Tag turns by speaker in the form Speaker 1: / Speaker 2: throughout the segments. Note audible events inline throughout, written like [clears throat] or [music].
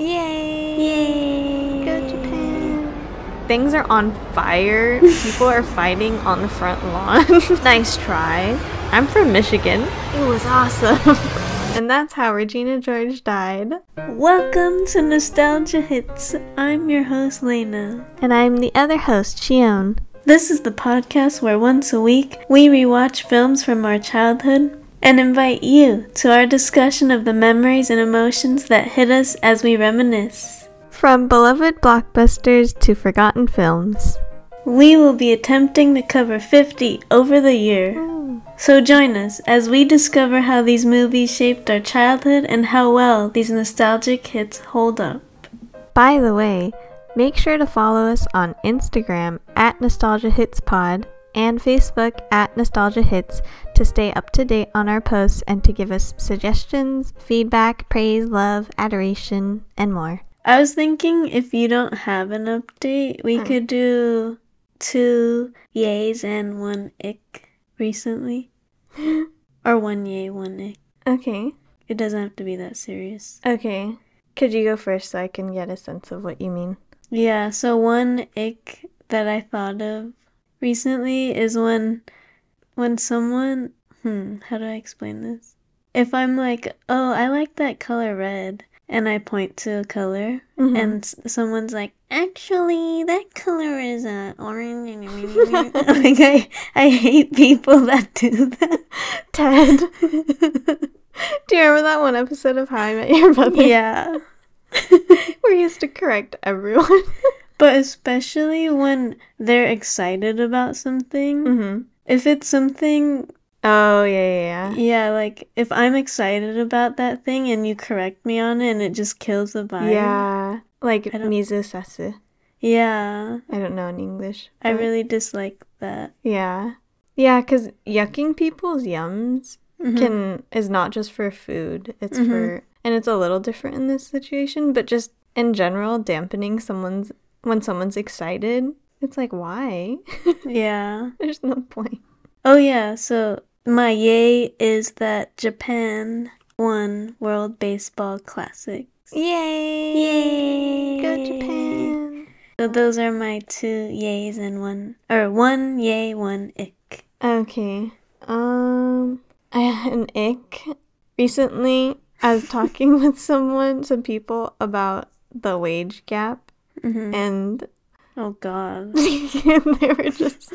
Speaker 1: Yay!
Speaker 2: Yay!
Speaker 1: Go Japan! Things are on fire. [laughs] People are fighting on the front lawn. [laughs] nice try. I'm from Michigan. It was awesome. [laughs] and that's how Regina George died.
Speaker 2: Welcome to Nostalgia Hits. I'm your host, Laina.
Speaker 1: And I'm the other host, Shionne.
Speaker 2: This is the podcast where once a week we rewatch films from our childhood and invite you to our discussion of the memories and emotions that hit us as we reminisce.
Speaker 1: From beloved blockbusters to forgotten films.
Speaker 2: We will be attempting to cover 50 over the year. So join us as we discover how these movies shaped our childhood and how well these nostalgic hits hold up.
Speaker 1: By the way, make sure to follow us on Instagram at Nostalgia Hits Pod and Facebook at Nostalgia Hits to stay up to date on our posts and to give us suggestions, feedback, praise, love, adoration, and more.
Speaker 2: I was thinking if you don't have an update, we
Speaker 1: Hmm.
Speaker 2: could do two yays and one ick recently. [gasps] or one yay, one ick.
Speaker 1: Okay.
Speaker 2: It doesn't have to be that serious.
Speaker 1: Okay. Could you go first so I can get a sense of what you mean?
Speaker 2: Yeah, so one ick that I thought of recently is when when someone hmm, how do I explain this? If I'm like, "Oh, I like that color red." And I point to a color
Speaker 1: Mhm.
Speaker 2: and s- someone's like, "Actually, that color is uh, orange." [laughs] [laughs] like I I hate people [laughs] that do that.
Speaker 1: Ted. Do you remember that one episode of How I Met Your Mother?
Speaker 2: yeah.
Speaker 1: He used to correct everyone.
Speaker 2: But especially when they're excited about something.
Speaker 1: mm-hmm.
Speaker 2: If it's something
Speaker 1: Oh, yeah, yeah, yeah.
Speaker 2: Yeah, like if I'm excited about that thing and you correct me on it and it just kills the vibe.
Speaker 1: Yeah. Like mizu sasu.
Speaker 2: Yeah.
Speaker 1: I don't know in English.
Speaker 2: I really dislike that.
Speaker 1: Yeah. Yeah, because yucking people's yums
Speaker 2: Mhm.
Speaker 1: can is not just for food. It's
Speaker 2: Mhm.
Speaker 1: for and it's a little different in this situation, but just in general, dampening someone's when someone's excited, it's like why? [laughs]
Speaker 2: Yeah.
Speaker 1: There's no point.
Speaker 2: Oh yeah, so my yay is that Japan won World Baseball Classics.
Speaker 1: Yay!
Speaker 2: Yay!
Speaker 1: Go Japan!
Speaker 2: So those are my two yays and one or one yay, one ick.
Speaker 1: Okay. Um, I had an ick. Recently, I was talking [laughs] with someone, some people, about the wage gap,
Speaker 2: hmm
Speaker 1: and
Speaker 2: Oh god. [laughs]
Speaker 1: they were just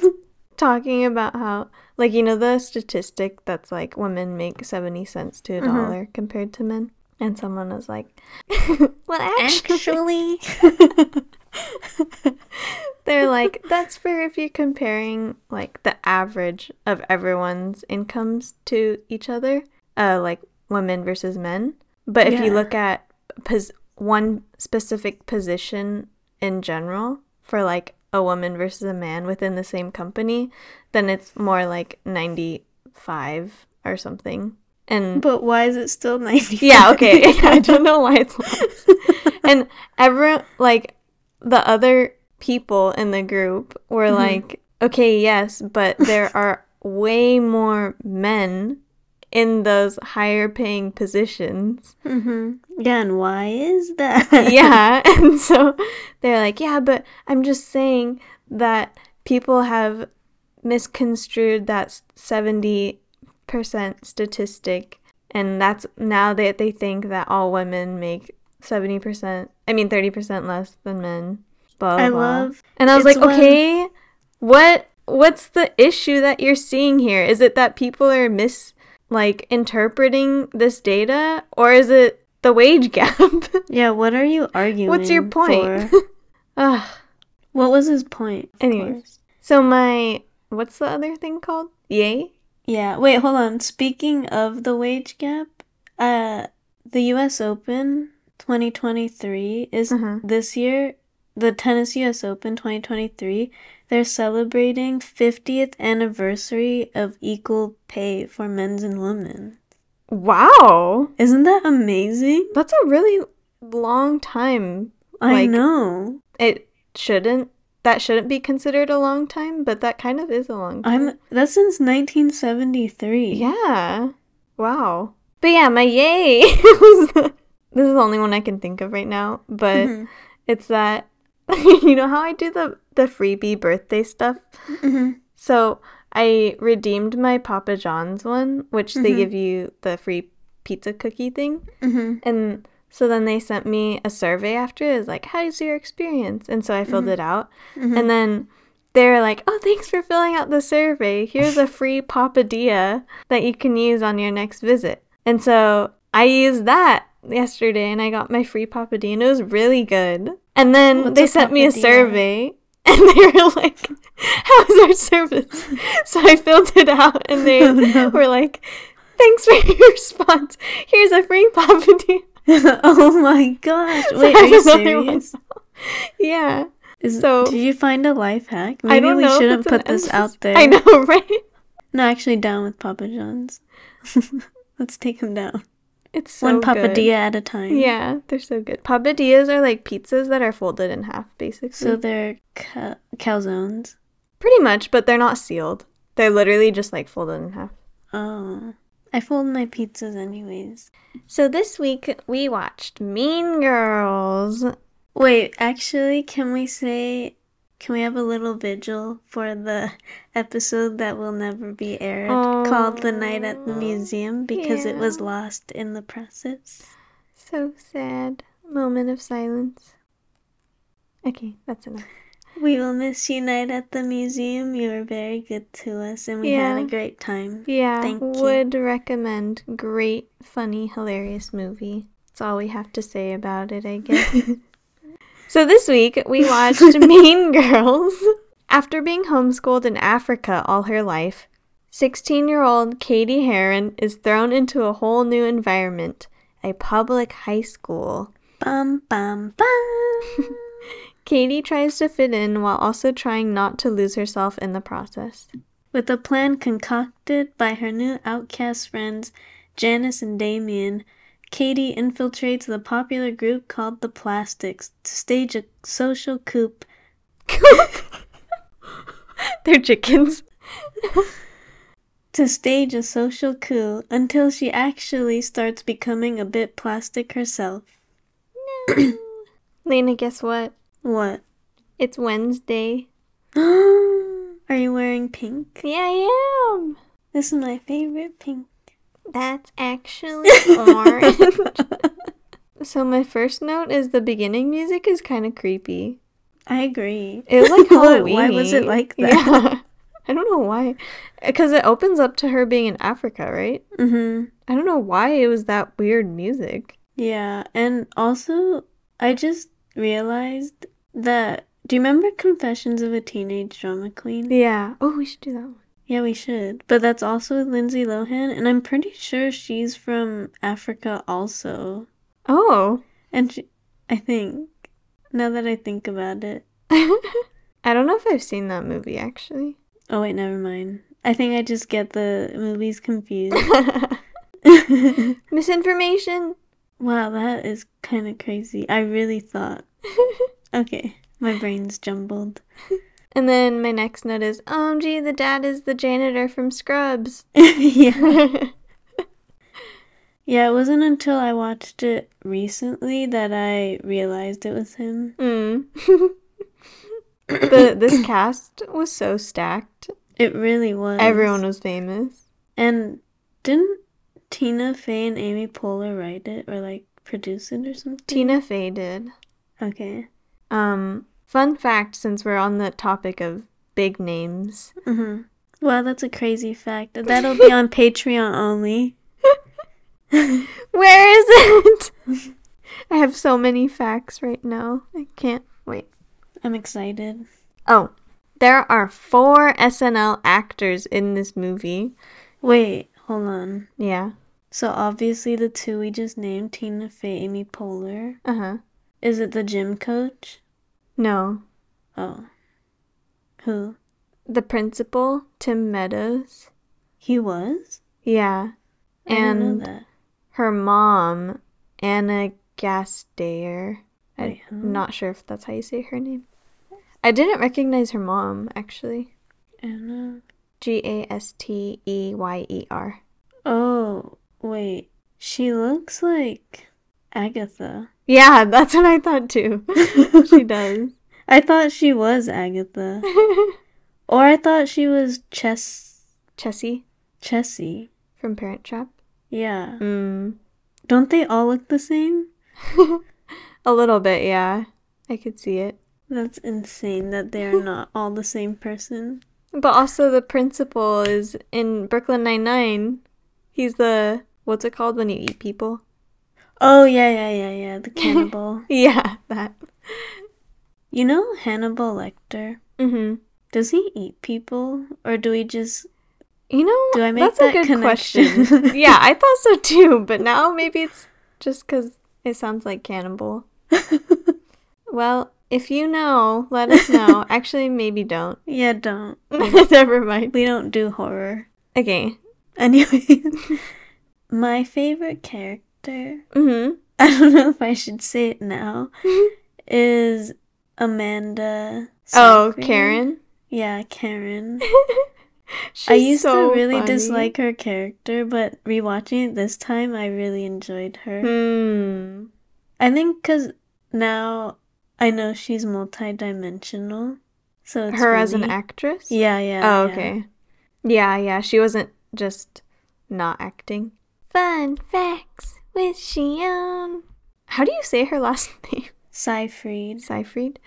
Speaker 1: talking about how, like, you know, the statistic that's like women make 70 cents to a
Speaker 2: Mhm.
Speaker 1: dollar compared to men. And someone was like, [laughs] well, actually,
Speaker 2: Actually. [laughs]
Speaker 1: they're like, that's for if you're comparing, like, the average of everyone's incomes to each other, uh, like women versus men. But if
Speaker 2: Yeah.
Speaker 1: you look at pos- one specific position in general for like a woman versus a man within the same company, then it's more like 95 or something. And
Speaker 2: but why is it still 90?
Speaker 1: yeah, okay. [laughs] [laughs] I don't know why it's less. and everyone, like, the other people in the group were
Speaker 2: Mhm.
Speaker 1: like, okay, yes, but there [laughs] are way more men in those higher paying positions.
Speaker 2: hmm Yeah, and why is that? [laughs]
Speaker 1: yeah. [laughs] And so they're like, yeah, but I'm just saying that people have misconstrued that 70% statistic. And that's now that they think that all women make 70%, I mean 30% less than men. Blah, blah,
Speaker 2: I love.
Speaker 1: And I was like, okay, what what's the issue that you're seeing here? Is it that people are mis like interpreting this data or is it the wage gap? [laughs]
Speaker 2: Yeah, what are you arguing?
Speaker 1: What's your point? [laughs] Ugh.
Speaker 2: what was his point?
Speaker 1: Anyways. So my what's the other thing called? Yay?
Speaker 2: Yeah, wait, hold on. Speaking of the wage gap, uh, the U.S. Open 2023 is
Speaker 1: Mhm.
Speaker 2: this year. The tennis U.S. Open 2023. They're celebrating 50th anniversary of equal pay for men's and women.
Speaker 1: Wow.
Speaker 2: Isn't that amazing?
Speaker 1: That's a really long time.
Speaker 2: I
Speaker 1: Like-
Speaker 2: know.
Speaker 1: It shouldn't that shouldn't be considered a long time, but that kind of is a long time.
Speaker 2: I'm that's since 1973.
Speaker 1: Yeah. Wow. But yeah, my yay [laughs] this is the only one I can think of right now, but
Speaker 2: Mhm.
Speaker 1: it's that [laughs] you know how I do the the freebie birthday stuff.
Speaker 2: Mhm.
Speaker 1: So I redeemed my Papa John's one, which they
Speaker 2: Mhm.
Speaker 1: give you the free pizza cookie thing,
Speaker 2: Mhm.
Speaker 1: and so then they sent me a survey after. It was like, "How's your experience?" And so I filled
Speaker 2: Mhm.
Speaker 1: it out,
Speaker 2: Mhm.
Speaker 1: and then they were like, "Oh, thanks for filling out the survey. Here's a free papadilla that you can use on your next visit." And so I used that yesterday, and I got my free papadilla, and it was really good. And then
Speaker 2: What's
Speaker 1: they sent me a survey, [laughs] and they were like, "How's our service?" [laughs] So I filled it out, and they
Speaker 2: Oh, no. [laughs]
Speaker 1: were like, "Thanks for your response. Here's a free papadilla."
Speaker 2: oh my gosh! Wait,
Speaker 1: I
Speaker 2: are you
Speaker 1: don't know why-
Speaker 2: serious?
Speaker 1: Yeah.
Speaker 2: Is,
Speaker 1: So-
Speaker 2: did you find a life hack?
Speaker 1: I
Speaker 2: Maybe
Speaker 1: don't
Speaker 2: we
Speaker 1: know
Speaker 2: shouldn't put this out there.
Speaker 1: I know, right?
Speaker 2: No, actually, down with Papa John's. Let's take him down.
Speaker 1: It's so
Speaker 2: One
Speaker 1: good.
Speaker 2: papadilla at a time.
Speaker 1: Yeah, they're so good. Papadillas are like pizzas that are folded in half, basically.
Speaker 2: So they're ca- calzones.
Speaker 1: pretty much, but they're not sealed. They're literally just like folded in half.
Speaker 2: Oh. I fold my pizzas anyways.
Speaker 1: So this week we watched Mean Girls.
Speaker 2: Wait, actually, can we say, can we have a little vigil for the episode that will never be aired called The Night at the
Speaker 1: Oh,
Speaker 2: Museum because it was lost in the process?
Speaker 1: So sad. Moment of silence. Okay, that's enough.
Speaker 2: We will miss you, Night at the Museum. You were very good to us and we had a great time.
Speaker 1: Yeah,
Speaker 2: Thank you.
Speaker 1: would recommend. Great, funny, hilarious movie. That's all we have to say about it, I [laughs] guess. So this week we [laughs] watched Mean Girls. After being homeschooled in Africa all her life, 16 year old Cady Heron is thrown into a whole new environment a public high school.
Speaker 2: Bum, bum, bum. [laughs]
Speaker 1: Cady tries to fit in while also trying not to lose herself in the process.
Speaker 2: With a plan concocted by her new outcast friends, Janice and Damian, Cady infiltrates the popular group called the Plastics to stage a social coup. [laughs]
Speaker 1: They're chickens. [laughs]
Speaker 2: To stage a social coup until she actually starts becoming a bit plastic herself.
Speaker 1: No. [clears throat] Laina, guess what?
Speaker 2: What?
Speaker 1: It's Wednesday. [gasps]
Speaker 2: Are you wearing pink?
Speaker 1: Yeah, I am.
Speaker 2: This is my favorite pink.
Speaker 1: That's actually orange. [laughs] so my first note is the beginning music is kind of creepy.
Speaker 2: I agree.
Speaker 1: It was like [laughs]
Speaker 2: Why-
Speaker 1: Halloween.
Speaker 2: Why was it like that?
Speaker 1: Yeah. [laughs] I don't know why. Because it opens up to her being in Africa, right?
Speaker 2: Mm-hmm.
Speaker 1: I don't know why it was that weird music.
Speaker 2: Yeah, and also I just realized that do you remember Confessions of a Teenage Drama Queen?
Speaker 1: Yeah. Oh, we should do that one.
Speaker 2: Yeah, we should. But that's also with Lindsay Lohan, and I'm pretty sure she's from Africa also.
Speaker 1: Oh.
Speaker 2: And she, I think now that I think about it. [laughs]
Speaker 1: I don't know if I've seen that movie actually.
Speaker 2: Oh wait, never mind. I think I just get the movies confused. [laughs] [laughs]
Speaker 1: Misinformation.
Speaker 2: wow, that is kind of crazy. I really thought. Okay, my brain's jumbled.
Speaker 1: And then my next note is, OMG, the dad is the janitor from Scrubs. [laughs]
Speaker 2: yeah. Yeah, it wasn't until I watched it recently that I realized it was him.
Speaker 1: Mm. [coughs] the this cast was so stacked.
Speaker 2: It really was.
Speaker 1: Everyone was famous.
Speaker 2: And didn't Tina Fey and Amy Poehler write it or like produce it or something?
Speaker 1: Tina Fey did.
Speaker 2: Okay.
Speaker 1: Um, fun fact, since we're on the topic of big names,
Speaker 2: Mm-hmm. Wow, that's a crazy fact. That'll be on Patreon only. [laughs]
Speaker 1: where is it? [laughs] I have so many facts right now. I can't wait.
Speaker 2: I'm excited.
Speaker 1: Oh, there are four SNL actors in this movie.
Speaker 2: Wait, hold on.
Speaker 1: Yeah.
Speaker 2: So obviously the two we just named, Tina Fey, Amy Poehler.
Speaker 1: Uh huh.
Speaker 2: Is it the gym coach?
Speaker 1: No.
Speaker 2: Oh. Who?
Speaker 1: The principal, Tim Meadows.
Speaker 2: He was?
Speaker 1: Yeah.
Speaker 2: I didn't
Speaker 1: And
Speaker 2: know that.
Speaker 1: her mom, Anna Gasteyer. I'm not sure if that's how you say her name. I didn't recognize her mom, actually.
Speaker 2: Anna.
Speaker 1: G A S T E Y E R.
Speaker 2: Oh, wait. She looks like. Agatha.
Speaker 1: Yeah, that's what I thought too. [laughs] she does.
Speaker 2: I thought she was Agatha. [laughs] Or I thought she was Chess
Speaker 1: Chessy
Speaker 2: Chessy.
Speaker 1: from Parent Trap.
Speaker 2: Yeah.
Speaker 1: Mm.
Speaker 2: Don't they all look the same? [laughs]
Speaker 1: A little bit, yeah. I could see it.
Speaker 2: That's insane that they're not all the same person.
Speaker 1: But also the principal is in Brooklyn Nine Nine. He's the what's it called when you eat people?
Speaker 2: Oh yeah, yeah, yeah, yeah. The [laughs] cannibal.
Speaker 1: Yeah, that.
Speaker 2: you know Hannibal Lecter?
Speaker 1: Mhm.
Speaker 2: Does he eat people? Or do we just
Speaker 1: You know,
Speaker 2: Do I make
Speaker 1: that's a
Speaker 2: that
Speaker 1: good
Speaker 2: connection?
Speaker 1: question. yeah, I thought so too, but now maybe it's just because it sounds like cannibal. [laughs] Well, if you know, let us know. [laughs] Actually, maybe don't.
Speaker 2: Yeah, don't.
Speaker 1: Never mind.
Speaker 2: We don't do horror.
Speaker 1: Okay.
Speaker 2: Anyway, my favorite character,
Speaker 1: Mm-hmm. [laughs]
Speaker 2: I don't know if I should say it now, is Amanda.
Speaker 1: Oh, Karen.
Speaker 2: Yeah, Karen. [laughs]
Speaker 1: She's
Speaker 2: I used
Speaker 1: so
Speaker 2: to really
Speaker 1: funny.
Speaker 2: dislike her character, but rewatching it this time, I really enjoyed her.
Speaker 1: Hmm.
Speaker 2: I think because now I know she's multi-dimensional, so it's
Speaker 1: Her as an actress.
Speaker 2: Yeah, yeah.
Speaker 1: Oh,
Speaker 2: yeah.
Speaker 1: okay. Yeah, yeah. She wasn't just not acting. Fun facts with Shionne. How do you say her last [laughs] name?
Speaker 2: Seyfried,
Speaker 1: Seyfried.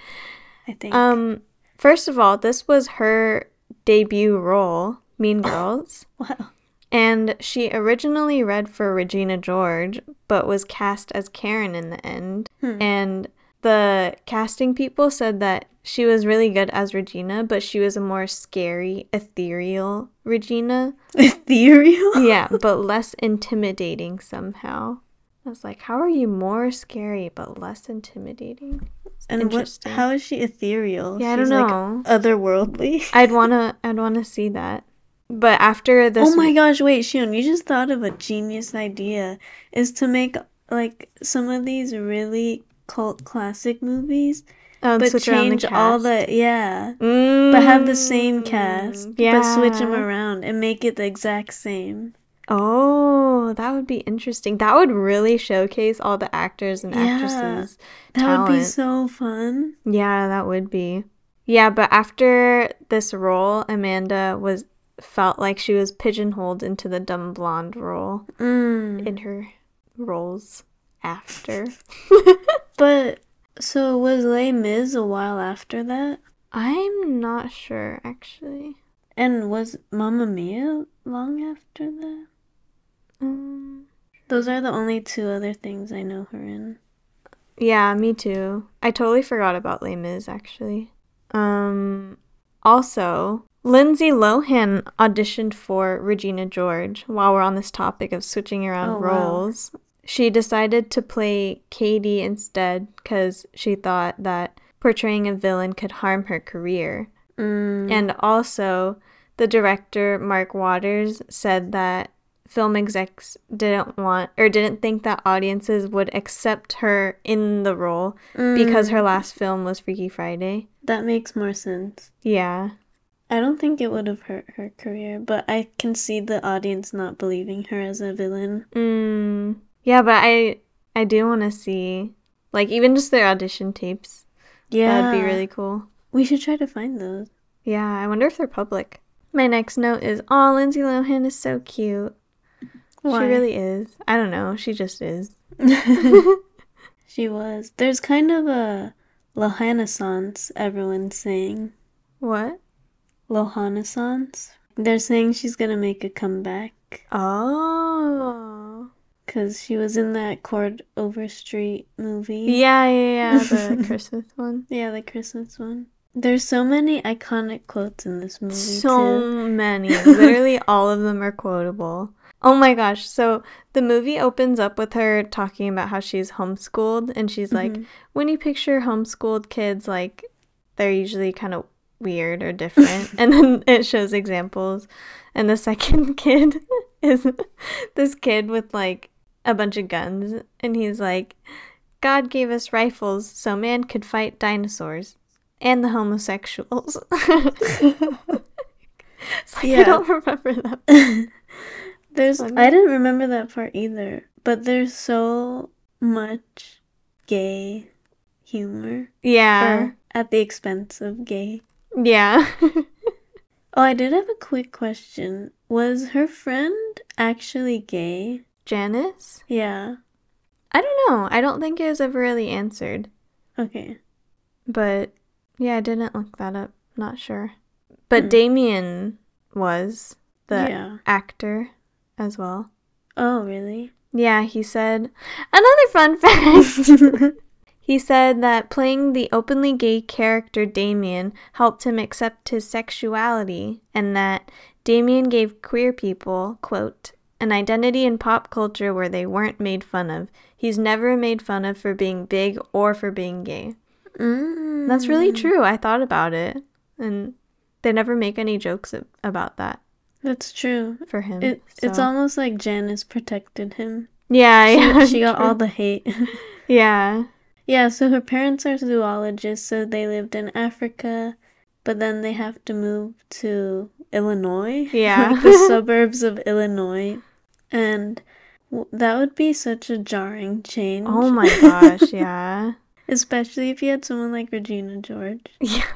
Speaker 2: I think.
Speaker 1: Um, first of all, this was her debut role, Mean [laughs] Girls,
Speaker 2: wow.
Speaker 1: and she originally read for Regina George, but was cast as Karen in the end.
Speaker 2: Hmm.
Speaker 1: And the casting people said that she was really good as Regina, but she was a more scary, ethereal Regina. [laughs]
Speaker 2: Ethereal.
Speaker 1: Yeah, but less intimidating somehow. I was like, how are you more scary but less intimidating?
Speaker 2: And what? How is she ethereal?
Speaker 1: Yeah, I don't
Speaker 2: like
Speaker 1: know.
Speaker 2: otherworldly. [laughs]
Speaker 1: I'd wanna, I'd wanna see that. But after this,
Speaker 2: oh my gosh! Wait, Shionne, you just thought of a genius idea. Is to make like some of these really cult classic movies,
Speaker 1: oh,
Speaker 2: but
Speaker 1: switch
Speaker 2: change
Speaker 1: the
Speaker 2: all the yeah,
Speaker 1: Mm,
Speaker 2: but have the same cast,
Speaker 1: yeah.
Speaker 2: but switch them around and make it the exact same.
Speaker 1: Oh, that would be interesting. That would really showcase all the actors and
Speaker 2: Yeah.
Speaker 1: actresses.
Speaker 2: That would be so fun.
Speaker 1: Yeah, that would be. Yeah, but after this role, Amanda was felt like she was pigeonholed into the dumb blonde role
Speaker 2: Mm.
Speaker 1: in her roles after. [laughs]
Speaker 2: But so was Les Mis a while after that,
Speaker 1: I'm not sure actually.
Speaker 2: and was Mamma Mia long after that?
Speaker 1: Um,
Speaker 2: Those are the only two other things I know her in.
Speaker 1: yeah, me too. I totally forgot about Les Mis actually. Um, also, Lindsay Lohan auditioned for Regina George. While we're on this topic of switching around
Speaker 2: Oh, wow.
Speaker 1: She decided to play Cady instead because she thought that portraying a villain could harm her career.
Speaker 2: Mm.
Speaker 1: And also, the director, Mark Waters, said that film execs didn't want or didn't think that audiences would accept her in the role because her
Speaker 2: Mm.
Speaker 1: last film was Freaky Friday.
Speaker 2: That makes more sense.
Speaker 1: Yeah.
Speaker 2: I don't think it would have hurt her career, but I can see the audience not believing her as a villain.
Speaker 1: Mm, yeah, but I I do want to see like even just their audition tapes.
Speaker 2: Yeah.
Speaker 1: That'd be really cool.
Speaker 2: We should try to find those.
Speaker 1: Yeah, I wonder if they're public. My next note is, "Oh, Lindsay Lohan is so cute.
Speaker 2: Why?
Speaker 1: She really is. I don't know. She just is." [laughs] [laughs]
Speaker 2: she was. There's kind of a Lohanaissance, everyone's saying.
Speaker 1: What?
Speaker 2: Lohanaissance? They're saying she's gonna make a comeback.
Speaker 1: Oh.
Speaker 2: Because she was in that Chord Overstreet movie.
Speaker 1: Yeah, yeah, yeah. The [laughs] Christmas one.
Speaker 2: Yeah, the Christmas one. There's so many iconic quotes in this movie,
Speaker 1: So
Speaker 2: too.
Speaker 1: many. [laughs] Literally all of them are quotable. Oh my gosh. So the movie opens up with her talking about how she's homeschooled and she's like,
Speaker 2: Mhm.
Speaker 1: when you picture homeschooled kids, like they're usually kind of weird or different. [laughs] and then it shows examples. And the second kid is this kid with like a bunch of guns. And he's like, God gave us rifles so man could fight dinosaurs and the homosexuals. [laughs] it's like, I don't remember that. [laughs]
Speaker 2: There's
Speaker 1: Funny.
Speaker 2: I didn't remember that part either, but they're so much gay humor
Speaker 1: Yeah.
Speaker 2: at the expense of gay.
Speaker 1: Yeah. [laughs]
Speaker 2: Oh, I did have a quick question. Was her friend actually gay?
Speaker 1: Janice?
Speaker 2: Yeah.
Speaker 1: I don't know. I don't think it was ever really answered.
Speaker 2: Okay.
Speaker 1: But yeah, I didn't look that up. Not sure. But
Speaker 2: Hmm.
Speaker 1: Damian was the
Speaker 2: yeah.
Speaker 1: actor as well.
Speaker 2: Oh, really?
Speaker 1: Yeah, he said another fun [laughs] fact. [laughs] he said that playing the openly gay character Damian helped him accept his sexuality and that Damian gave queer people, quote, an identity in pop culture where they weren't made fun of. He's never made fun of for being big or for being gay.
Speaker 2: mm.
Speaker 1: That's really true. I thought about it. And they never make any jokes about that
Speaker 2: That's true.
Speaker 1: for him.
Speaker 2: It, It's almost like Janice protected him.
Speaker 1: Yeah,
Speaker 2: She,
Speaker 1: yeah.
Speaker 2: she [laughs] got all the hate. [laughs]
Speaker 1: Yeah.
Speaker 2: yeah, so her parents are zoologists, so they lived in Africa, but then they have to move to Illinois.
Speaker 1: Yeah.
Speaker 2: like [laughs] the suburbs of Illinois. And that would be such a jarring change.
Speaker 1: Oh my [laughs] gosh, yeah.
Speaker 2: Especially if you had someone like Regina George. [laughs]
Speaker 1: Yeah.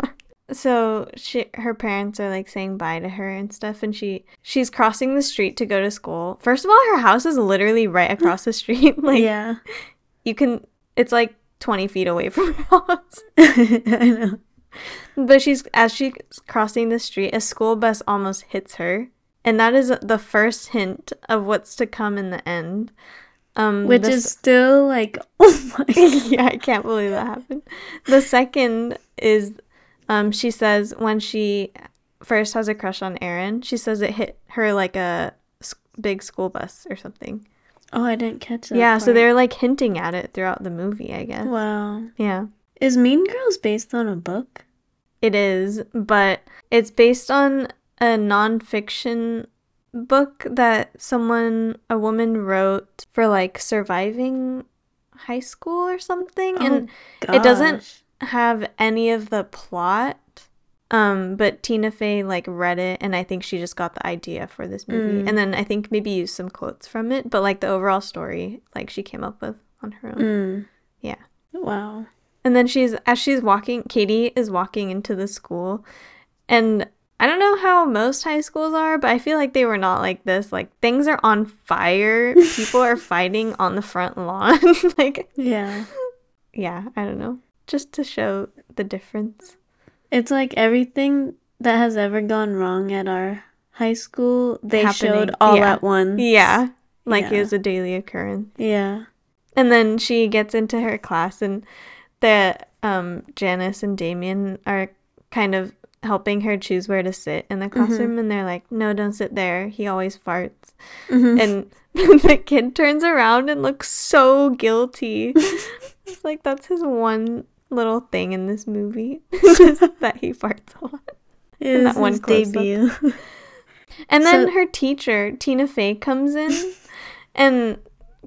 Speaker 1: So she her parents are like saying bye to her and stuff and she she's crossing the street to go to school. First of all, her house is literally right across the street. [laughs] Like
Speaker 2: yeah.
Speaker 1: you can it's like 20 feet away from her house.
Speaker 2: I know.
Speaker 1: But she's as she's crossing the street, a school bus almost hits her. And that is the first hint of what's to come in the end. Um
Speaker 2: Which is still like, [laughs] oh my [laughs]
Speaker 1: yeah, I can't believe that happened. The second is um she says when she first has a crush on Aaron, she says it hit her like a s- big school bus or something.
Speaker 2: Oh, I didn't catch that.
Speaker 1: yeah, so they're like hinting at it throughout the movie, I guess.
Speaker 2: Wow.
Speaker 1: Yeah.
Speaker 2: Is Mean Girls based on a book?
Speaker 1: It is, but it's based on a nonfiction book that someone, a woman wrote for like surviving high school or something. and
Speaker 2: Oh,
Speaker 1: it doesn't- have any of the plot. Um, but Tina Fey like read it and I think she just got the idea for this movie.
Speaker 2: Mm.
Speaker 1: And then I think maybe used some quotes from it, but like the overall story, like she came up with on her own.
Speaker 2: Mm.
Speaker 1: Yeah.
Speaker 2: Wow.
Speaker 1: And then she's as she's walking, Cady is walking into the school, and I don't know how most high schools are, but I feel like they were not like this. Like things are on fire, [laughs] people are fighting on the front lawn. [laughs] like,
Speaker 2: Yeah.
Speaker 1: yeah, I don't know, just to show the difference.
Speaker 2: It's like everything that has ever gone wrong at our high school, they
Speaker 1: Happening,
Speaker 2: showed all
Speaker 1: yeah.
Speaker 2: at once.
Speaker 1: Yeah, like it was a daily occurrence.
Speaker 2: Yeah.
Speaker 1: And then she gets into her class, and the um Janice and Damian are kind of helping her choose where to sit in the classroom, and they're like, "No, don't sit there. He always farts."
Speaker 2: Mhm.
Speaker 1: And [laughs] the kid turns around and looks so guilty. [laughs] it's like that's his one little thing in this movie, [laughs] that he farts a lot.
Speaker 2: It
Speaker 1: that one
Speaker 2: debut.
Speaker 1: And then
Speaker 2: So-
Speaker 1: her teacher, Tina Fey, comes in, and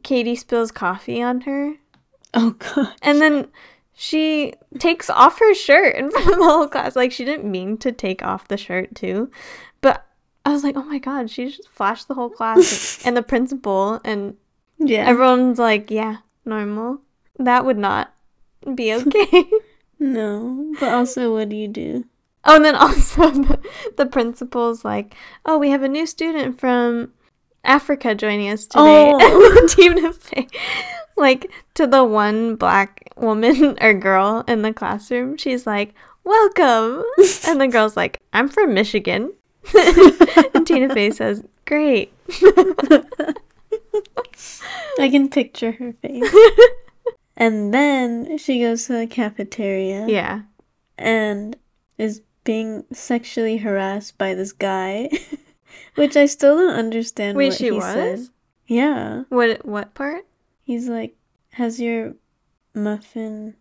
Speaker 1: Cady spills coffee on her.
Speaker 2: oh god.
Speaker 1: And then she takes off her shirt in [laughs] front of the whole class. Like she didn't mean to take off the shirt too. But I was like, oh my god, she just flashed the whole class [laughs] and the principal and
Speaker 2: Yeah.
Speaker 1: everyone's like, yeah, normal. That would not be [laughs] okay.
Speaker 2: no, but also what do you do?
Speaker 1: oh, and then also the, the principal's like, oh, we have a new student from Africa joining us today.
Speaker 2: Oh.
Speaker 1: Tina Fey, like to the one black woman [laughs] or girl in the classroom, she's like, welcome. [laughs] And the girl's like, I'm from Michigan. [laughs] and Tina Fey says, great.
Speaker 2: I can picture her face. and then she goes to the cafeteria
Speaker 1: yeah.
Speaker 2: and is being sexually harassed by this guy, which I still don't understand
Speaker 1: Wait,
Speaker 2: what
Speaker 1: she
Speaker 2: he
Speaker 1: was?
Speaker 2: said. Yeah,
Speaker 1: What what part?
Speaker 2: he's like, "Has your muffin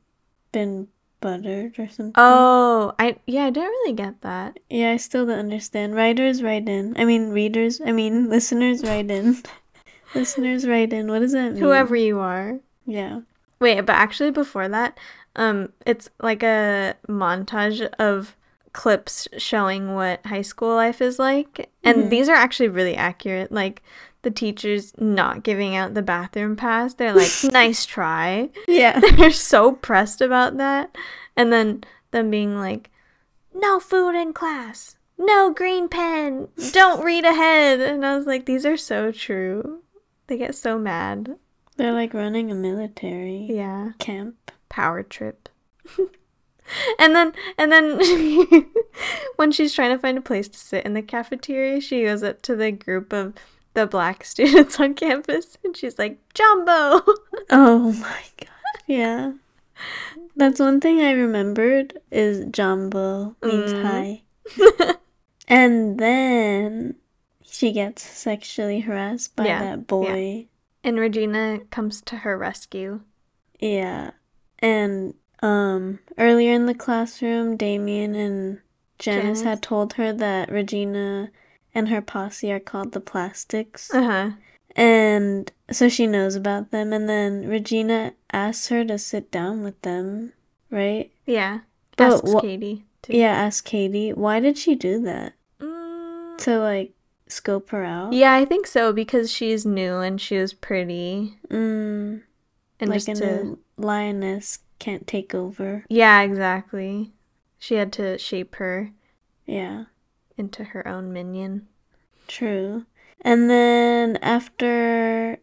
Speaker 2: been buttered or something?"
Speaker 1: Oh, I yeah, I didn't really get that.
Speaker 2: Yeah, I still don't understand. Writers write in. I mean, readers. I mean, [laughs] listeners write in. [laughs] listeners write in. What does that mean?
Speaker 1: Whoever you are.
Speaker 2: Yeah.
Speaker 1: Wait, but actually before that, um, it's like a montage of clips showing what high school life is like, and
Speaker 2: Mhm.
Speaker 1: these are actually really accurate. Like the teachers not giving out the bathroom pass. They're like, [laughs] nice try.
Speaker 2: Yeah. [laughs]
Speaker 1: They're so pressed about that. And then them being like, no food in class. No green pen. Don't read ahead. And I was like, these are so true. They get so mad.
Speaker 2: They're like running a military
Speaker 1: Yeah.
Speaker 2: camp.
Speaker 1: Power trip. [laughs] and then and then when she's trying to find a place to sit in the cafeteria, she goes up to the group of the black [laughs] students on campus and she's like, Jambo [laughs]
Speaker 2: Oh my god. Yeah. That's one thing I remembered is Jambo means
Speaker 1: Mm.
Speaker 2: hi. [laughs] And then she gets sexually harassed by
Speaker 1: Yeah,
Speaker 2: that boy.
Speaker 1: And Regina comes to her rescue.
Speaker 2: Yeah. And um earlier in the classroom, Damian and Janice
Speaker 1: Janice.
Speaker 2: had told her that Regina and her posse are called the Plastics.
Speaker 1: Uh-huh.
Speaker 2: And so she knows about them and then Regina asks her to sit down with them, right?
Speaker 1: Yeah.
Speaker 2: But
Speaker 1: Asks
Speaker 2: wha-
Speaker 1: Cady to
Speaker 2: Yeah, ask Cady. Why did she do that?
Speaker 1: Mm,
Speaker 2: To like scope her out?
Speaker 1: yeah, I think so because she's new and she was pretty
Speaker 2: Mm,
Speaker 1: and
Speaker 2: like
Speaker 1: just
Speaker 2: a
Speaker 1: to
Speaker 2: lioness can't take over.
Speaker 1: Yeah, exactly. She had to shape her
Speaker 2: Yeah.
Speaker 1: Into her own minion.
Speaker 2: True. And then after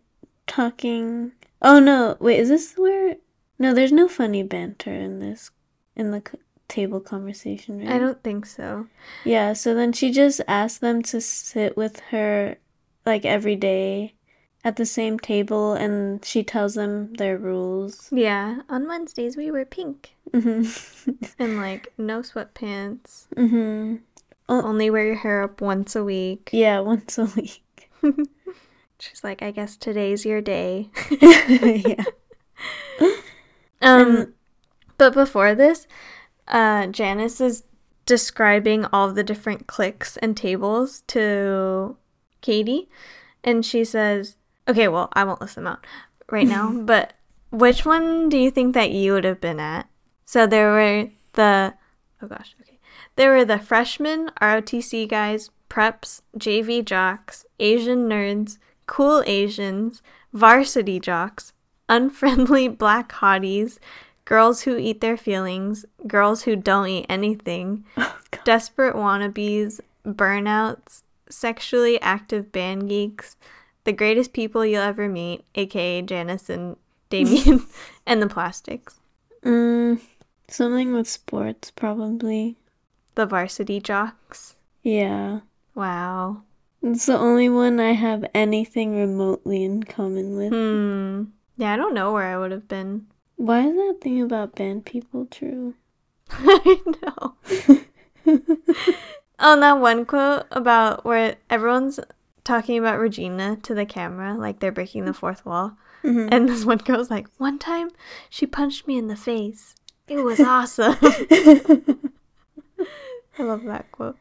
Speaker 2: talking, oh no, wait, is this where? No, there's no funny banter in this in the c- table conversation, right?
Speaker 1: I don't think so.
Speaker 2: Yeah, so then she just asked them to sit with her like every day at the same table and she tells them their rules.
Speaker 1: Yeah, on Wednesdays we wear pink
Speaker 2: Mhm. [laughs]
Speaker 1: and like no sweatpants.
Speaker 2: mhm.
Speaker 1: Only wear your hair up once a week.
Speaker 2: Yeah, once a week. [laughs]
Speaker 1: She's like, I guess today's your day. [laughs]
Speaker 2: yeah. [laughs]
Speaker 1: Um,
Speaker 2: And-
Speaker 1: but before this, uh, Janice is describing all the different clicks and tables to Cady, and she says, "Okay, well, I won't list them out right now, but which one do you think that you would have been at?" So there were the, oh gosh, okay, there were the freshmen, ROTC guys, preps, JV jocks, Asian nerds, cool Asians, varsity jocks, unfriendly [laughs] black hotties, girls who eat their feelings, girls who don't eat anything, [laughs]
Speaker 2: Oh,
Speaker 1: desperate wannabes, burnouts, sexually active band geeks, the greatest people you'll ever meet, aka Janice and Damian, [laughs] and the plastics.
Speaker 2: Mm, something with sports, probably.
Speaker 1: The varsity jocks.
Speaker 2: Yeah.
Speaker 1: Wow.
Speaker 2: It's the only one I have anything remotely in common with.
Speaker 1: Hmm. Yeah, I don't know where I would have been.
Speaker 2: Why is that thing about band people true? [laughs]
Speaker 1: I know. [laughs] Oh, that one quote about where everyone's talking about Regina to the camera, like they're breaking the fourth wall.
Speaker 2: Mhm.
Speaker 1: And this one girl's like, one time she punched me in the face. It was [laughs] awesome. I love that quote.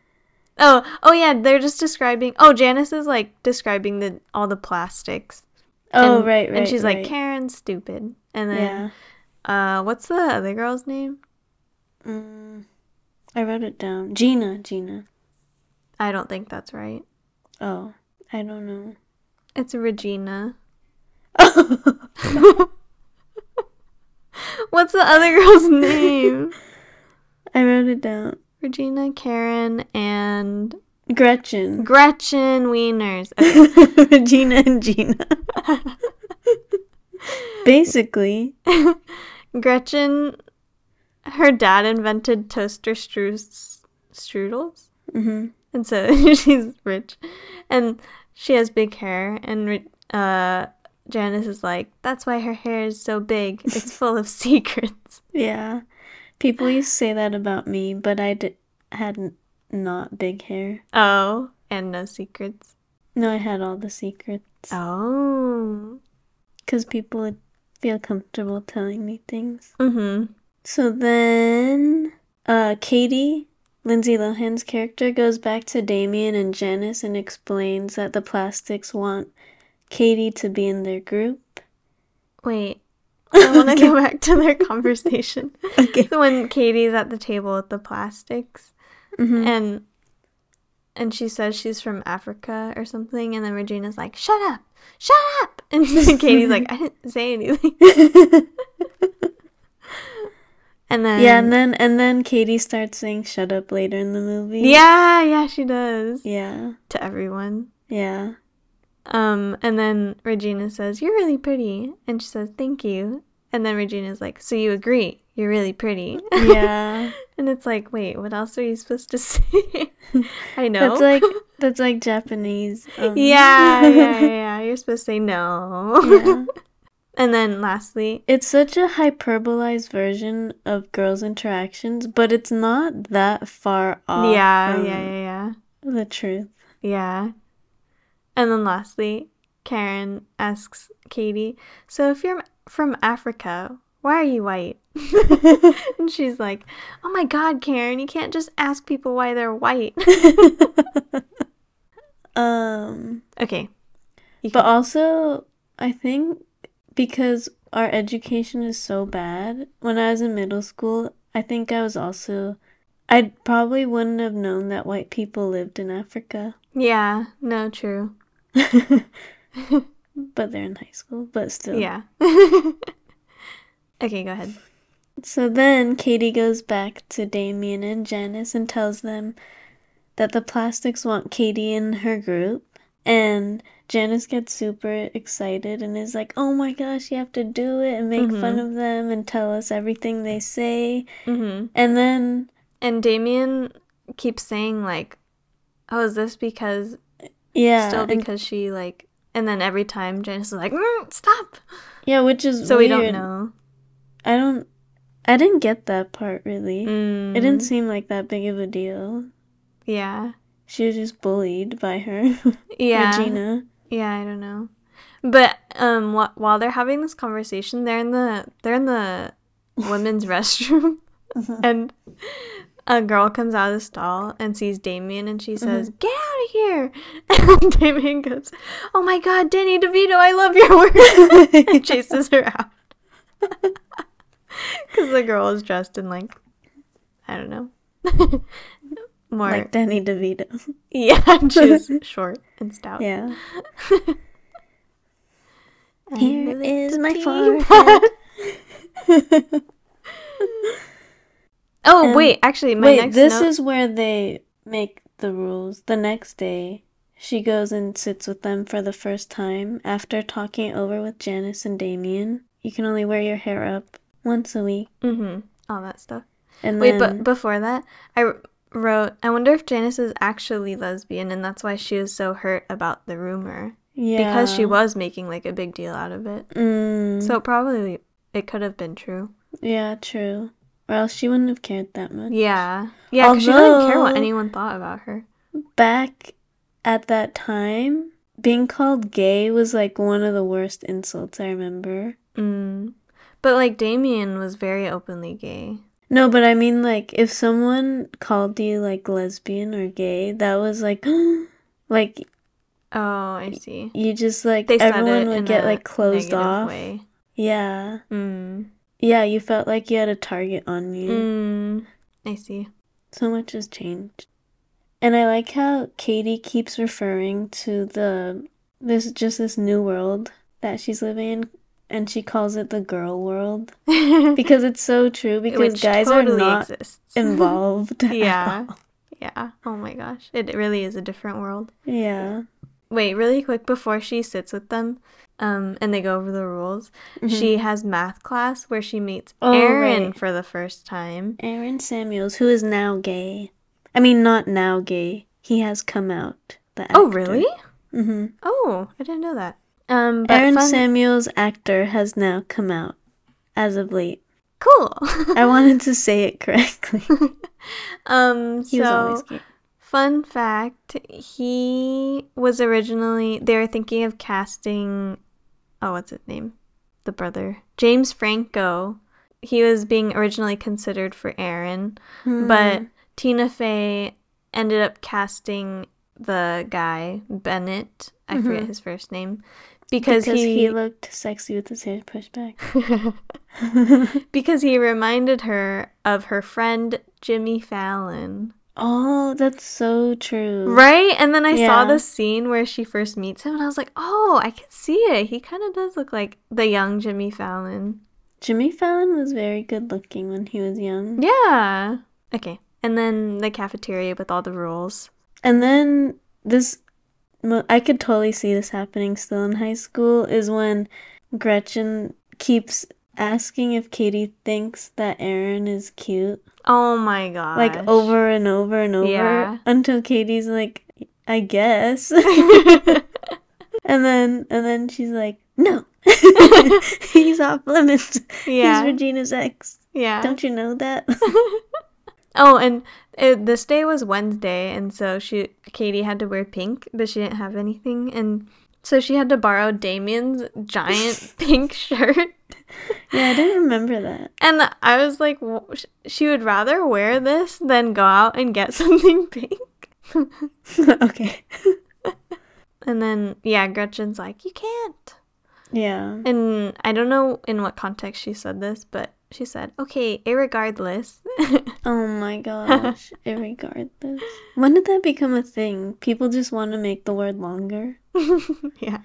Speaker 1: Oh, oh yeah, they're just describing. Oh, Janice is like describing the all the plastics.
Speaker 2: oh,
Speaker 1: And-
Speaker 2: right, right.
Speaker 1: And she's like,
Speaker 2: right.
Speaker 1: Karen's stupid. And
Speaker 2: yeah.
Speaker 1: then, uh, what's the other girl's name?
Speaker 2: Mm, I wrote it down. Gina, Gina.
Speaker 1: I don't think that's right.
Speaker 2: Oh, I don't know.
Speaker 1: It's Regina. [laughs] [laughs] What's the other girl's name?
Speaker 2: I wrote it down.
Speaker 1: Regina, Karen, and
Speaker 2: Gretchen.
Speaker 1: Gretchen Wieners. [laughs] Okay.
Speaker 2: Regina and Gina. [laughs] Basically.
Speaker 1: Gretchen, her dad invented toaster strudels,
Speaker 2: hmm
Speaker 1: and so [laughs] she's rich, and she has big hair. And uh, Janice is like, "That's why her hair is so big. It's full of secrets."
Speaker 2: Yeah. People used to say that about me, but I d- had not big hair.
Speaker 1: Oh, and no secrets.
Speaker 2: No, I had all the secrets.
Speaker 1: Oh.
Speaker 2: Because people would feel comfortable telling me things.
Speaker 1: Mm-hmm.
Speaker 2: So then, uh, Cady, Lindsay Lohan's character, goes back to Damian and Janice and explains that the plastics want Cady to be in their group.
Speaker 1: Wait. I want to [laughs] go back to their conversation. [laughs]
Speaker 2: Okay.
Speaker 1: So when Cady's at the table with the plastics,
Speaker 2: Mhm.
Speaker 1: and and she says she's from Africa or something, and then Regina's like, "Shut up, shut up," [laughs] and Cady's like, "I didn't say anything." and then
Speaker 2: yeah, and then and then Cady starts saying "shut up" later in the movie.
Speaker 1: yeah, yeah, she does
Speaker 2: yeah,
Speaker 1: to everyone.
Speaker 2: yeah.
Speaker 1: Um, and then Regina says, "You're really pretty," and she says, "Thank you." And then Regina's like, "So you agree? You're really pretty."
Speaker 2: Yeah. [laughs]
Speaker 1: and it's like, wait, what else are you supposed to [laughs] say? I know.
Speaker 2: That's like [laughs] that's like Japanese. Um,
Speaker 1: yeah, yeah, yeah. You're supposed to say no.
Speaker 2: yeah.
Speaker 1: and then lastly,
Speaker 2: It's such a hyperbolized version of girls' interactions, but it's not that far off.
Speaker 1: yeah, yeah, yeah, yeah,
Speaker 2: The truth.
Speaker 1: yeah. And then lastly, Karen asks Cady, "So if you're from Africa, why are you white?" [laughs] and she's like, "Oh my God, Karen, you can't just ask people why they're white." [laughs]
Speaker 2: um,
Speaker 1: okay.
Speaker 2: But also, I think because our education is so bad, when I was in middle school, I think I was also. I probably wouldn't have known that white people lived in Africa.
Speaker 1: yeah, no, true. [laughs]
Speaker 2: but they're in high school, but still.
Speaker 1: Yeah. [laughs] okay, go ahead.
Speaker 2: So then Cady goes back to Damian and Janice and tells them that the plastics want Cady in her group. And Janice gets super excited and is like, oh my gosh, you have to do it and make fun
Speaker 1: Mhm.
Speaker 2: of them and tell us everything they say.
Speaker 1: hmm
Speaker 2: And then,
Speaker 1: And Damian keeps saying like, "Oh, is this because
Speaker 2: yeah.
Speaker 1: still because she like?" And then every time Janice is like, mm, "Stop!"
Speaker 2: yeah, which is
Speaker 1: So we don't know.
Speaker 2: I don't. I didn't get that part really.
Speaker 1: Mm,
Speaker 2: It didn't seem like that big of a deal.
Speaker 1: Yeah.
Speaker 2: She was just bullied by her, [laughs]
Speaker 1: Yeah.
Speaker 2: Regina.
Speaker 1: Yeah, I don't know. But um, wh- while they're having this conversation, they're in the they're in the women's [laughs] restroom, [laughs] and a girl comes out of the stall and sees Damian, and she says, mm-hmm. "Get out of here!" [laughs] And Damian goes, "Oh my God, Danny DeVito, I love your work!" [laughs] and chases her out [laughs] because the girl is dressed in like I don't know, more
Speaker 2: like Danny DeVito.
Speaker 1: yeah, she's short and stout.
Speaker 2: Yeah. Here
Speaker 1: the
Speaker 2: my forehead.
Speaker 1: Oh
Speaker 2: And-
Speaker 1: wait, actually, my
Speaker 2: Wait,
Speaker 1: next
Speaker 2: this
Speaker 1: note-
Speaker 2: is where they make the rules. The next day, she goes and sits with them for the first time after talking over with Janice and Damian. You can only wear your hair up once a week.
Speaker 1: Mhm, all that stuff.
Speaker 2: And
Speaker 1: Wait,
Speaker 2: then,
Speaker 1: but before that, I wrote, I wonder if Janice is actually lesbian, and that's why she was so hurt about the rumor
Speaker 2: yeah.
Speaker 1: because she was making like a big deal out of it.
Speaker 2: Mm,
Speaker 1: So probably it could have been true.
Speaker 2: yeah, true. Or else she wouldn't have cared that much.
Speaker 1: Yeah, yeah, because she didn't care what anyone thought about her.
Speaker 2: Back at that time, being called gay was like one of the worst insults I remember.
Speaker 1: Mm. But like Damian was very openly gay.
Speaker 2: No, but I mean, like, if someone called you like lesbian or gay, that was like, [gasps] like
Speaker 1: Oh, I see.
Speaker 2: you just like
Speaker 1: They
Speaker 2: everyone
Speaker 1: it
Speaker 2: would get like closed off.
Speaker 1: way.
Speaker 2: Yeah,
Speaker 1: Mm.
Speaker 2: Yeah, you felt like you had a target on you.
Speaker 1: Mm. I see.
Speaker 2: So much has changed, and I like how Cady keeps referring to the this just this new world that she's living in, and she calls it the girl world [laughs] because it's so true. Because
Speaker 1: Which
Speaker 2: guys
Speaker 1: totally
Speaker 2: are not
Speaker 1: exists.
Speaker 2: involved. [laughs]
Speaker 1: yeah. Yeah. Oh my gosh. It really is a different world.
Speaker 2: Yeah.
Speaker 1: Wait, really quick before she sits with them, um, and they go over the rules,
Speaker 2: Mhm.
Speaker 1: she has math class where she meets
Speaker 2: Oh,
Speaker 1: Aaron
Speaker 2: right.
Speaker 1: for the first time.
Speaker 2: Aaron Samuels, who is now gay. I mean, not now gay. He has come out. The
Speaker 1: Oh, really?
Speaker 2: Mm-hmm.
Speaker 1: Oh, I didn't know that. Um,
Speaker 2: Aaron
Speaker 1: fun-
Speaker 2: Samuels, actor, has now come out as of late.
Speaker 1: cool. [laughs]
Speaker 2: I wanted to say it correctly. [laughs]
Speaker 1: um,
Speaker 2: He was always
Speaker 1: so
Speaker 2: gay.
Speaker 1: fun fact, he was originally they were thinking of casting oh, what's his name? The brother. James Franco. He was being originally considered for Aaron, but
Speaker 2: Hmm.
Speaker 1: Tina Fey ended up casting the guy, Bennett. I forget
Speaker 2: Mhm.
Speaker 1: his first name. Because,
Speaker 2: because
Speaker 1: he,
Speaker 2: he looked sexy with his hair pushed back. [laughs] [laughs]
Speaker 1: because he reminded her of her friend Jimmy Fallon.
Speaker 2: Oh, that's so true.
Speaker 1: Right? And then I saw the scene where she first meets him and I was like, "Oh, I can see it. He kind of does look like the young Jimmy Fallon."
Speaker 2: Jimmy Fallon was very good looking when he was young.
Speaker 1: Yeah. Okay. And then the cafeteria with all the rules.
Speaker 2: And then this, I could totally see this happening still in high school, is when Gretchen keeps asking if Cady thinks that Aaron is cute.
Speaker 1: Oh my god.
Speaker 2: Like over and over and over
Speaker 1: Yeah.
Speaker 2: until Cady's like, I guess. [laughs] [laughs] and then and then she's like, No. [laughs] He's off limits.
Speaker 1: yeah.
Speaker 2: He's Regina's ex.
Speaker 1: yeah.
Speaker 2: Don't you know that?
Speaker 1: Oh, and it, this day was Wednesday, and so she Cady had to wear pink, but she didn't have anything, and so she had to borrow Damian's giant [laughs] pink shirt.
Speaker 2: yeah, I didn't remember that.
Speaker 1: And I was like, w- she would rather wear this than go out and get [laughs] something pink. [laughs]
Speaker 2: okay.
Speaker 1: And then, yeah, Gretchen's like, you can't.
Speaker 2: Yeah.
Speaker 1: And I don't know in what context she said this, but she said, okay, irregardless.
Speaker 2: Oh my gosh. Irregardless. When did that become a thing? People just want to make the word longer. [laughs]
Speaker 1: yeah.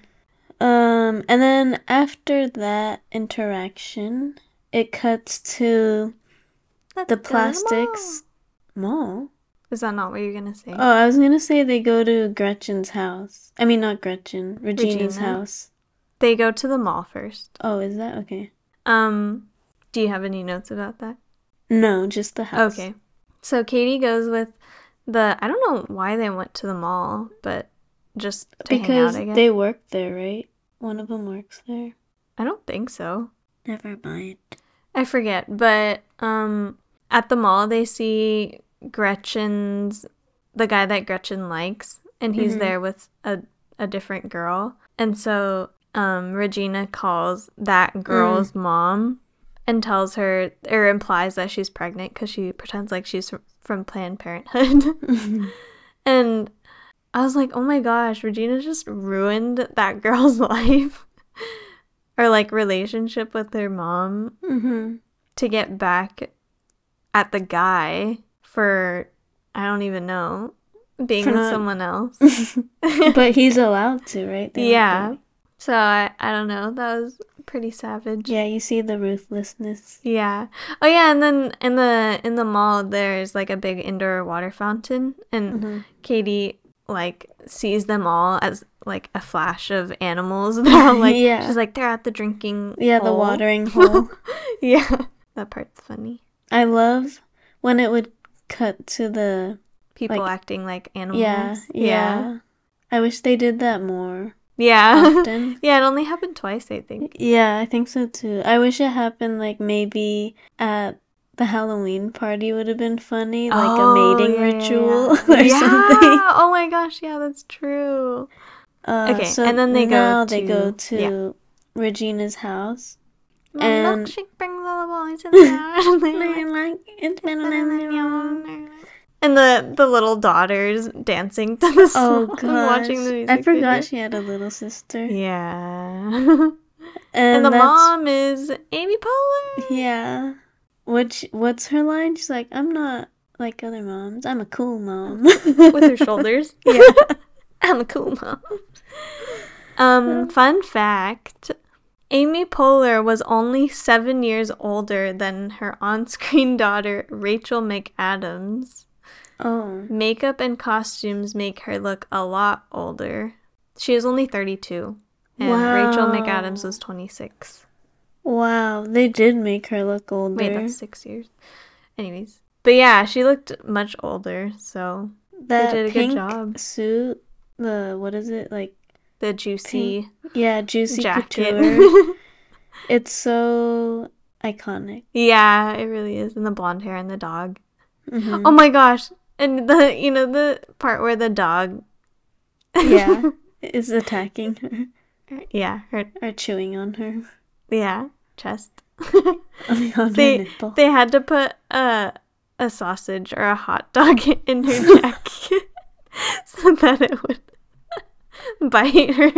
Speaker 2: Um, and then after that interaction, it cuts to
Speaker 1: Let's
Speaker 2: the plastics mall.
Speaker 1: mall. Is that not what you're going to say?
Speaker 2: Oh, I was gonna say they go to Gretchen's house. I mean, not Gretchen, Regina's
Speaker 1: Regina.
Speaker 2: house.
Speaker 1: They go to the mall first.
Speaker 2: Oh, is that okay?
Speaker 1: Um, do you have any notes about that?
Speaker 2: No, just the house.
Speaker 1: Okay. So Cady goes with the I don't know why they went to the mall, but just to
Speaker 2: Because
Speaker 1: hang out, I
Speaker 2: they work there, right? One of them works there.
Speaker 1: I don't think so.
Speaker 2: Never mind.
Speaker 1: I forget, but um at the mall they see Gretchen's the guy that Gretchen likes and he's
Speaker 2: Mhm.
Speaker 1: there with a a different girl. And so um Regina calls that girl's mom and tells her or implies that she's pregnant cuz she pretends like she's from Planned Parenthood. [laughs] [laughs] and I was like, "Oh my gosh, Regina just ruined that [laughs] girl's life." or like relationship with her mom
Speaker 2: mm-hmm.
Speaker 1: to get back at the guy for I don't even know being
Speaker 2: For
Speaker 1: with
Speaker 2: not-
Speaker 1: someone else. [laughs]
Speaker 2: but he's [laughs] allowed to, right? They
Speaker 1: yeah. So I I don't know. That was pretty savage.
Speaker 2: Yeah, you see the ruthlessness.
Speaker 1: Yeah. Oh yeah, and then in the in the mall there's like a big indoor water fountain and
Speaker 2: Mhm.
Speaker 1: Cady like sees them all as like a flash of animals. [laughs] They're all like
Speaker 2: Yeah.
Speaker 1: she's like they're at the drinking
Speaker 2: Yeah, the watering [laughs] hole.
Speaker 1: yeah. That part's funny.
Speaker 2: I love when it would cut to the
Speaker 1: People
Speaker 2: Like-
Speaker 1: acting like animals.
Speaker 2: yeah, yeah. I wish they did that more
Speaker 1: Yeah. [laughs]
Speaker 2: often.
Speaker 1: yeah, it only happened twice, I think.
Speaker 2: yeah, I think so too. I wish it happened like maybe at the Halloween party would have been funny, like a mating
Speaker 1: Oh, yeah,
Speaker 2: ritual
Speaker 1: yeah. [laughs]
Speaker 2: or
Speaker 1: Yeah!
Speaker 2: something.
Speaker 1: Oh my gosh, yeah, that's true.
Speaker 2: Uh,
Speaker 1: Okay,
Speaker 2: so
Speaker 1: and then they go
Speaker 2: now they go
Speaker 1: to-
Speaker 2: to. Regina's house.
Speaker 1: My
Speaker 2: And-
Speaker 1: milkshake brings all the boys in [laughs] the house.
Speaker 2: like it's been a
Speaker 1: and the the little daughters dancing to the
Speaker 2: Oh
Speaker 1: song,
Speaker 2: gosh, [laughs]
Speaker 1: watching the music
Speaker 2: I forgot
Speaker 1: video.
Speaker 2: she had a little sister.
Speaker 1: Yeah.
Speaker 2: And,
Speaker 1: and the mom is Amy Poehler.
Speaker 2: Yeah. Which what's her line? She's like, I'm not like other moms. I'm a cool mom.
Speaker 1: with her shoulders. [laughs]
Speaker 2: Yeah. [laughs]
Speaker 1: I'm a cool mom. Um, fun fact Amy Poehler was only seven years older than her on screen [laughs] daughter, Rachel McAdams.
Speaker 2: Oh.
Speaker 1: Makeup and costumes make her look a lot older. She is only 32, and Rachel McAdams was 26.
Speaker 2: Wow. They did make her look older.
Speaker 1: Wait, that's six years. Anyways. But yeah, she looked much older, so
Speaker 2: that
Speaker 1: did a good job.
Speaker 2: suit, the what is it? Like
Speaker 1: the juicy
Speaker 2: yeah, juicy
Speaker 1: jacket.
Speaker 2: couture. [laughs] it's so iconic.
Speaker 1: Yeah, it really is. And the blonde hair and the dog.
Speaker 2: Mhm.
Speaker 1: Oh my gosh. And the you know the part where the dog
Speaker 2: yeah. [laughs] Is attacking her
Speaker 1: yeah, her
Speaker 2: or chewing on her.
Speaker 1: yeah, chest. [laughs]
Speaker 2: her
Speaker 1: they they had to put a a sausage or a hot dog [laughs] in her jacket [laughs] so that it would bite her.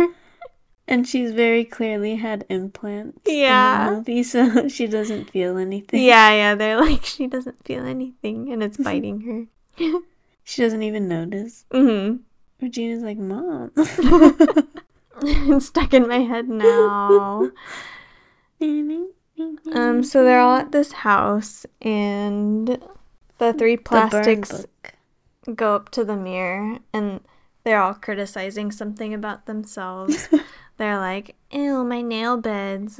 Speaker 2: And she's very clearly had implants
Speaker 1: Yeah.
Speaker 2: in the movie, so she doesn't feel anything.
Speaker 1: Yeah, yeah, they're like she doesn't feel anything and it's biting her.
Speaker 2: She doesn't even notice.
Speaker 1: Mm-hmm.
Speaker 2: Regina's like, Mom.
Speaker 1: it's stuck in my head now. Um, so they're all at this house, and the three plastics
Speaker 2: book.
Speaker 1: go up to the mirror, and they're all criticizing something about themselves. [laughs] they're like, "Ew, my nail beds.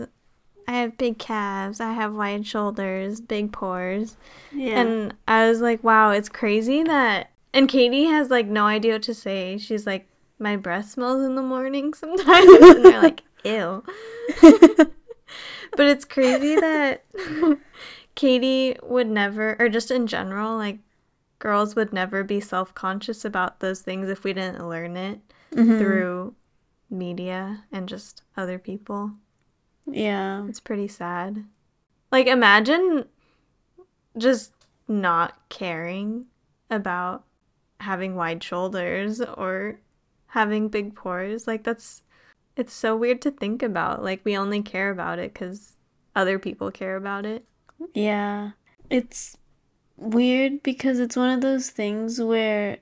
Speaker 1: I have big calves. I have wide shoulders, big pores."
Speaker 2: Yeah.
Speaker 1: And I was like, "Wow, it's crazy that." And Cady has like no idea what to say. She's like, "My breath smells in the morning sometimes," [laughs] and they're like, "Ew." [laughs] But it's crazy that [laughs] Cady would never, or just in general, like girls would never be self conscious about those things if we didn't learn it
Speaker 2: Mhm.
Speaker 1: through media and just other people.
Speaker 2: Yeah.
Speaker 1: It's pretty sad. Like, imagine just not caring about having wide shoulders or having big pores. Like, that's, it's so weird to think about. Like, we only care about it because other people care about it.
Speaker 2: Yeah. It's weird because it's one of those things where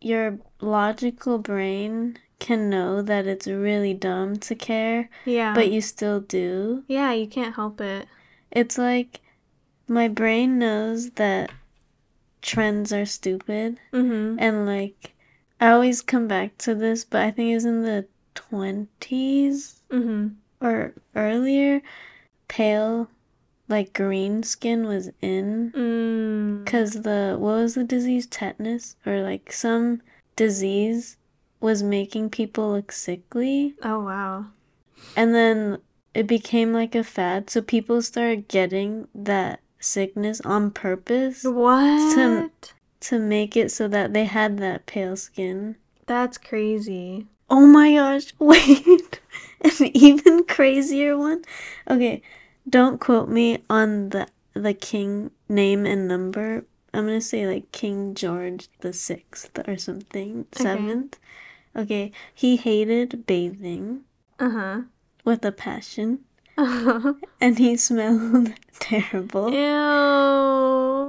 Speaker 2: your logical brain can know that it's really dumb to care,
Speaker 1: Yeah.
Speaker 2: but you still do.
Speaker 1: yeah, you can't help it.
Speaker 2: It's like my brain knows that trends are stupid
Speaker 1: Mm-hmm.
Speaker 2: and like I always come back to this, but I think it was in the 20s
Speaker 1: Mm-hmm.
Speaker 2: or earlier pale like green skin was in
Speaker 1: Mm.
Speaker 2: Because the, what was the disease? Tetanus? Or like some disease was making people look sickly.
Speaker 1: Oh, wow.
Speaker 2: And then it became like a fad. So people started getting that sickness on purpose
Speaker 1: What?
Speaker 2: To, to make it so that they had that pale skin.
Speaker 1: That's crazy.
Speaker 2: Oh my gosh, [laughs] wait. An even crazier one? Okay, don't quote me on the the king name and number. I'm gonna say like King George the Sixth or something. Seventh. Okay, okay. he hated bathing
Speaker 1: Uh-huh.
Speaker 2: with a passion,
Speaker 1: Uh-huh.
Speaker 2: and he smelled [laughs] terrible
Speaker 1: Ew.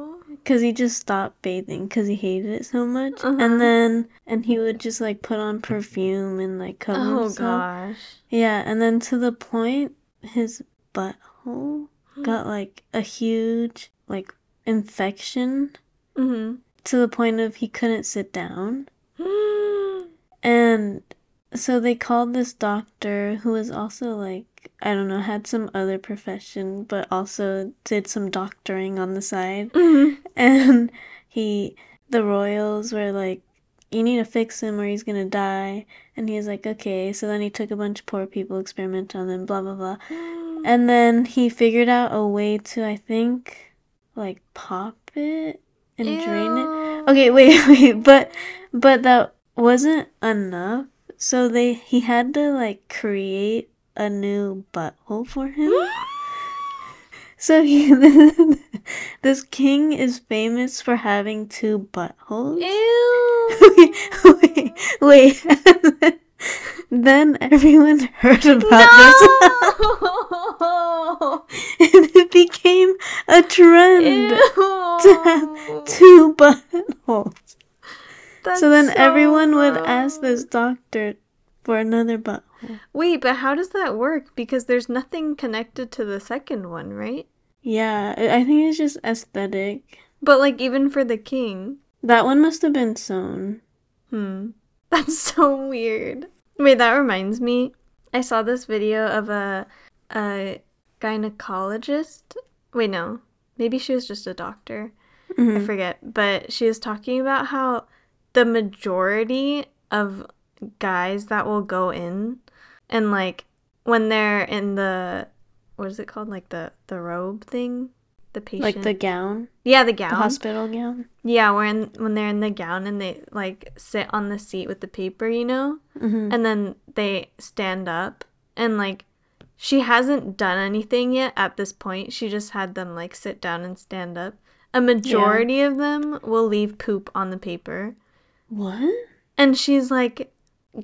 Speaker 2: Because he just stopped bathing because he hated it so much.
Speaker 1: Uh-huh.
Speaker 2: And then, and he would just like put on perfume and like cover
Speaker 1: Oh,
Speaker 2: himself.
Speaker 1: gosh.
Speaker 2: Yeah, and then to the point his butthole [gasps] got like a huge like infection
Speaker 1: Mm
Speaker 2: to the point of he couldn't sit down. [gasps] And so they called this doctor who was also like I don't know, had some other profession but also did some doctoring on the side.
Speaker 1: mm
Speaker 2: And he the royals were like you need to fix him or he's gonna die. And he was like, okay. So then he took a bunch of poor people, experimented on them, blah, blah, blah. And then he figured out a way to, I think, like pop it and drain it. Okay, [laughs] wait, wait, but but that wasn't enough. So they he had to like create a new butthole for him. [gasps] So he [laughs] this king is famous for having two buttholes.
Speaker 1: Ew. [laughs]
Speaker 2: wait, wait, wait. [laughs] then everyone heard about
Speaker 1: No.
Speaker 2: this, and it became a trend to have two buttholes.
Speaker 1: That's
Speaker 2: so then everyone would ask this doctor for another butthole.
Speaker 1: Wait, but how does that work? Because there's nothing connected to the second one, right?
Speaker 2: Yeah, I I think it's just aesthetic.
Speaker 1: But like even for the king.
Speaker 2: That one must have been sewn.
Speaker 1: Hmm. [laughs] That's so weird. Wait, that reminds me. I saw this video of a a gynecologist. Wait, no. Maybe she was just a doctor. I
Speaker 2: Mhm.
Speaker 1: forget. But she was talking about how the majority of guys that will go in and like when they're in the what is it called? Like the the robe thing? The patient
Speaker 2: Like the gown,
Speaker 1: Yeah, the gown.
Speaker 2: the hospital gown.
Speaker 1: Yeah, when when they're in the gown and they like sit on the seat with the paper, you know,
Speaker 2: hmm
Speaker 1: and then they stand up and like she hasn't done anything yet at this point. She just had them like sit down and stand up. A majority of them will leave poop on the paper.
Speaker 2: What?
Speaker 1: And she's like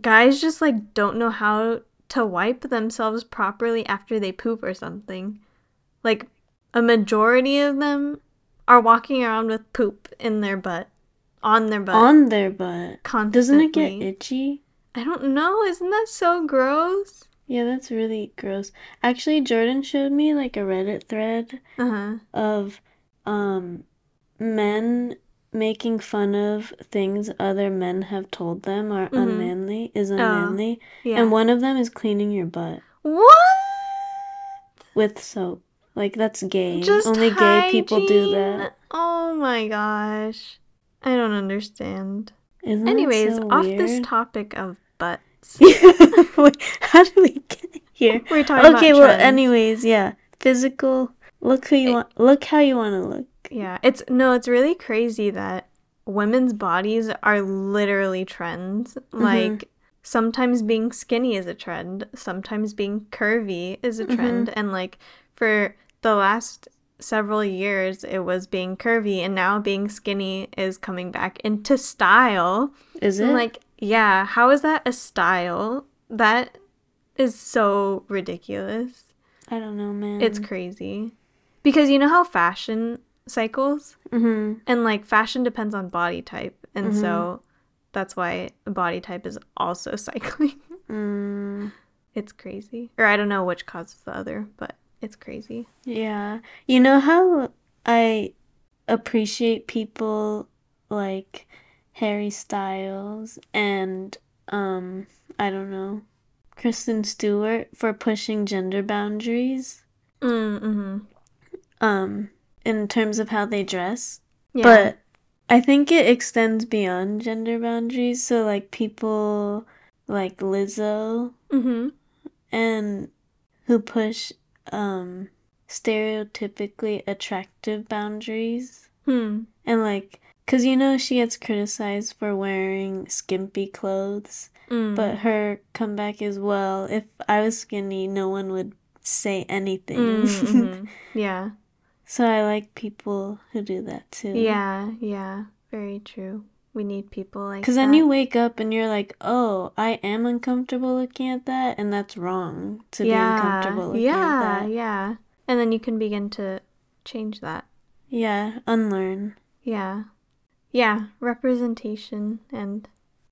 Speaker 1: guys just like don't know how to wipe themselves properly after they poop or something. Like a majority of them are walking around with poop in their butt. on their butt.
Speaker 2: on their butt.
Speaker 1: constantly.
Speaker 2: Doesn't it get itchy?
Speaker 1: I don't know. Isn't that so gross?
Speaker 2: Yeah, that's really gross. Actually, Jordan showed me like a Reddit thread
Speaker 1: Uh huh.
Speaker 2: of um men making fun of things other men have told them are
Speaker 1: Mhm.
Speaker 2: unmanly is unmanly.
Speaker 1: Yeah.
Speaker 2: And one of them is cleaning your butt
Speaker 1: what?
Speaker 2: with soap. Like that's gay.
Speaker 1: Just
Speaker 2: Only gay people do that.
Speaker 1: Oh my gosh. I don't understand.
Speaker 2: Isn't
Speaker 1: Anyways,
Speaker 2: so
Speaker 1: off this topic of butts. [laughs]
Speaker 2: Wait, how do we get here?
Speaker 1: We're talking
Speaker 2: Okay, well,
Speaker 1: trends.
Speaker 2: anyways, yeah. Physical. Look who you want. Look how you want to look.
Speaker 1: Yeah, it's no, it's really crazy that women's bodies are literally trends.
Speaker 2: Mm-hmm.
Speaker 1: Like sometimes being skinny is a trend, sometimes being curvy is a
Speaker 2: Mm-hmm.
Speaker 1: trend, and like for the last several years it was being curvy and now being skinny is coming back into style.
Speaker 2: Is it?
Speaker 1: like, yeah, how is that a style? That is so ridiculous.
Speaker 2: I don't know, man.
Speaker 1: It's crazy. Because you know how fashion cycles?
Speaker 2: hmm
Speaker 1: And like fashion depends on body type. And
Speaker 2: Mm-hmm.
Speaker 1: so that's why body type is also [laughs] cycling.
Speaker 2: Mm,
Speaker 1: it's crazy. Or I don't know which causes the other, but it's crazy.
Speaker 2: yeah. You know how I appreciate people like Harry Styles and um I don't know Kristen Stewart for pushing gender boundaries
Speaker 1: Mm-hmm.
Speaker 2: um in terms of how they dress.
Speaker 1: Yeah.
Speaker 2: But I think it extends beyond gender boundaries. So, like, people like Lizzo
Speaker 1: mm-hmm.
Speaker 2: and who push um, stereotypically attractive boundaries.
Speaker 1: Hmm.
Speaker 2: And, like, because you know, she gets criticized for wearing skimpy clothes.
Speaker 1: Mm.
Speaker 2: But her comeback is, well, if I was skinny, no one would say anything.
Speaker 1: Mm, mhm. [laughs] Yeah.
Speaker 2: So, I like people who do that too.
Speaker 1: Yeah. Yeah. Very true. We need people like
Speaker 2: Because then you wake up and you're like, oh, I am uncomfortable looking at that, and that's wrong to be uncomfortable looking
Speaker 1: yeah,
Speaker 2: at that.
Speaker 1: Yeah, Yeah. And then you can begin to change that.
Speaker 2: Yeah, unlearn.
Speaker 1: Yeah. Yeah. Representation and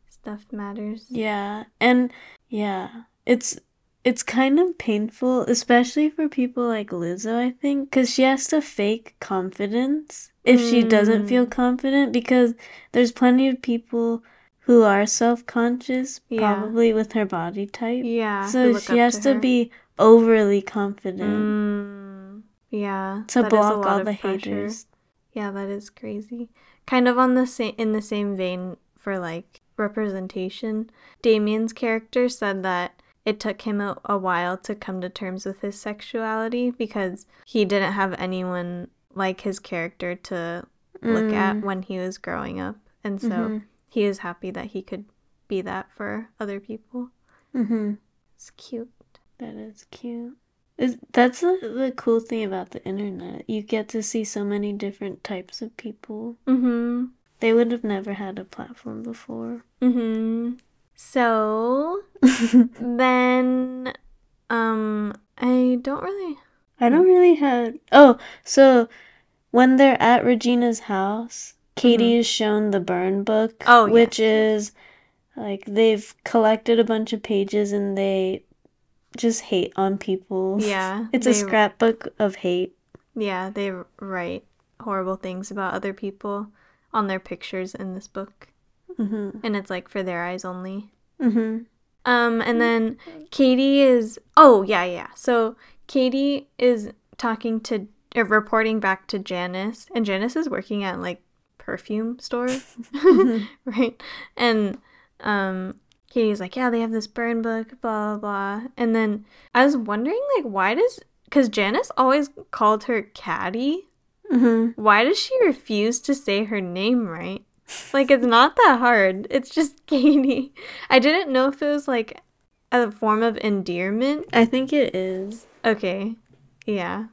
Speaker 1: stuff matters.
Speaker 2: Yeah, and yeah, it's it's kind of painful, especially for people like Lizzo, I think, because she has to fake confidence if she doesn't
Speaker 1: Mm.
Speaker 2: feel confident, because there's plenty of people who are self-conscious,
Speaker 1: Yeah.
Speaker 2: probably with her body type.
Speaker 1: Yeah.
Speaker 2: So she has to
Speaker 1: her.
Speaker 2: be overly confident.
Speaker 1: Mm, yeah.
Speaker 2: to
Speaker 1: that is a
Speaker 2: block all the
Speaker 1: pressure.
Speaker 2: haters.
Speaker 1: Yeah, that is crazy. Kind of on the same in the same vein for like representation. Damian's character said that it took him a, a while to come to terms with his sexuality because he didn't have anyone like his character to look at when he was growing up. And so
Speaker 2: Mhm.
Speaker 1: he is happy that he could be that for other people.
Speaker 2: Mm-hmm.
Speaker 1: It's cute.
Speaker 2: That is cute. Is that's the, the cool thing about the internet. You get to see so many different types of people.
Speaker 1: Mhm.
Speaker 2: They would have never had a platform before.
Speaker 1: Mhm. So [laughs] then um I don't really
Speaker 2: I don't really have. Oh, so when they're at Regina's house, Cady is shown the burn book,
Speaker 1: Mm-hmm. Oh,
Speaker 2: which
Speaker 1: yes,
Speaker 2: is like they've collected a bunch of pages and they just hate on people.
Speaker 1: Yeah, [laughs]
Speaker 2: it's a scrapbook of hate.
Speaker 1: Yeah, they write horrible things about other people on their pictures in this book.
Speaker 2: Mm-hmm.
Speaker 1: And it's like for their eyes only.
Speaker 2: Mm-hmm.
Speaker 1: Um, and then Cady is oh yeah, yeah. So Cady is talking to or reporting back to Janice, and Janice is working at like perfume store. [laughs] [laughs] right? And um Cady's like, Yeah, they have this burn book, blah blah blah. And then I was wondering like why does because Janice always called her Caddy.
Speaker 2: Mm-hmm.
Speaker 1: Why does she refuse to say her name right? Like it's not that hard. It's just [laughs] Cady. I didn't know if it was like a form of endearment.
Speaker 2: I think it is,
Speaker 1: Okay. Yeah.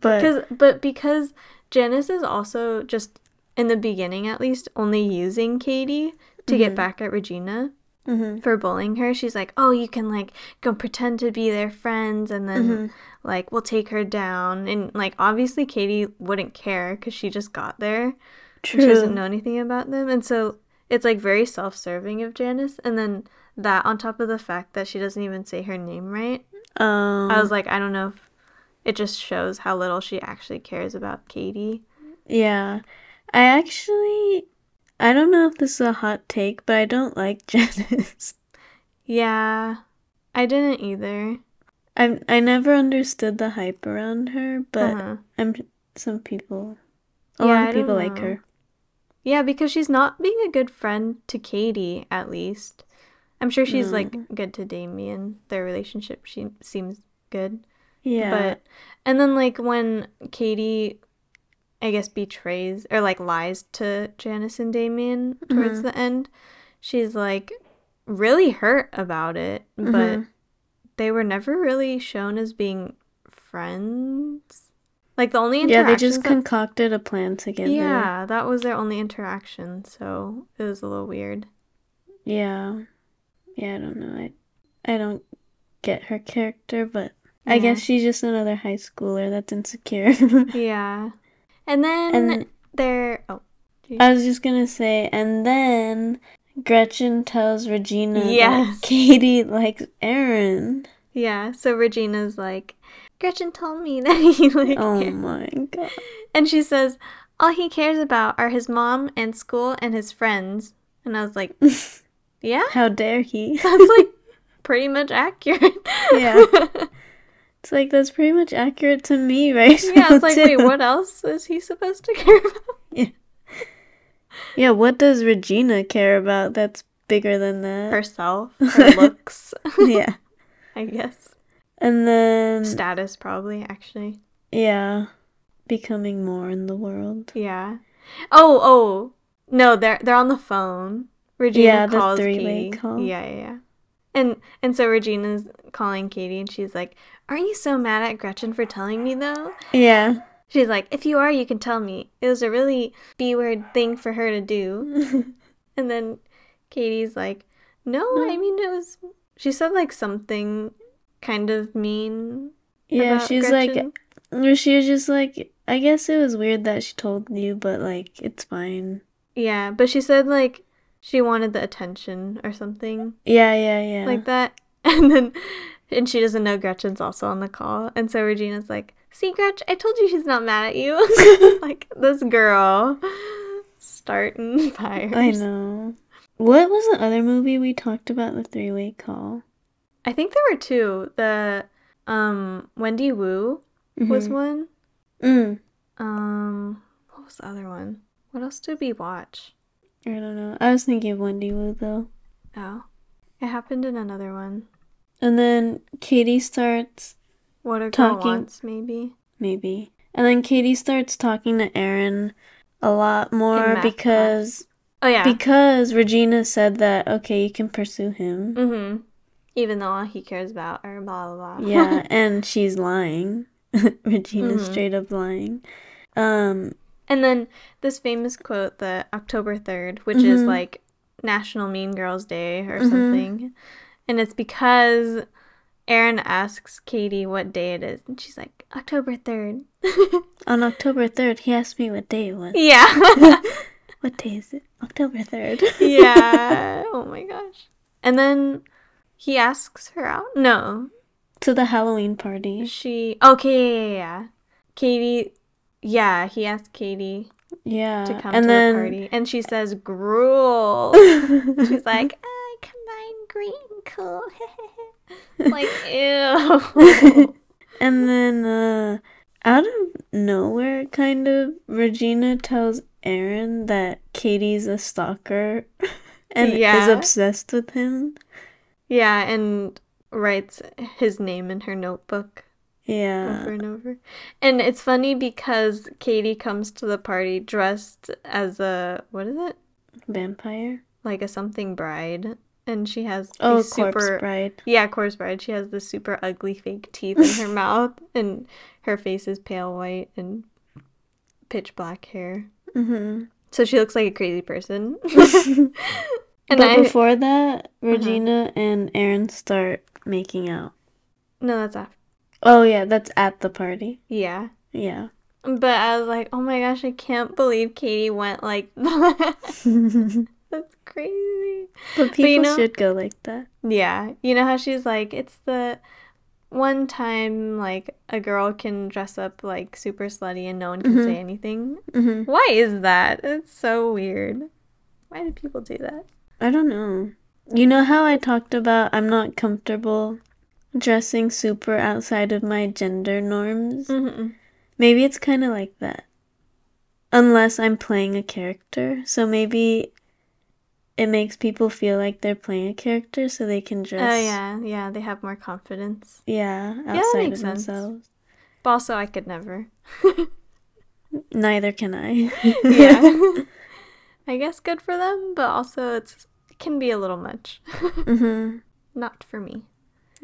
Speaker 2: but
Speaker 1: Cuz but because Janice is also just in the beginning at least only using Cady to get
Speaker 2: Mhm.
Speaker 1: back at Regina.
Speaker 2: Mm-hmm.
Speaker 1: for bullying her. She's like, "Oh, you can like go pretend to be their friends and then
Speaker 2: Mhm.
Speaker 1: like we'll take her down." And like obviously Cady wouldn't care cuz she just got there. And She doesn't know anything about them. And so it's like very self-serving of Janice and then that on top of the fact that she doesn't even say her name right.
Speaker 2: Um,
Speaker 1: I was like, I don't know if it just shows how little she actually cares about Cady.
Speaker 2: yeah. I actually, I don't know if this is a hot take, but I don't like [laughs] Janice.
Speaker 1: Yeah. I didn't either.
Speaker 2: I I never understood the hype around her, but
Speaker 1: Uh-huh.
Speaker 2: I'm some people, a
Speaker 1: Yeah,
Speaker 2: lot of people like her.
Speaker 1: Yeah, because she's not being a good friend to Cady, at least. I'm sure she's
Speaker 2: No.
Speaker 1: like good to Damian. Their relationship she seems good.
Speaker 2: Yeah,
Speaker 1: But and then like when Cady I guess betrays or like lies to Janice and Damian towards
Speaker 2: Mhm.
Speaker 1: the end, she's like really hurt about it, but
Speaker 2: Mhm.
Speaker 1: they were never really shown as being friends. Like the only
Speaker 2: yeah, they just
Speaker 1: that-
Speaker 2: concocted a plan together.
Speaker 1: yeah, that was their only interaction, so it was a little weird.
Speaker 2: yeah, yeah. I don't know. I I don't get her character, but I guess she's just another high schooler that's insecure. [laughs]
Speaker 1: Yeah. And then
Speaker 2: and
Speaker 1: they're oh
Speaker 2: I was just gonna say, and then Gretchen tells Regina
Speaker 1: Yes.
Speaker 2: that Cady likes Aaron.
Speaker 1: yeah, so Regina's like Gretchen told me [laughs] that he like
Speaker 2: Oh my god.
Speaker 1: and she says all he cares about are his mom and school and his friends. And I was like, [laughs] yeah,
Speaker 2: How dare he? [laughs]
Speaker 1: that's like pretty much accurate.
Speaker 2: Yeah. It's like that's pretty much accurate to me right
Speaker 1: yeah, it's like, wait, what else is he supposed to care about?
Speaker 2: Yeah, what does Regina care about that's bigger than that?
Speaker 1: Herself, her looks,
Speaker 2: yeah.
Speaker 1: I guess.
Speaker 2: And then
Speaker 1: Status, probably, actually.
Speaker 2: yeah, becoming more in the world.
Speaker 1: Yeah. Oh, oh. No, they're they're on the phone. Regina
Speaker 2: Yeah, the
Speaker 1: calls
Speaker 2: three-way
Speaker 1: Cady.
Speaker 2: call.
Speaker 1: Yeah, yeah, yeah. And and so Regina's calling Cady and she's like, Aren't you so mad at Gretchen for telling me though?
Speaker 2: Yeah.
Speaker 1: She's like, If you are, you can tell me. It was a really B word thing for her to do. [laughs] And then Cady's like, No,
Speaker 2: No.
Speaker 1: I mean it was she said like something kind of mean.
Speaker 2: yeah, she's
Speaker 1: Gretchen.
Speaker 2: like she was just like I guess it was weird that she told you, but like it's fine.
Speaker 1: Yeah, but she said like she wanted the attention or something.
Speaker 2: Yeah, yeah, yeah.
Speaker 1: like that. [laughs] And then, and she doesn't know Gretchen's also on the call. And so Regina's like, See, Gretch, I told you she's not mad at you. [laughs] [laughs] like, this girl starting fires.
Speaker 2: I know. What was the other movie we talked about the three way call?
Speaker 1: I think there were two. The, um, Wendy Wu was
Speaker 2: Mhm.
Speaker 1: one.
Speaker 2: Mm.
Speaker 1: Um, what was the other one? What else did we watch?
Speaker 2: I don't know. I was thinking of Wendy Wu though.
Speaker 1: Oh, it happened in another one.
Speaker 2: And then Cady starts
Speaker 1: What a girl
Speaker 2: Talking-
Speaker 1: wants, maybe.
Speaker 2: maybe. And then Cady starts talking to Aaron a lot more because
Speaker 1: Oh, yeah.
Speaker 2: because Regina said that okay, you can pursue him.
Speaker 1: mm-hmm. Even though all he cares about are blah, blah, blah.
Speaker 2: Yeah, [laughs] and she's lying. [laughs] Regina's
Speaker 1: Mhm.
Speaker 2: straight up lying. Um
Speaker 1: And then this famous quote, the October 3rd, which is
Speaker 2: Mhm.
Speaker 1: like National Mean Girls Day or
Speaker 2: Mhm.
Speaker 1: something. And it's because Aaron asks Cady what day it is. And she's like, October 3rd. [laughs]
Speaker 2: on October 3rd, he asked me what day it was.
Speaker 1: yeah.
Speaker 2: What day is it? October 3rd.
Speaker 1: yeah. Oh my gosh. And then he asks her out? No.
Speaker 2: to the Halloween party.
Speaker 1: She. Okay, yeah, yeah, yeah. Cady. Yeah, he asked Cady
Speaker 2: Yeah.
Speaker 1: to come
Speaker 2: and
Speaker 1: to
Speaker 2: then
Speaker 1: the party. And she says, grool. [laughs] She's like, I combine green cool. [laughs] like, ew. [laughs]
Speaker 2: and then uh out of nowhere kind of Regina tells Aaron that Cady's a stalker and is
Speaker 1: Yeah.
Speaker 2: obsessed with him.
Speaker 1: Yeah, and writes his name in her notebook
Speaker 2: Yeah.
Speaker 1: over and over. And it's funny because Cady comes to the party dressed as a, what is it?
Speaker 2: Vampire.
Speaker 1: Like a something bride. And she has
Speaker 2: Oh, corpse
Speaker 1: super
Speaker 2: bride.
Speaker 1: Yeah, corpse bride. She has the super ugly fake teeth in her [laughs] mouth, and her face is pale white and pitch black hair.
Speaker 2: Mm-hmm.
Speaker 1: So she looks like a crazy person. [laughs] [laughs] And
Speaker 2: but
Speaker 1: I Uh-huh.
Speaker 2: before that, Regina and Aaron start making out.
Speaker 1: no, that's after.
Speaker 2: Oh yeah, that's at the party.
Speaker 1: Yeah.
Speaker 2: Yeah.
Speaker 1: But I was like, oh my gosh, I can't believe Cady went like [laughs] that. [laughs] That's crazy.
Speaker 2: But people
Speaker 1: you know-
Speaker 2: should go like that.
Speaker 1: Yeah. You know how she's like, it's the one time like a girl can dress up like super slutty and no one can
Speaker 2: Mhm.
Speaker 1: say anything.
Speaker 2: hmm
Speaker 1: Why is that? It's so weird. Why do people do that?
Speaker 2: I don't know. You know how I talked about I'm not comfortable dressing super outside of my gender norms?
Speaker 1: Mm-hmm.
Speaker 2: Maybe it's kind of like that. Unless I'm playing a character. So maybe it makes people feel like they're playing a character so they can dress.
Speaker 1: Oh yeah, yeah. They have more confidence.
Speaker 2: Yeah,
Speaker 1: that makes
Speaker 2: of
Speaker 1: sense.
Speaker 2: themselves.
Speaker 1: But also, I could never.
Speaker 2: Neither can I. [laughs]
Speaker 1: yeah. [laughs] I guess good for them, but also it's it can be a little much.
Speaker 2: hmm [laughs]
Speaker 1: Not for me.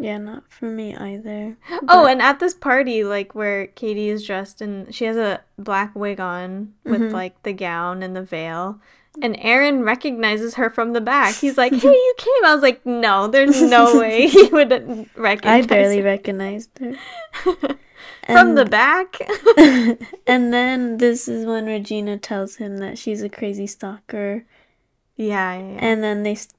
Speaker 2: Yeah, not for me either. [gasps]
Speaker 1: Oh, and at this party, like where Cady is dressed and she has a black wig on with
Speaker 2: Mhm.
Speaker 1: like the gown and the veil. And Aaron recognizes her from the back. He's like, [laughs] "Hey, you came." I was like, "No, there's no [laughs] way he would recognize." Her.
Speaker 2: I barely
Speaker 1: her."
Speaker 2: recognized her.
Speaker 1: from the back.
Speaker 2: and then this is when Regina tells him that she's a crazy stalker.
Speaker 1: Yeah, yeah, yeah.
Speaker 2: And then they, st-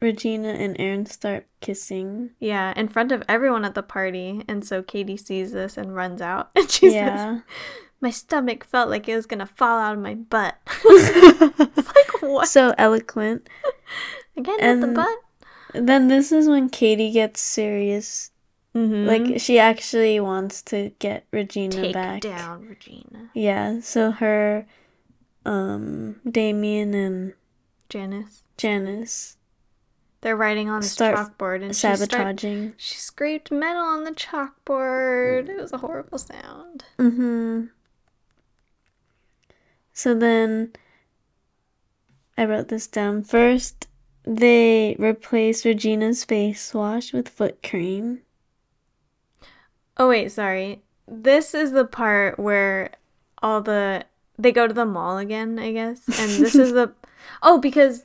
Speaker 2: Regina and Aaron start kissing.
Speaker 1: yeah, in front of everyone at the party. And so Cady sees this and runs out. [laughs] And she says,
Speaker 2: yeah.
Speaker 1: "My stomach felt like it was gonna fall out of my butt." [laughs] like [laughs] what?
Speaker 2: So eloquent.
Speaker 1: Again with the butt.
Speaker 2: Then this is when Cady gets serious.
Speaker 1: Mm-hmm.
Speaker 2: Like she actually wants to get Regina
Speaker 1: take
Speaker 2: back.
Speaker 1: down Regina.
Speaker 2: Yeah, so her um Damian and
Speaker 1: Janice.
Speaker 2: Janice
Speaker 1: They're writing on this
Speaker 2: Start
Speaker 1: chalkboard and she, start,
Speaker 2: sabotaging.
Speaker 1: she scraped metal on the chalkboard. It was a horrible sound.
Speaker 2: Mm-hmm. So then I wrote this down. First, they replace Regina's face wash with foot cream.
Speaker 1: Oh wait, sorry. This is the part where all the they go to the mall again, I guess. And this is the [laughs] Oh, because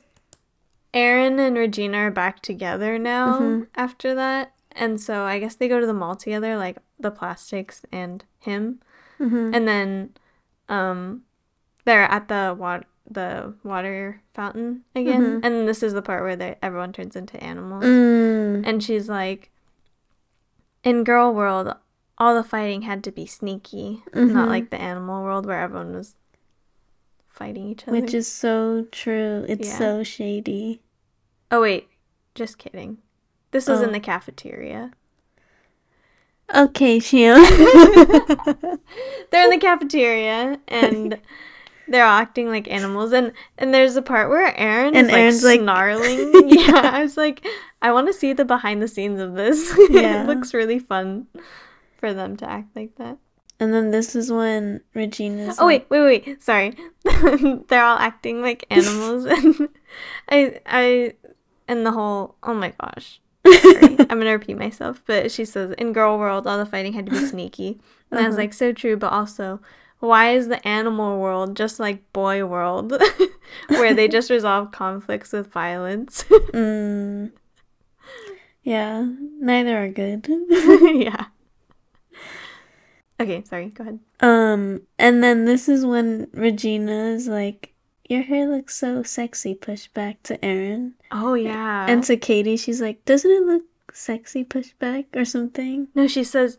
Speaker 1: Aaron and Regina are back together now
Speaker 2: Mhm.
Speaker 1: after that. And so I guess they go to the mall together, like the plastics and him.
Speaker 2: Mm-hmm.
Speaker 1: And then um they're at the water the water fountain again.
Speaker 2: Mhm.
Speaker 1: And this is the part where they everyone turns into animals.
Speaker 2: Mm.
Speaker 1: And she's like in girl world all the fighting had to be sneaky,
Speaker 2: Mhm.
Speaker 1: not like the animal world where everyone was fighting each other.
Speaker 2: Which is so true. It's
Speaker 1: Yeah.
Speaker 2: so shady.
Speaker 1: Oh wait, just kidding. This was
Speaker 2: Oh.
Speaker 1: in the cafeteria.
Speaker 2: Okay, Shio. [laughs]
Speaker 1: they're in the cafeteria and [laughs] they're acting like animals and and there's a part where Aaron
Speaker 2: And
Speaker 1: is
Speaker 2: Aaron's like-
Speaker 1: snarling. [laughs] yeah, I was like, I want to see the behind the scenes of this.
Speaker 2: Yeah.
Speaker 1: it looks really fun for them to act like that.
Speaker 2: and then this is when Regina's
Speaker 1: Oh
Speaker 2: like-
Speaker 1: wait, wait, wait. Sorry. [laughs] they're all acting like [laughs] animals and [laughs] I I and the whole oh my gosh. I'm gonna repeat myself, but she says in girl world all the fighting had to be sneaky. And I was
Speaker 2: Uh-huh.
Speaker 1: like, so true, but also why is the animal world just like boy world where they just resolve conflicts with violence?
Speaker 2: Mm. Yeah, neither are good.
Speaker 1: yeah. Okay, sorry, go ahead.
Speaker 2: um, and then this is when Regina is like, "Your hair looks so sexy." Push back to Aaron,
Speaker 1: Oh yeah.
Speaker 2: and to Cady, she's like, "Doesn't it look sexy?" Push back or something.
Speaker 1: no, she says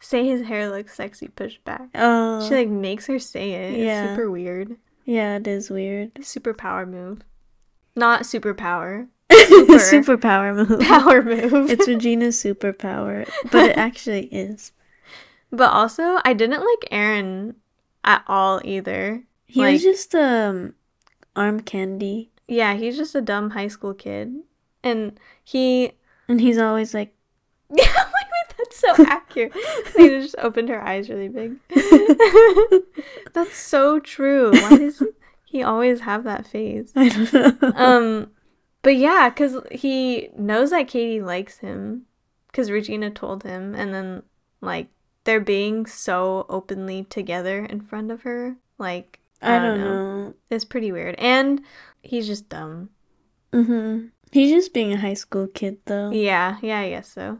Speaker 1: say his hair looks sexy, push back.
Speaker 2: Oh,
Speaker 1: She like makes her say it. It's
Speaker 2: Yeah.
Speaker 1: super weird.
Speaker 2: yeah, it is weird.
Speaker 1: Superpower move. Not superpower. [laughs] Super.
Speaker 2: Superpower move.
Speaker 1: Power move.
Speaker 2: It's Regina's superpower, but it [laughs] actually is.
Speaker 1: But also, I didn't like Aaron at all either.
Speaker 2: He
Speaker 1: Like-
Speaker 2: was just um arm candy,
Speaker 1: Yeah, he's just a dumb high school kid. And he
Speaker 2: and he's always like, [laughs]
Speaker 1: Yeah, wait, wait, that's so [laughs] accurate. Laina just opened her eyes really big. [laughs] that's so true. Why does he always have that face?
Speaker 2: I don't know.
Speaker 1: Um, but yeah, because he knows that Cady likes him, because Regina told him, and then like they're being so openly together in front of her, like
Speaker 2: I don't know.
Speaker 1: It's pretty weird, and he's just dumb.
Speaker 2: Mm-hmm. He's just being a high school kid, though.
Speaker 1: Yeah, yeah, I guess so.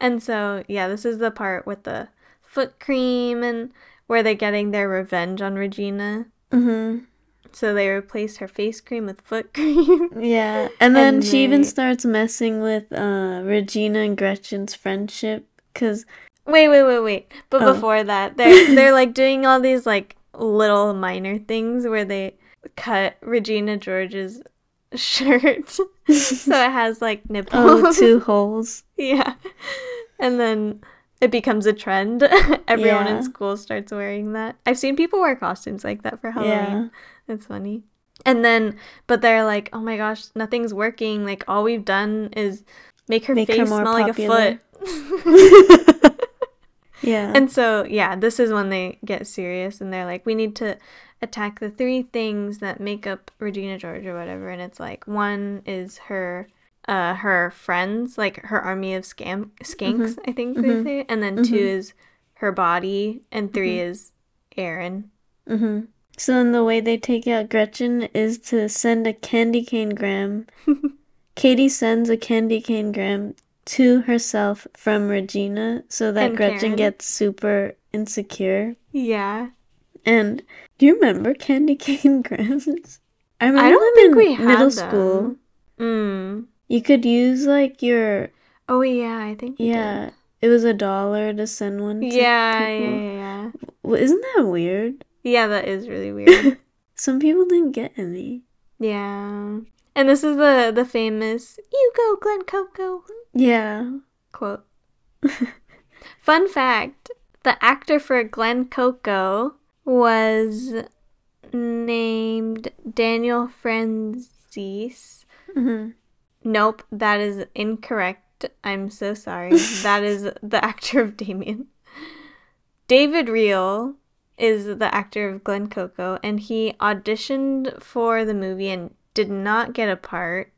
Speaker 1: And so, yeah, this is the part with the foot cream and where they're getting their revenge on Regina.
Speaker 2: Mm-hmm.
Speaker 1: So they replace her face cream with foot [laughs] cream.
Speaker 2: Yeah, and then
Speaker 1: And
Speaker 2: she even starts messing with uh, Regina and Gretchen's friendship because
Speaker 1: wait, wait, wait, wait. But
Speaker 2: Oh.
Speaker 1: before that, they're [laughs] they're like doing all these like little minor things where they cut Regina George's [laughs] shirt [laughs] so it has like oh, nipples.
Speaker 2: oh, two holes.
Speaker 1: Yeah. And then it becomes a trend. Everyone
Speaker 2: Yeah.
Speaker 1: in school starts wearing that. I've seen people wear costumes like that for Halloween. Yeah. It's funny. And then, but they're like, oh my gosh, nothing's working. Like, all we've done is make her
Speaker 2: Make her
Speaker 1: face
Speaker 2: more
Speaker 1: smell
Speaker 2: popular."
Speaker 1: like a foot.
Speaker 2: Yeah.
Speaker 1: and so, yeah, this is when they get serious and they're like, we need to attack the three things that make up Regina George or whatever. And it's like, one is her. Uh, her friends, like her army of scam skanks, I think they
Speaker 2: Mhm.
Speaker 1: say, and then two
Speaker 2: Mhm.
Speaker 1: is her body, and 3 is Aaron.
Speaker 2: mm-hmm. So then the way they take out Gretchen is to send a candy cane gram. [laughs] Cady sends a candy cane gram to herself from Regina so that
Speaker 1: And
Speaker 2: Gretchen
Speaker 1: Karen.
Speaker 2: gets super insecure.
Speaker 1: Yeah,
Speaker 2: And do you remember candy [laughs] cane grams? I remember
Speaker 1: I don't
Speaker 2: them
Speaker 1: think
Speaker 2: in
Speaker 1: we
Speaker 2: middle school.
Speaker 1: Mm.
Speaker 2: You could use like your
Speaker 1: Oh yeah, I think. we did.
Speaker 2: yeah. It was a dollar to send one. To
Speaker 1: Yeah, yeah,
Speaker 2: people.
Speaker 1: yeah, yeah.
Speaker 2: Well, isn't that weird?
Speaker 1: Yeah, that is really weird. [laughs]
Speaker 2: Some people didn't get any.
Speaker 1: yeah. And this is the the famous "You go, Glen Coco"
Speaker 2: Yeah.
Speaker 1: quote. [laughs] Fun fact: the actor for Glen Coco was named Daniel Franzese.
Speaker 2: hmm
Speaker 1: Nope, that is incorrect. I'm so sorry. [laughs] that is the actor of Damian. David Reale is the actor of Glen Coco, and he auditioned for the movie and did not get a part.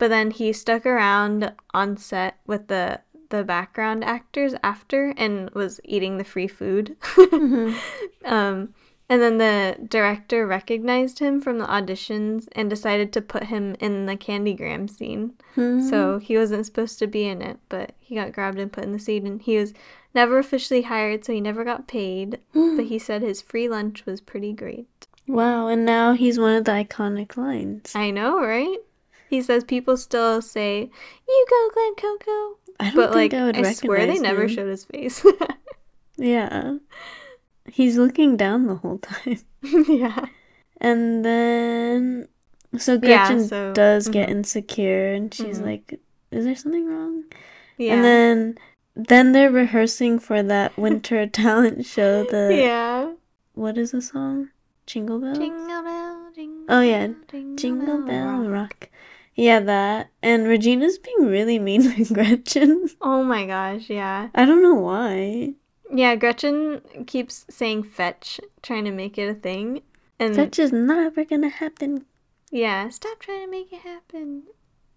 Speaker 1: But then he stuck around on set with the the background actors after and was eating the free food.
Speaker 2: hmm [laughs]
Speaker 1: Um, and then the director recognized him from the auditions and decided to put him in the Candygram scene. So he wasn't supposed to be in it, but he got grabbed and put in the scene. And he was never officially hired, so he never got paid. But he [gasps] said his free lunch was pretty great.
Speaker 2: wow, and now he's one of the iconic lines.
Speaker 1: I know, right? He says people still say, "You go, Glen Coco,"
Speaker 2: I don't
Speaker 1: but
Speaker 2: think
Speaker 1: like
Speaker 2: I would
Speaker 1: I swear they never showed his face. [laughs]
Speaker 2: Yeah. He's looking down the whole time. [laughs]
Speaker 1: yeah.
Speaker 2: And then so
Speaker 1: Yeah,
Speaker 2: Gretchen
Speaker 1: so-
Speaker 2: does get
Speaker 1: mhm.
Speaker 2: insecure and she's
Speaker 1: Mhm.
Speaker 2: like, Is there something wrong?
Speaker 1: Yeah.
Speaker 2: And then then they're rehearsing for that winter [laughs] talent show, the
Speaker 1: yeah.
Speaker 2: what is the song? Jingle Bell?
Speaker 1: Jingle bell, jingle
Speaker 2: Oh, yeah.
Speaker 1: bell,
Speaker 2: Jingle Bell
Speaker 1: rock.
Speaker 2: Rock. Yeah, that. And Regina's being really mean [laughs] with Gretchen.
Speaker 1: Oh my gosh, yeah.
Speaker 2: I don't know why.
Speaker 1: Yeah, Gretchen keeps saying fetch, trying to make it a thing. And
Speaker 2: That's just never gonna happen.
Speaker 1: yeah, stop trying to make it happen.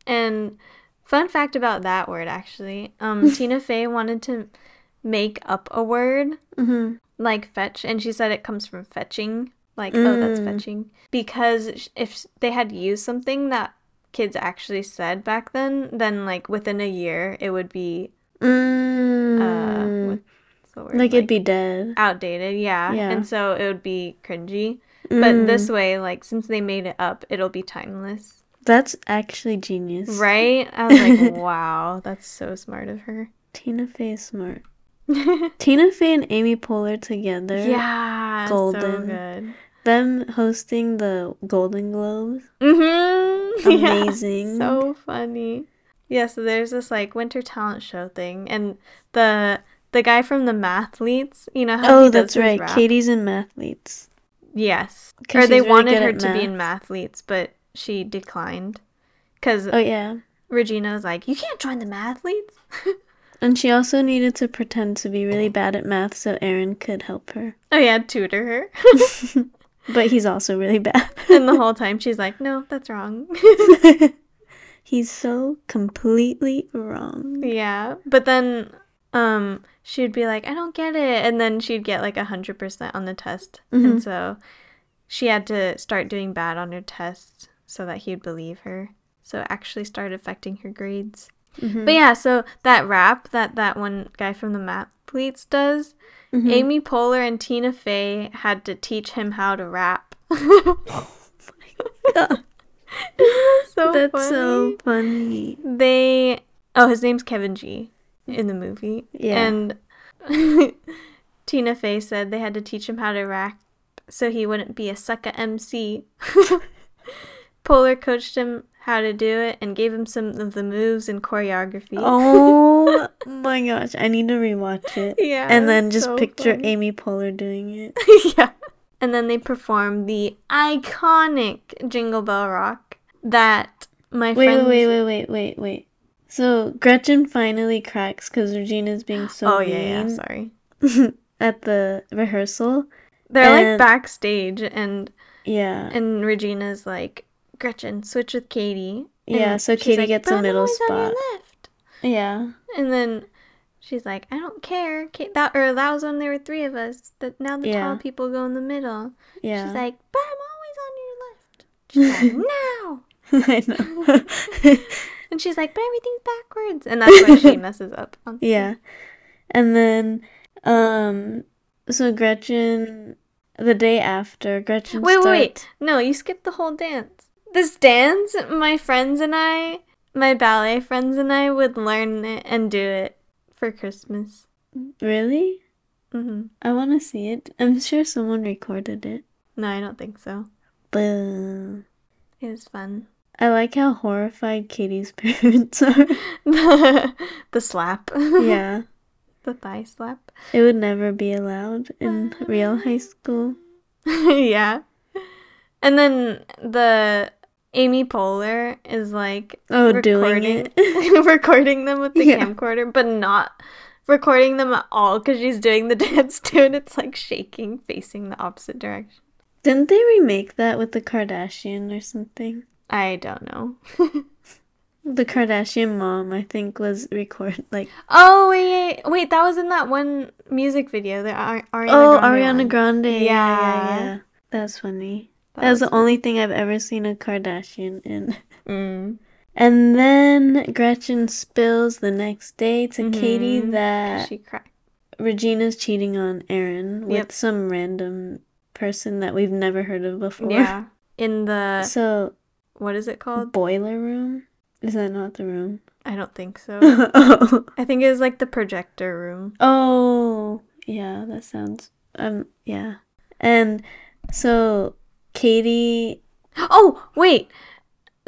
Speaker 1: And fun fact about that word actually, um [laughs] Tina Fey wanted to make up a word
Speaker 2: Mm-hmm.
Speaker 1: like fetch and she said it comes from fetching, like oh that's
Speaker 2: Mm.
Speaker 1: fetching because if they had used something that kids actually said back then, then like within a year it would be
Speaker 2: Mm.
Speaker 1: uh what's the word?
Speaker 2: like it'd be dead.
Speaker 1: outdated, yeah.
Speaker 2: Yeah.
Speaker 1: And so it would be cringy. But
Speaker 2: Mm.
Speaker 1: this way, like since they made it up, it'll be timeless.
Speaker 2: That's actually genius.
Speaker 1: Right? I was like, [laughs] wow, that's so smart of her.
Speaker 2: Tina Fey is smart. [laughs] Tina Fey and Amy Poehler together.
Speaker 1: yeah, so
Speaker 2: golden.
Speaker 1: good.
Speaker 2: Them hosting the Golden Globes.
Speaker 1: Mm-hmm. [laughs]
Speaker 2: Amazing.
Speaker 1: so funny. Yeah, so there's this like winter talent show thing, and the the guy from the Mathletes, you know how
Speaker 2: Oh,
Speaker 1: he does
Speaker 2: that's right.
Speaker 1: rap?
Speaker 2: Cady's in Mathletes.
Speaker 1: Yes, or they
Speaker 2: really
Speaker 1: wanted her to be in Mathletes, but she declined because
Speaker 2: Oh yeah.
Speaker 1: Regina was like, "You can't join the mathletes." [laughs]
Speaker 2: And she also needed to pretend to be really bad at math so Aaron could help her.
Speaker 1: oh yeah, tutor her. [laughs]
Speaker 2: But he's also really bad.
Speaker 1: and the whole [laughs] time she's like, "No, that's wrong." [laughs]
Speaker 2: he's so completely wrong.
Speaker 1: yeah, but then um she'd be like, "I don't get it," and then she'd get like a hundred percent on the test,
Speaker 2: Mhm.
Speaker 1: and so she had to start doing bad on her tests so that he'd believe her. So it actually started affecting her grades.
Speaker 2: Mhm.
Speaker 1: But yeah, so that rap that that one guy from the Mathletes does,
Speaker 2: Mhm.
Speaker 1: Amy Poehler and Tina Fey had to teach him how to rap.
Speaker 2: God, [laughs]
Speaker 1: so
Speaker 2: That's
Speaker 1: funny.
Speaker 2: so funny.
Speaker 1: They oh, his name's Kevin G in the movie.
Speaker 2: Yeah.
Speaker 1: And [laughs] Tina Fey said they had to teach him how to rap so he wouldn't be a sucker MC. Poehler coached him how to do it and gave him some of the moves and choreography.
Speaker 2: Oh [laughs] my gosh, I need to rewatch it.
Speaker 1: yeah.
Speaker 2: And then just
Speaker 1: so
Speaker 2: picture
Speaker 1: funny.
Speaker 2: Amy Poehler doing it. [laughs]
Speaker 1: yeah. And then they performed the iconic Jingle Bell Rock that my friend
Speaker 2: Wait,
Speaker 1: friends.
Speaker 2: wait, wait, wait, wait, wait. So Gretchen finally cracks because Regina's being so
Speaker 1: oh yeah, yeah. Sorry. [laughs]
Speaker 2: at the rehearsal.
Speaker 1: They're like backstage, and
Speaker 2: Yeah,
Speaker 1: and Regina's like, Gretchen, switch with Cady. And
Speaker 2: Yeah, so Cady
Speaker 1: like,
Speaker 2: gets a middle
Speaker 1: always on your
Speaker 2: spot."
Speaker 1: left.
Speaker 2: yeah,
Speaker 1: And then she's like, I don't care. Ka- That or that was when there were three of us. That now the
Speaker 2: Yeah.
Speaker 1: tall people go in the middle.
Speaker 2: yeah.
Speaker 1: She's like, but I'm always on your left. She's like, [laughs] no. [laughs]
Speaker 2: I know. [laughs]
Speaker 1: And she's like, but everything's backwards. And that's why she messes up. on
Speaker 2: yeah, and then um, so Gretchen, the day after Gretchen.
Speaker 1: Wait, wait, wait. No, you skipped the whole dance. This dance, my friends and I, my ballet friends and I would learn it and do it for Christmas.
Speaker 2: Really?
Speaker 1: hmm
Speaker 2: I want to see it. I'm sure someone recorded it.
Speaker 1: No, I don't think so.
Speaker 2: But
Speaker 1: It was fun.
Speaker 2: I like how horrified Cady's [laughs] parents are.
Speaker 1: the, [laughs] the slap.
Speaker 2: yeah, [laughs]
Speaker 1: the thigh slap.
Speaker 2: it would never be allowed in real high school.
Speaker 1: yeah. And then the Amy Poehler is like
Speaker 2: Oh, doing
Speaker 1: recording, [laughs] recording them with the
Speaker 2: Yeah.
Speaker 1: camcorder, but not recording them at all because she's doing the [laughs] dance too, and it's like shaking, facing the opposite direction.
Speaker 2: Didn't they remake that with the Kardashian or something?
Speaker 1: I don't know. [laughs]
Speaker 2: The Kardashian mom, I think, was record like
Speaker 1: oh wait, wait, wait, that was in that one music video. The Ari- Ariana
Speaker 2: oh
Speaker 1: Grande
Speaker 2: Ariana
Speaker 1: one.
Speaker 2: Grande. Yeah, yeah,
Speaker 1: Yeah.
Speaker 2: yeah. That's funny.
Speaker 1: That
Speaker 2: That was the only thing I've ever seen a Kardashian in.
Speaker 1: Mm.
Speaker 2: And then Gretchen spills the next day to Cady
Speaker 1: Mhm.
Speaker 2: that
Speaker 1: She cried.
Speaker 2: Regina's cheating on Aaron with
Speaker 1: Yep.
Speaker 2: some random person that we've never heard of before.
Speaker 1: Yeah. In the [laughs]
Speaker 2: So,
Speaker 1: what is it called?
Speaker 2: boiler room? Is that not the room?
Speaker 1: I don't think so. [laughs]
Speaker 2: oh.
Speaker 1: I think it was like the projector room.
Speaker 2: oh, yeah, that sounds um yeah. And so Cady
Speaker 1: Oh, wait.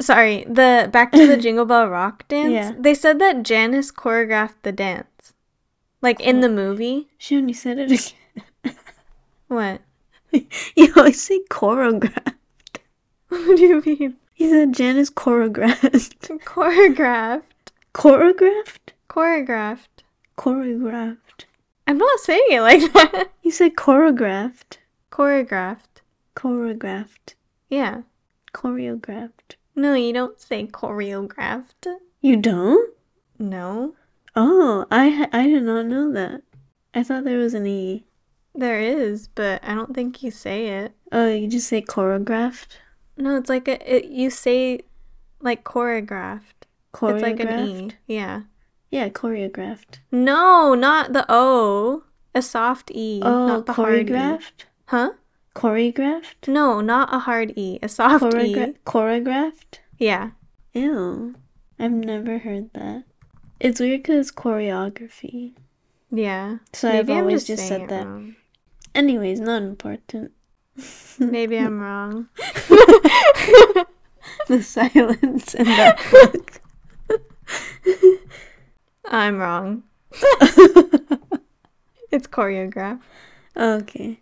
Speaker 1: Sorry. The back to the [coughs] Jingle Bell Rock dance.
Speaker 2: Yeah.
Speaker 1: They said that Janice choreographed the dance. Like in the oh. movie.
Speaker 2: she only said it again.
Speaker 1: What? [laughs]
Speaker 2: you always say choreographed. [laughs]
Speaker 1: What do you mean?
Speaker 2: You said Janice choreographed.
Speaker 1: Choreographed.
Speaker 2: choreographed?
Speaker 1: Choreographed.
Speaker 2: Choreographed.
Speaker 1: I'm not saying it like [laughs] that.
Speaker 2: You said choreographed.
Speaker 1: Choreographed.
Speaker 2: Choreographed.
Speaker 1: Yeah.
Speaker 2: Choreographed.
Speaker 1: No, you don't say choreographed.
Speaker 2: You don't?
Speaker 1: No.
Speaker 2: Oh, I I did not know that. I thought there was an e.
Speaker 1: There is, but I don't think you say it.
Speaker 2: Oh, you just say choreographed.
Speaker 1: No, it's like a, it, you say like choreographed.
Speaker 2: Choreographed.
Speaker 1: It's like an E. Yeah.
Speaker 2: Yeah, choreographed.
Speaker 1: No, not the O. A soft E.
Speaker 2: Oh,
Speaker 1: not the hard E.
Speaker 2: choreographed.
Speaker 1: Huh?
Speaker 2: Choreographed.
Speaker 1: No, not a hard E. A soft
Speaker 2: Choreogra-
Speaker 1: E.
Speaker 2: choreographed.
Speaker 1: Yeah.
Speaker 2: Ew, I've never heard that. It's weird because choreography.
Speaker 1: Yeah.
Speaker 2: So I've
Speaker 1: I'm
Speaker 2: always just
Speaker 1: saying
Speaker 2: said that.
Speaker 1: wrong.
Speaker 2: Anyways, not important.
Speaker 1: Maybe I'm [laughs] wrong. [laughs]
Speaker 2: the silence in that [laughs] book.
Speaker 1: I'm wrong. It's choreographed.
Speaker 2: okay.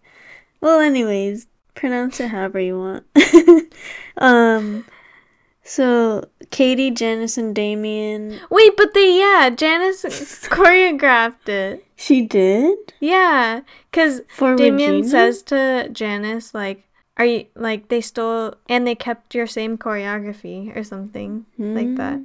Speaker 2: Well, anyways, pronounce it however you want. [laughs] um, so Cady, Janice, and Damian.
Speaker 1: Wait, but they yeah, Janice choreographed it.
Speaker 2: She did
Speaker 1: Yeah,
Speaker 2: for
Speaker 1: Damian
Speaker 2: Regina?
Speaker 1: says to Janice like are you like they stole and they kept your same choreography or something like that.
Speaker 2: Hmm,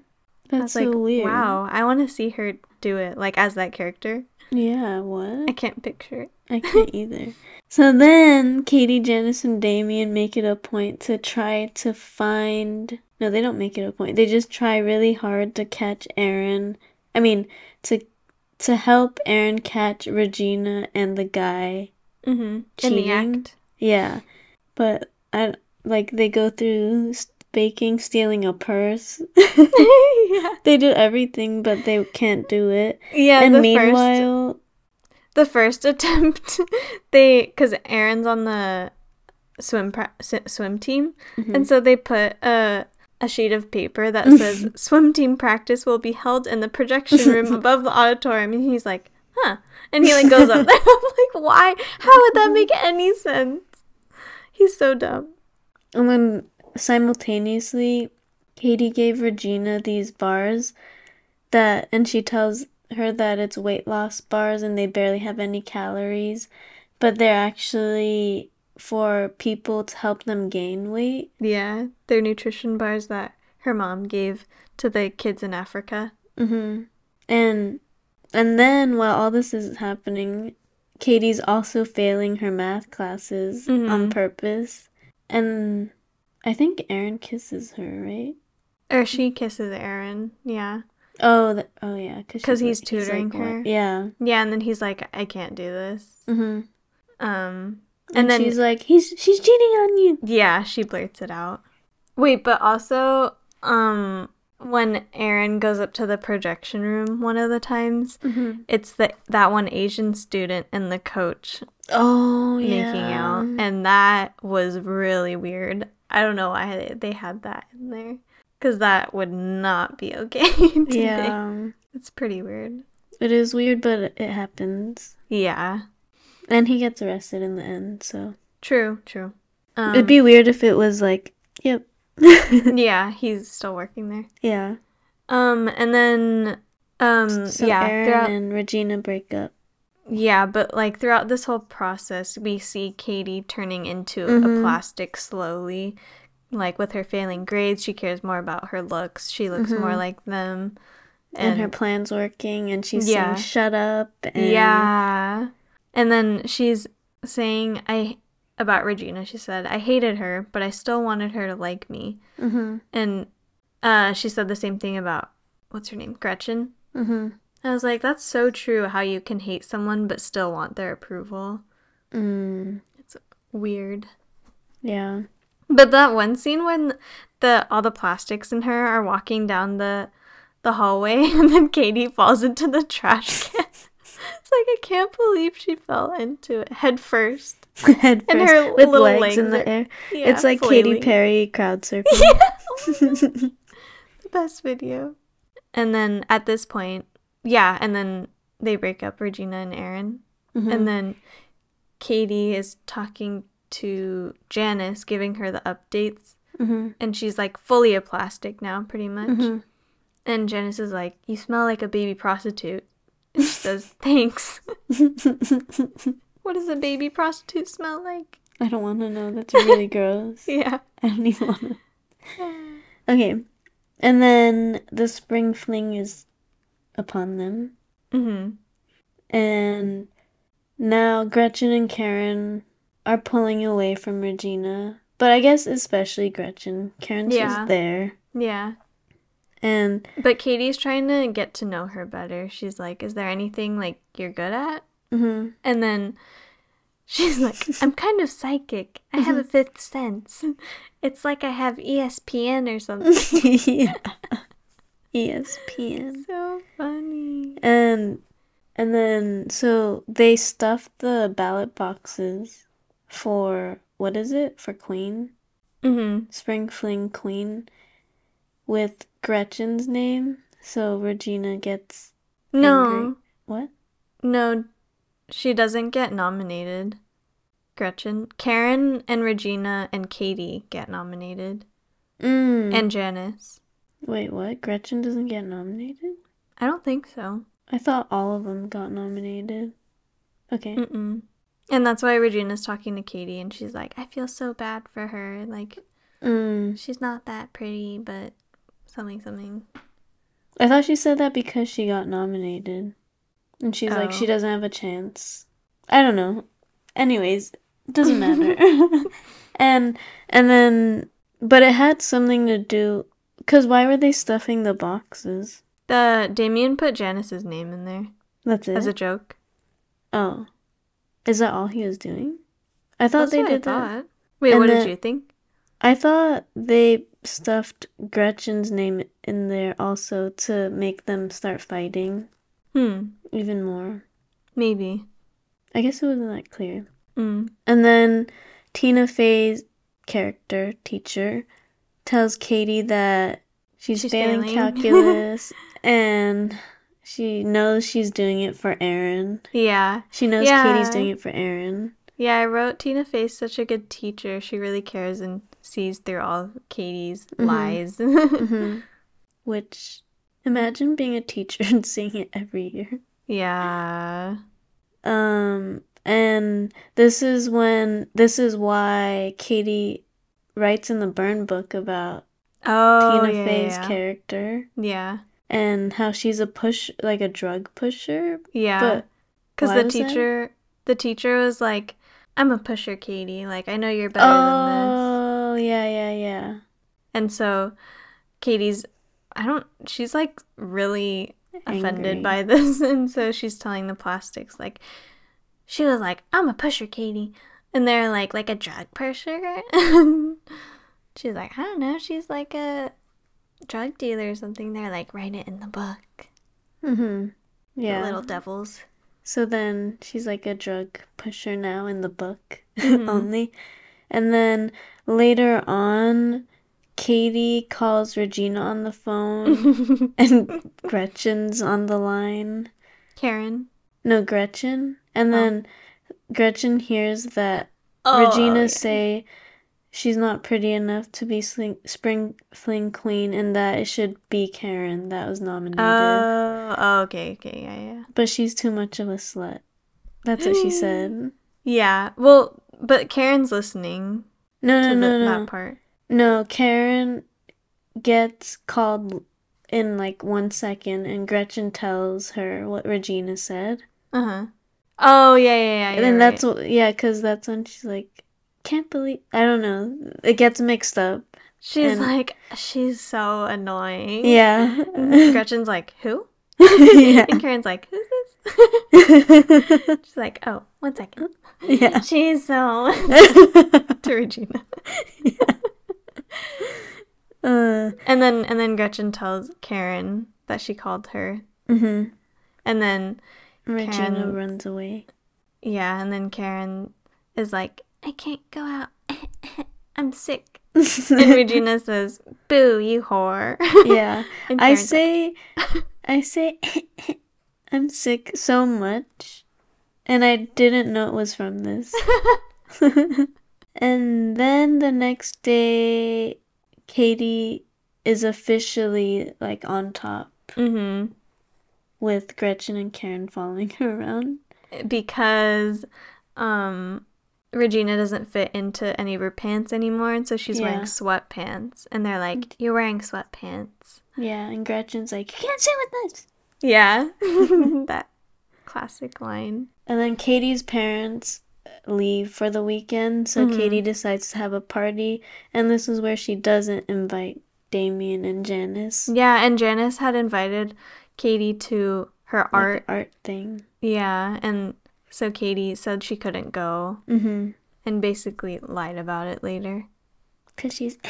Speaker 1: I
Speaker 2: That's
Speaker 1: was
Speaker 2: so
Speaker 1: like,
Speaker 2: weird.
Speaker 1: wow, I want to see her do it like as that character.
Speaker 2: Yeah, what?
Speaker 1: I can't picture it.
Speaker 2: I can't either. [laughs] So then Cady, Janice, and Damian make it a point to try to find. No, they don't make it a point. They just try really hard to catch Aaron. I mean, to to help Aaron catch Regina and the guy.
Speaker 1: Mm-hmm. In the
Speaker 2: Cheating?
Speaker 1: act.
Speaker 2: Yeah, but I like they go through baking, stealing a purse. [laughs]
Speaker 1: yeah.
Speaker 2: they do everything, but they can't do it.
Speaker 1: Yeah.
Speaker 2: and
Speaker 1: the first
Speaker 2: meanwhile,
Speaker 1: the first attempt, [laughs] they because Aaron's on the swim pra- swim team,
Speaker 2: Mhm.
Speaker 1: and so they put a a sheet of paper that [laughs] says swim team practice will be held in the projection room above the auditorium, and he's like, huh, and he like goes up there. I'm like, why? How would that make any sense? He's so dumb.
Speaker 2: And then simultaneously, Cady gave Regina these bars that, and she tells her that it's weight loss bars and they barely have any calories, but they're actually for people to help them gain weight.
Speaker 1: Yeah, they're nutrition bars that her mom gave to the kids in Africa.
Speaker 2: Mm-hmm. And and then while all this is happening, Cady's also failing her math classes on
Speaker 1: Mhm.
Speaker 2: purpose. And I think Aaron kisses her, right?
Speaker 1: Or she kisses Aaron. Yeah.
Speaker 2: Oh, th- oh yeah,
Speaker 1: 'Cause
Speaker 2: she's
Speaker 1: he's tutoring
Speaker 2: "What?"
Speaker 1: her.
Speaker 2: Yeah.
Speaker 1: Yeah, and then he's like, I can't do this.
Speaker 2: Mm-hmm.
Speaker 1: Um,
Speaker 2: And,
Speaker 1: and then
Speaker 2: she's like, he's she's cheating on you.
Speaker 1: yeah, she blurts it out. Wait, but also, um, when Aaron goes up to the projection room one of the times,
Speaker 2: Mm-hmm.
Speaker 1: it's the that one Asian student and the coach
Speaker 2: Oh yeah.
Speaker 1: making out, and that was really weird. I don't know why they- had that in there, because that would not be okay. [laughs] today.
Speaker 2: yeah.
Speaker 1: it's pretty weird.
Speaker 2: It is weird, but it happens.
Speaker 1: Yeah,
Speaker 2: And he gets arrested in the end, so
Speaker 1: true, true. Um,
Speaker 2: it'd be weird if it was like, yep. [laughs]
Speaker 1: yeah, he's still working there.
Speaker 2: yeah.
Speaker 1: Um, and then, um,
Speaker 2: So
Speaker 1: yeah,
Speaker 2: Aaron
Speaker 1: throughout,
Speaker 2: and Regina break up.
Speaker 1: Yeah, but like throughout this whole process, we see Cady turning into a
Speaker 2: Mhm.
Speaker 1: plastic slowly. Like with her failing grades, she cares more about her looks. She looks more
Speaker 2: Mhm.
Speaker 1: like them.
Speaker 2: And, her plan's working, and she's
Speaker 1: Yeah.
Speaker 2: saying, "Shut up!" And
Speaker 1: Yeah. And then she's saying I about Regina, she said, I hated her, but I still wanted her to like me.
Speaker 2: Mm-hmm.
Speaker 1: And uh she said the same thing about what's her name? Gretchen.
Speaker 2: Mm-hmm.
Speaker 1: I was like, that's so true how you can hate someone but still want their approval.
Speaker 2: Mm.
Speaker 1: It's weird.
Speaker 2: Yeah.
Speaker 1: But that one scene when the all the plastics in her are walking down the the hallway [laughs] and then Cady falls into the trash can. [laughs] it's like I can't believe she fell into it head first. [laughs]
Speaker 2: Head
Speaker 1: And
Speaker 2: first,
Speaker 1: her
Speaker 2: with
Speaker 1: little
Speaker 2: legs, in the air.
Speaker 1: Yeah,
Speaker 2: it's like Katy. Perry crowd surfing. Yeah.
Speaker 1: the best video. And then at this point, yeah, and then they break up Regina and Aaron.
Speaker 2: Mhm.
Speaker 1: And then Cady is talking to Janice, giving her the updates.
Speaker 2: Mhm.
Speaker 1: And she's like fully a plastic now, pretty much.
Speaker 2: Mhm.
Speaker 1: And Janice is like, You smell like a baby prostitute. And she says, [laughs] Thanks. [laughs] What does a baby prostitute smell like?
Speaker 2: I don't want to know. That's [laughs] really gross.
Speaker 1: Yeah.
Speaker 2: I don't even want to. Okay. And then the spring fling is upon them.
Speaker 1: hmm
Speaker 2: And now Gretchen and Karen are pulling away from Regina. But I guess especially Gretchen. Karen's
Speaker 1: Yeah.
Speaker 2: just there.
Speaker 1: Yeah.
Speaker 2: And
Speaker 1: But Cady's trying to get to know her better. She's like, Is there anything like you're good at?
Speaker 2: mhm.
Speaker 1: And then [laughs] she's like, I'm kind of psychic. I have a fifth sense. [laughs] It's like I have ESPN or something. [laughs]
Speaker 2: yeah. ESPN.
Speaker 1: so funny.
Speaker 2: And and then so they stuffed the ballot boxes for what is it? For Queen?
Speaker 1: Mm-hmm.
Speaker 2: Spring Fling Queen with Gretchen's name. So Regina gets
Speaker 1: No,
Speaker 2: Angry. what?
Speaker 1: no, she doesn't get nominated. Gretchen, Karen, and Regina and Cady get nominated,
Speaker 2: Mm.
Speaker 1: and Janice.
Speaker 2: Wait, what? Gretchen doesn't get nominated?
Speaker 1: I don't think so.
Speaker 2: I thought all of them got nominated. Okay.
Speaker 1: Mm-mm. And that's why Regina's talking to Cady, and she's like, "I feel so bad for her. Like,
Speaker 2: Mm.
Speaker 1: she's not that pretty, but something, something."
Speaker 2: I thought she said that because she got nominated. And she's like, she
Speaker 1: Oh.
Speaker 2: doesn't have a chance. I don't know. Anyways, doesn't matter. [laughs] and and then, but it had something to do. Cause why were they stuffing the boxes?
Speaker 1: The Damian put Janice's name in there
Speaker 2: That's it.
Speaker 1: as a joke.
Speaker 2: oh, is that all he was doing? I thought
Speaker 1: That's
Speaker 2: they
Speaker 1: what I
Speaker 2: did that.
Speaker 1: Wait,
Speaker 2: And
Speaker 1: what did you think?
Speaker 2: I thought they stuffed Gretchen's name in there also to make them start fighting
Speaker 1: Hmm,
Speaker 2: even more.
Speaker 1: maybe.
Speaker 2: I guess it wasn't that clear.
Speaker 1: Mm.
Speaker 2: And then Tina Fey's character, teacher, tells Cady that she's,
Speaker 1: She's
Speaker 2: failing,
Speaker 1: failing. [laughs]
Speaker 2: calculus and she knows she's doing it for Aaron.
Speaker 1: Yeah.
Speaker 2: She knows
Speaker 1: Yeah.
Speaker 2: Cady's doing it for Aaron.
Speaker 1: Yeah, I wrote Tina Fey's such a good teacher. She really cares and sees through all Cady's
Speaker 2: Mhm.
Speaker 1: lies. [laughs]
Speaker 2: hmm Which, imagine being a teacher [laughs] and seeing it every year.
Speaker 1: yeah.
Speaker 2: Um, and this is when, this is why Cady writes in the burn book about
Speaker 1: Oh,
Speaker 2: Tina
Speaker 1: yeah,
Speaker 2: Fey's
Speaker 1: yeah.
Speaker 2: character
Speaker 1: Yeah.
Speaker 2: and how she's a push, like a drug pusher.
Speaker 1: Yeah. Because the
Speaker 2: was that?
Speaker 1: teacher, the teacher was like, "I'm a pusher, Cady. Like I know you're better than this."
Speaker 2: oh, yeah, yeah, yeah.
Speaker 1: And so, Cady's, I don't. She's like really offended
Speaker 2: Angry.
Speaker 1: by [laughs] this, and so she's telling the plastics like, she was like, "I'm a pusher, Cady," and they're like, like a drug pusher. [laughs] she's like, I don't know. She's like a drug dealer or something. They're like, write it in the book.
Speaker 2: Mm-hmm.
Speaker 1: The
Speaker 2: Yeah.
Speaker 1: little devils.
Speaker 2: So then she's like a drug pusher now in the book
Speaker 1: Mhm. [laughs]
Speaker 2: only. And then later on, Cady calls Regina on the phone [laughs] and Gretchen's on the line.
Speaker 1: Karen.
Speaker 2: No, Gretchen. And
Speaker 1: Oh.
Speaker 2: then Gretchen hears that
Speaker 1: Oh,
Speaker 2: Regina
Speaker 1: yeah.
Speaker 2: say she's not pretty enough to be sling- spring fling queen and that it should be Karen that was nominated.
Speaker 1: Oh, oh, okay, okay, yeah, yeah.
Speaker 2: but she's too much of a slut. That's what she said.
Speaker 1: Yeah. Well, but Karen's listening
Speaker 2: No, no, no,
Speaker 1: the,
Speaker 2: no.
Speaker 1: that part.
Speaker 2: No, Karen gets called in like one second and Gretchen tells her what Regina said.
Speaker 1: Uh huh. Oh yeah, yeah, yeah.
Speaker 2: And then that's
Speaker 1: right.
Speaker 2: what, yeah, because that's when she's like, can't believe, I don't know. It gets mixed up.
Speaker 1: she's
Speaker 2: and-
Speaker 1: like. She's so annoying.
Speaker 2: Yeah.
Speaker 1: And Gretchen's like, who?
Speaker 2: yeah. [laughs]
Speaker 1: And Karen's like, who's this? [laughs] She's like, oh, one second.
Speaker 2: yeah. [laughs]
Speaker 1: She's so to Regina.
Speaker 2: uh,
Speaker 1: And then and then Gretchen tells Karen that she called her.
Speaker 2: hmm
Speaker 1: And then
Speaker 2: Regina runs away.
Speaker 1: yeah, and then Karen is like, I can't go out. [laughs] I'm sick. [laughs] And [laughs] Regina says, Boo, you whore.
Speaker 2: yeah. I
Speaker 1: Karen's like,
Speaker 2: say, I say, I'm sick so much, and I didn't know it was from this. and then the next day, Cady is officially like on top
Speaker 1: mm-hmm.
Speaker 2: With Gretchen and Karen following her around.
Speaker 1: because um Regina doesn't fit into any of her pants anymore, and so she's wearing sweatpants. And they're like, You're wearing sweatpants.
Speaker 2: Yeah, and Gretchen's like, you can't sit with us.
Speaker 1: Yeah. [laughs] that classic line.
Speaker 2: And then Cady's parents leave for the weekend, so
Speaker 1: Mhm.
Speaker 2: Cady decides to have a party, and this is where she doesn't invite Damian and Janice.
Speaker 1: Yeah, and Janice had invited Cady to her
Speaker 2: like
Speaker 1: art.
Speaker 2: art thing.
Speaker 1: Yeah, and so Cady said she couldn't go
Speaker 2: Mm-hmm.
Speaker 1: and basically lied about it later.
Speaker 2: Cause she's [laughs]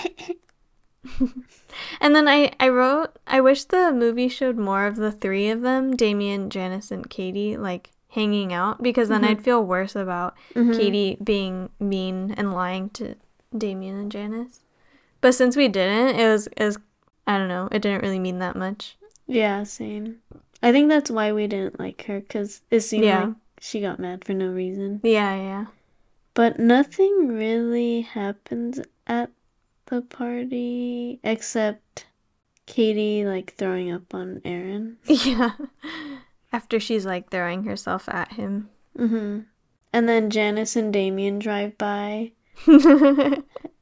Speaker 1: And then I, I wrote, I wish the movie showed more of the three of them, Damian, Janice, and Cady, like hanging out, because then
Speaker 2: Mhm.
Speaker 1: I'd feel worse about
Speaker 2: Mhm.
Speaker 1: Cady being mean and lying to Damian and Janice. But since we didn't, it was, it was, I don't know, it didn't really mean that much.
Speaker 2: Yeah, same. I think that's why we didn't like her, cause it seemed
Speaker 1: Yeah.
Speaker 2: like she got mad for no reason.
Speaker 1: Yeah, yeah.
Speaker 2: But nothing really happens at the party except Cady like throwing up on Aaron. [laughs]
Speaker 1: Yeah. After she's like throwing herself at him.
Speaker 2: Mm-hmm. And then Janice and Damian drive by [laughs]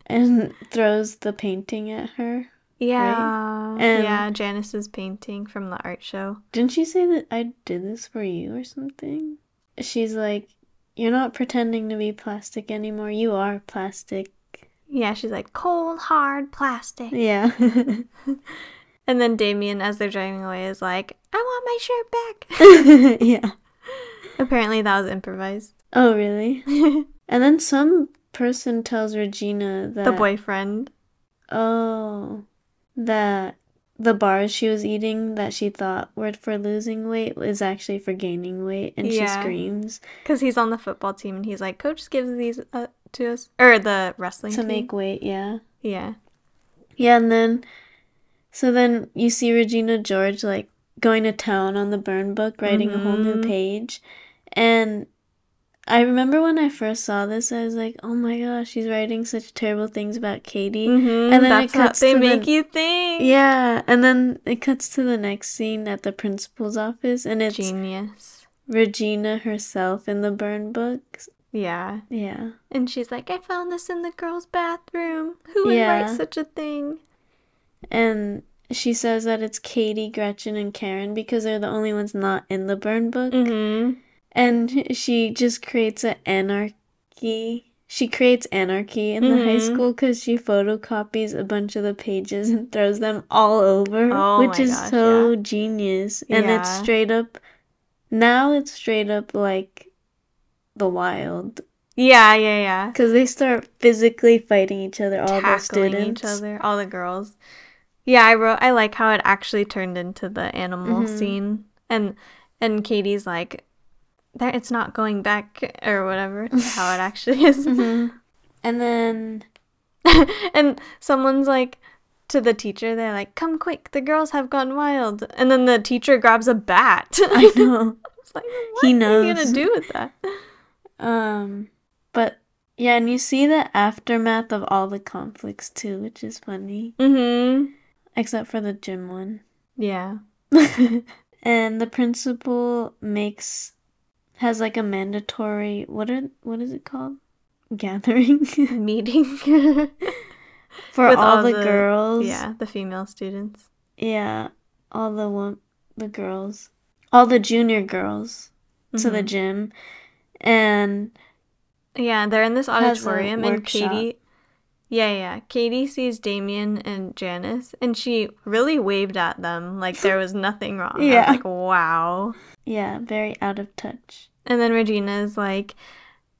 Speaker 2: and throws the painting at her.
Speaker 1: Yeah.
Speaker 2: And-
Speaker 1: yeah, Janice's painting from the art show.
Speaker 2: Didn't she say that I did this for you or something? She's like, You're not pretending to be plastic anymore. You are plastic.
Speaker 1: Yeah, she's like cold, hard plastic.
Speaker 2: Yeah. [laughs] [laughs]
Speaker 1: And then Damian, as they're driving away, is like, "I want my shirt back." [laughs]
Speaker 2: yeah.
Speaker 1: Apparently, that was improvised.
Speaker 2: Oh, really? And then some person tells Regina that
Speaker 1: the boyfriend.
Speaker 2: Oh, that the bars she was eating that she thought were for losing weight was actually for gaining weight, and she screams
Speaker 1: Because he's on the football team and he's like, Coach gives these uh, to us. Or the wrestling
Speaker 2: to
Speaker 1: team.
Speaker 2: make weight. Yeah,
Speaker 1: Yeah.
Speaker 2: yeah, and then so then you see Regina George like going to town on the burn book, writing a whole new
Speaker 1: Mhm.
Speaker 2: page, and. I remember when I first saw this, I was like, "Oh my gosh, she's writing such terrible things about Cady."
Speaker 1: Mm-hmm.
Speaker 2: And then
Speaker 1: That's
Speaker 2: it cuts
Speaker 1: they
Speaker 2: to the-
Speaker 1: make you think.
Speaker 2: Yeah, and then it cuts to the next scene at the principal's office, and it's
Speaker 1: Genius.
Speaker 2: Regina herself in the burn books.
Speaker 1: Yeah.
Speaker 2: Yeah.
Speaker 1: And she's like, I found this in the girls' bathroom. Who would
Speaker 2: Yeah.
Speaker 1: write such a thing?
Speaker 2: And she says that it's Cady, Gretchen, and Karen because they're the only ones not in the burn book.
Speaker 1: Mm-hmm.
Speaker 2: And she just creates an anarchy. She creates anarchy in the high
Speaker 1: Mhm.
Speaker 2: school because she photocopies a bunch of the pages and throws them all over,
Speaker 1: Oh
Speaker 2: which is
Speaker 1: gosh,
Speaker 2: so genius. And it's straight up, now it's straight up like the wild
Speaker 1: Yeah, yeah, yeah.
Speaker 2: because they start physically fighting each other, all the
Speaker 1: Tackling
Speaker 2: students.
Speaker 1: each other, all the girls. Yeah, I wrote. I like how it actually turned into the animal
Speaker 2: Mhm.
Speaker 1: scene, and and Cady's like, "There, it's not going back or whatever." [laughs] how it actually is.
Speaker 2: Mhm. [laughs] And then
Speaker 1: and someone's like to the teacher, they're like, "Come quick, the girls have gone wild." And then the teacher grabs a bat. [laughs]
Speaker 2: I know.
Speaker 1: It's like, what
Speaker 2: He
Speaker 1: are you gonna do with that?
Speaker 2: Um, but yeah, and you see the aftermath of all the conflicts too, which is funny,
Speaker 1: Mm-hmm.
Speaker 2: except for the gym one.
Speaker 1: Yeah.
Speaker 2: and the principal makes has like a mandatory what are what is it called? Gathering [laughs]
Speaker 1: Meeting [laughs]
Speaker 2: for all,
Speaker 1: all
Speaker 2: the,
Speaker 1: the-
Speaker 2: girls.
Speaker 1: yeah, the female students.
Speaker 2: Yeah, all the one the girls, all the junior girls to the
Speaker 1: Mhm.
Speaker 2: gym, and
Speaker 1: Yeah, they're in this auditorium, and. Cady. Yeah, yeah. Cady sees Damian and Janice, and she really waved at them like there was nothing wrong.
Speaker 2: Yeah.
Speaker 1: like, wow.
Speaker 2: Yeah, very out of touch.
Speaker 1: And then Regina is like,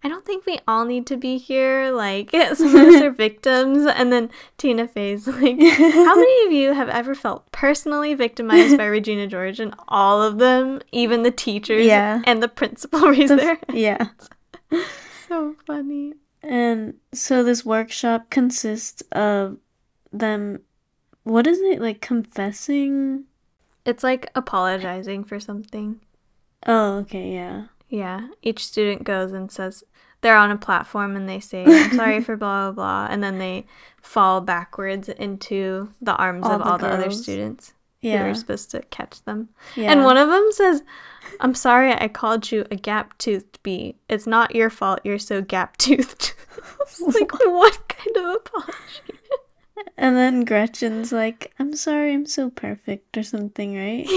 Speaker 1: I don't think we all need to be here. Like, [laughs] [laughs] some of us are victims. And then Tina Fey's like, How many of you have ever felt personally victimized by [laughs] Regina George? And all of them, even the teachers
Speaker 2: Yeah.
Speaker 1: and the principal, raise their
Speaker 2: yeah.
Speaker 1: So funny.
Speaker 2: And so this workshop consists of them what is it like confessing?
Speaker 1: It's like apologizing for something.
Speaker 2: Oh, okay, yeah.
Speaker 1: Yeah. Each student goes and says they're on a platform and they say, I'm sorry for [laughs] blah, blah, blah. And then they fall backwards into the arms
Speaker 2: All
Speaker 1: of
Speaker 2: the
Speaker 1: all the other
Speaker 2: girls.
Speaker 1: students who
Speaker 2: Yeah.
Speaker 1: are supposed to catch them.
Speaker 2: yeah.
Speaker 1: And one of them says, I'm sorry I called you a gap toothed bee. It's not your fault you're so gap toothed. [laughs] like, [laughs] what kind of apology?
Speaker 2: and then Gretchen's like, "I'm sorry, I'm so perfect" or something, right?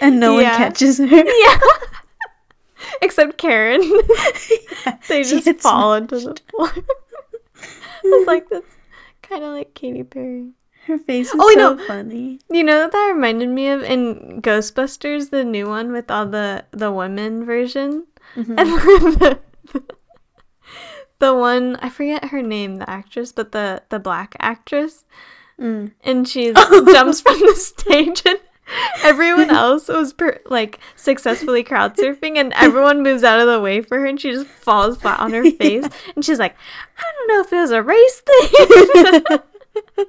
Speaker 2: And no
Speaker 1: Yeah.
Speaker 2: one catches her. [laughs]
Speaker 1: Yeah. [laughs] Except Karen. [laughs] they just fall into the floor. I was like, that's kind of like Katy Perry.
Speaker 2: Her face is
Speaker 1: Oh,
Speaker 2: so
Speaker 1: know.
Speaker 2: funny.
Speaker 1: You know what that reminded me of in Ghostbusters, the new one with all the the women version,
Speaker 2: Mhm.
Speaker 1: and the, the one I forget her name, the actress, but the the black actress,
Speaker 2: Mm.
Speaker 1: and she jumps from the stage and. Everyone else was per- like successfully crowd surfing, and everyone moves out of the way for her, and she just falls flat on her [laughs] face. And she's like, "I don't know if it was a race thing." [laughs]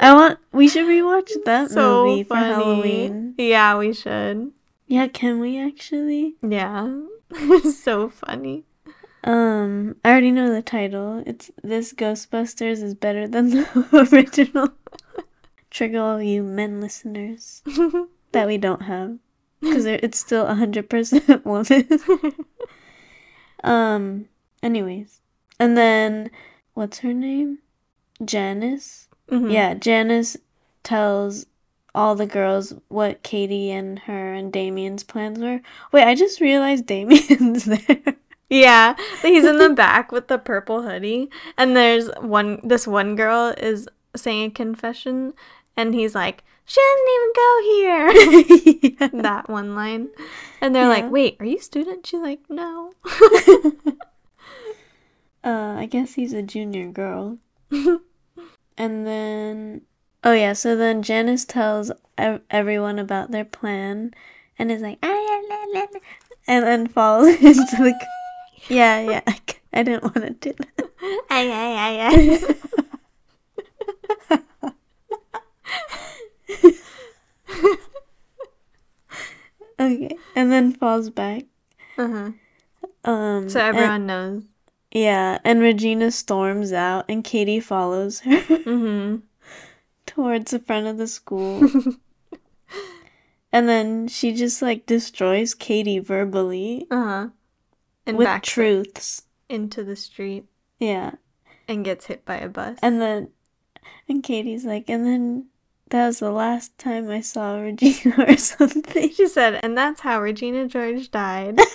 Speaker 2: I want. We should rewatch that
Speaker 1: so
Speaker 2: movie for
Speaker 1: funny.
Speaker 2: Halloween.
Speaker 1: Yeah, we should.
Speaker 2: Yeah, can we actually?
Speaker 1: Yeah. [laughs] so funny.
Speaker 2: Um, I already know the title. It's This Ghostbusters is better than the original. Trigger all you men listeners [laughs] that we don't have. Because it's still 100% [laughs] women. [laughs] um, anyways. And then, what's her name? Janice?
Speaker 1: Mhm.
Speaker 2: Yeah, Janice tells all the girls what Cady and her and Damian's plans were. Wait, I just realized Damian's there.
Speaker 1: Yeah, he's in the back with the purple hoodie, and there's one. This one girl is saying a confession, and he's like, "She doesn't even go here." [laughs] that one line, and they're
Speaker 2: Yeah.
Speaker 1: like, "Wait, are you a student?" She's like, "No." [laughs]
Speaker 2: uh, I guess he's a junior girl. [laughs] And then, oh yeah, so then Janice tells ev- everyone about their plan and is like, "Ah, la, la, la, la," and then falls into the. c- Yeah, yeah, I, c- I didn't want to do that. Okay, and then falls back.
Speaker 1: uh-huh.
Speaker 2: Um,
Speaker 1: So
Speaker 2: and-
Speaker 1: everyone knows.
Speaker 2: yeah, and Regina storms out, and Cady follows her [laughs]
Speaker 1: Mm-hmm.
Speaker 2: towards the front of the school. [laughs] and then she just like destroys Cady verbally
Speaker 1: Uh-huh. And
Speaker 2: with truths.
Speaker 1: into the street
Speaker 2: Yeah.
Speaker 1: and gets hit by a bus.
Speaker 2: And then, and Cady's like, and then that was the last time I saw Regina [laughs] or something.
Speaker 1: She said, and that's how Regina George died. [laughs]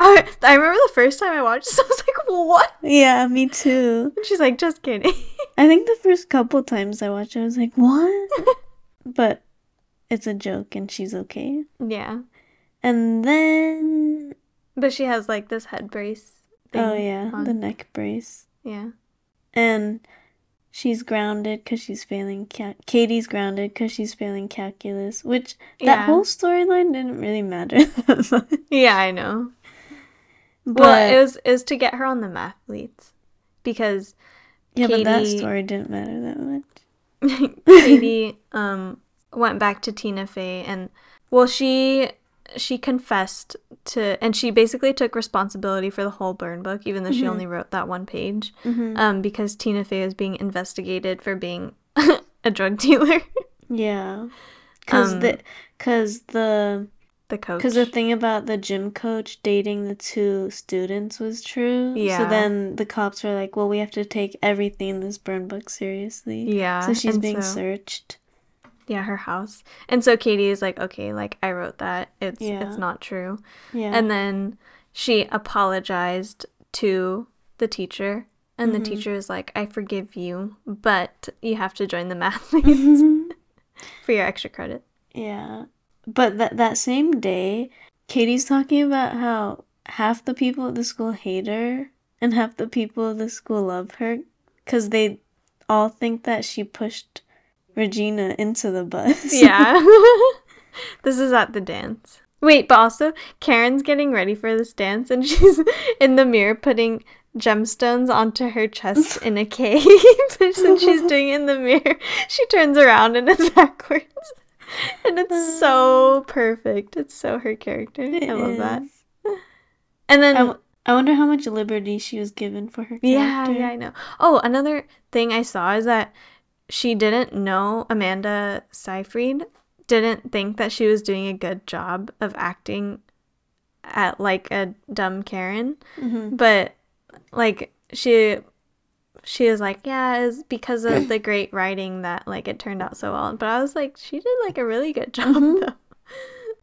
Speaker 1: I, I remember the first time I watched this, [laughs] I was like, what?
Speaker 2: yeah, me too.
Speaker 1: And she's like, just kidding.
Speaker 2: I think the first couple times I watched it, I was like, what? but it's a joke and she's okay.
Speaker 1: yeah.
Speaker 2: And then,
Speaker 1: But she has like this head brace. Oh, thing
Speaker 2: oh yeah,
Speaker 1: on.
Speaker 2: the neck brace.
Speaker 1: Yeah.
Speaker 2: And she's grounded because she's failing. Ca- Cady's grounded because she's failing calculus, which that
Speaker 1: Yeah.
Speaker 2: whole storyline didn't really matter [laughs] that much.
Speaker 1: Yeah, I know.
Speaker 2: But
Speaker 1: well, it was, it was to get her on the mathletes. Because
Speaker 2: yeah, but that story didn't matter that much. [laughs]
Speaker 1: Cady um went back to Tina Fey and well she she confessed to and she basically took responsibility for the whole burn book even though she
Speaker 2: Mhm.
Speaker 1: only wrote that one page
Speaker 2: hmm
Speaker 1: um because Tina Fey was being investigated for being [laughs] a drug dealer
Speaker 2: Yeah, because
Speaker 1: Um,
Speaker 2: the because the
Speaker 1: the coach
Speaker 2: because the thing about the gym coach dating the two students was true.
Speaker 1: Yeah.
Speaker 2: So then the cops were like, "Well, we have to take everything in this burn book seriously."
Speaker 1: yeah
Speaker 2: So she's
Speaker 1: and
Speaker 2: being
Speaker 1: so-
Speaker 2: searched.
Speaker 1: Yeah her house and so Cady is like okay like I wrote that it's
Speaker 2: Yeah.
Speaker 1: it's not true
Speaker 2: Yeah.
Speaker 1: And then she apologized to the teacher. And
Speaker 2: Mhm.
Speaker 1: the teacher is like, I forgive you, but you have to join the [laughs] mathletes [laughs] for your extra credit.
Speaker 2: yeah. But that that same day, Cady's talking about how half the people at the school hate her and half the people at the school love her because they all think that she pushed Regina into the bus.
Speaker 1: Yeah. [laughs] [laughs] this is at the dance. Wait, but also, Karen's getting ready for this dance and [laughs] she's in the mirror putting gemstones onto her chest in a cave. and she's doing it in the mirror, she turns around and it's backwards. And it's so perfect. It's so her character. I love that.
Speaker 2: is.
Speaker 1: And then
Speaker 2: I, w- I wonder how much liberty she was given for her character.
Speaker 1: Yeah, yeah, I know. Oh, another thing I saw is that she didn't know Amanda Seyfried didn't think that she was doing a good job of acting at like a dumb Karen,
Speaker 2: hmm
Speaker 1: but like she she was like, yeah, it's because of the [coughs] great writing that like it turned out so well. But I was like, she did like a really good job
Speaker 2: Mhm.
Speaker 1: though.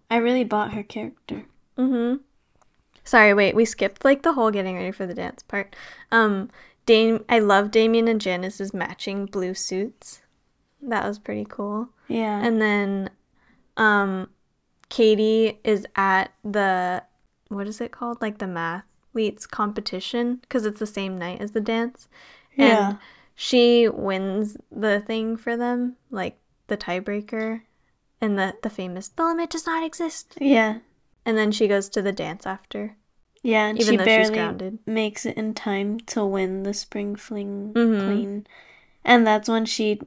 Speaker 2: I really bought her character.
Speaker 1: Mm-hmm. Sorry, wait, we skipped like the whole getting ready for the dance part. Um, Dame, I love Damian and Janice's matching blue suits. That was pretty cool.
Speaker 2: Yeah.
Speaker 1: And then, um, Cady is at the what is it called? Like the mathletes competition because it's the same night as the dance.
Speaker 2: yeah.
Speaker 1: And she wins the thing for them, like the tiebreaker, and the the famous "the limit does not exist."
Speaker 2: Yeah.
Speaker 1: And then she goes to the dance after,
Speaker 2: Yeah, and
Speaker 1: even
Speaker 2: she barely
Speaker 1: grounded.
Speaker 2: makes it in time to win the spring fling
Speaker 1: Mhm.
Speaker 2: clean. And that's when she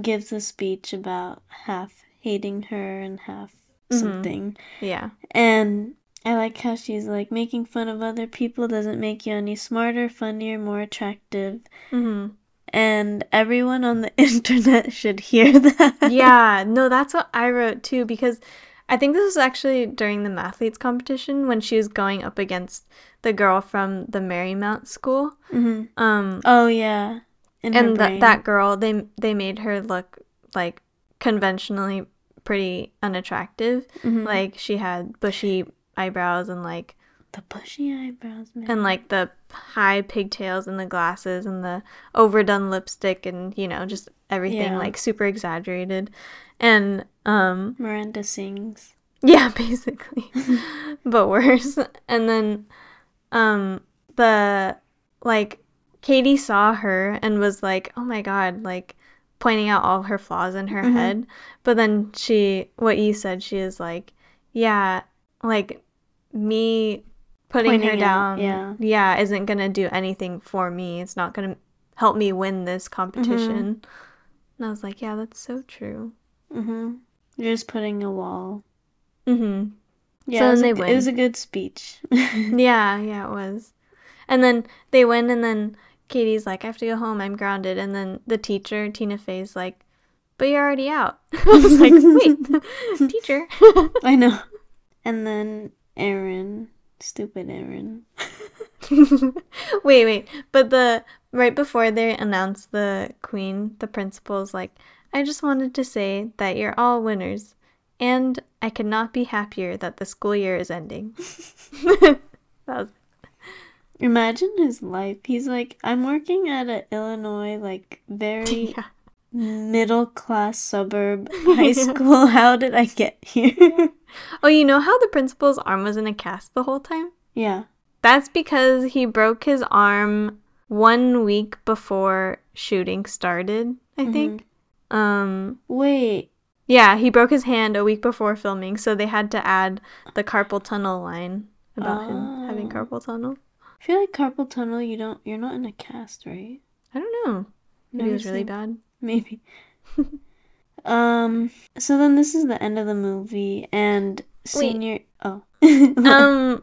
Speaker 2: gives a speech about half hating her and half
Speaker 1: Mhm.
Speaker 2: something.
Speaker 1: Yeah.
Speaker 2: And I like how she's like making fun of other people doesn't make you any smarter, funnier, more attractive.
Speaker 1: hmm
Speaker 2: And everyone on the [laughs] internet should hear that.
Speaker 1: Yeah. No, that's what I wrote too because I think this was actually during the mathletes competition when she was going up against the girl from the Marymount school.
Speaker 2: hmm
Speaker 1: Um,
Speaker 2: Oh yeah. In
Speaker 1: and that that girl they they made her look like conventionally pretty unattractive.
Speaker 2: Mhm.
Speaker 1: Like she had bushy eyebrows and like
Speaker 2: the bushy eyebrows, man.
Speaker 1: and like the high pigtails and the glasses and the overdone lipstick and you know just everything
Speaker 2: Yeah.
Speaker 1: like super exaggerated and um
Speaker 2: Miranda sings.
Speaker 1: yeah [laughs] basically. [laughs] But worse. And then um the like Cady saw her and was like oh my god like pointing out all her flaws in her
Speaker 2: Mhm.
Speaker 1: head. But then she what you said she is like yeah like me putting her
Speaker 2: Pointing out,
Speaker 1: down
Speaker 2: yeah.
Speaker 1: yeah isn't gonna do anything for me. It's not gonna help me win this competition. And i was like yeah that's so true
Speaker 2: Mm-hmm. You're just putting a wall.
Speaker 1: mm-hmm
Speaker 2: Yeah,
Speaker 1: So
Speaker 2: it, was
Speaker 1: then
Speaker 2: a,
Speaker 1: they
Speaker 2: it was a good speech. [laughs]
Speaker 1: yeah yeah it was and then they win and then cady's like i have to go home i'm grounded and then the teacher tina fey's like but you're already out [laughs] i was like wait [laughs] teacher
Speaker 2: I know. And then Aaron, stupid Aaron.
Speaker 1: wait, wait. But the right before they announced the queen, the principal's like, I just wanted to say that you're all winners, and I could not be happier that the school year is ending. [laughs] that was
Speaker 2: Imagine his life. He's like, I'm working at an Illinois, like very [laughs]
Speaker 1: yeah.
Speaker 2: middle class suburb [laughs] high school. How did I get here?
Speaker 1: Oh, you know how the principal's arm was in a cast the whole time?
Speaker 2: yeah.
Speaker 1: That's because he broke his arm one week before shooting started, I mm-hmm. think. Um
Speaker 2: Wait.
Speaker 1: Yeah, he broke his hand a week before filming, so they had to add the carpal tunnel line about him having
Speaker 2: Oh.
Speaker 1: carpal tunnel.
Speaker 2: I feel like carpal tunnel. You don't. You're not in a cast, right?
Speaker 1: I don't know. Maybe it was really bad. [laughs]
Speaker 2: Maybe. um. So then this is the end of the movie, and senior. Oh. [laughs]
Speaker 1: um,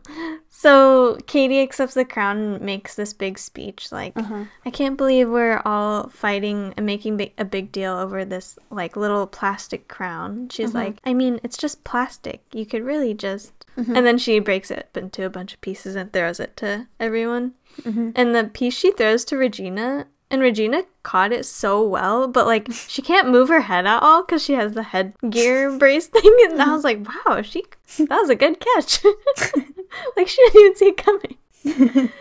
Speaker 1: so Cady accepts the crown and makes this big speech. Like,
Speaker 2: Uh-huh.
Speaker 1: I can't believe we're all fighting and making a big deal over this like little plastic crown. She's
Speaker 2: Mhm.
Speaker 1: like, I mean, it's just plastic. You could really just.
Speaker 2: Mhm.
Speaker 1: And then she breaks it into a bunch of pieces and throws it to everyone.
Speaker 2: Mhm.
Speaker 1: And the piece she throws to Regina, and Regina caught it so well, but like [laughs] she can't move her head at all because she has the headgear [laughs] brace thing. And I was like, wow, she that was a good catch. [laughs] like she didn't even see it coming.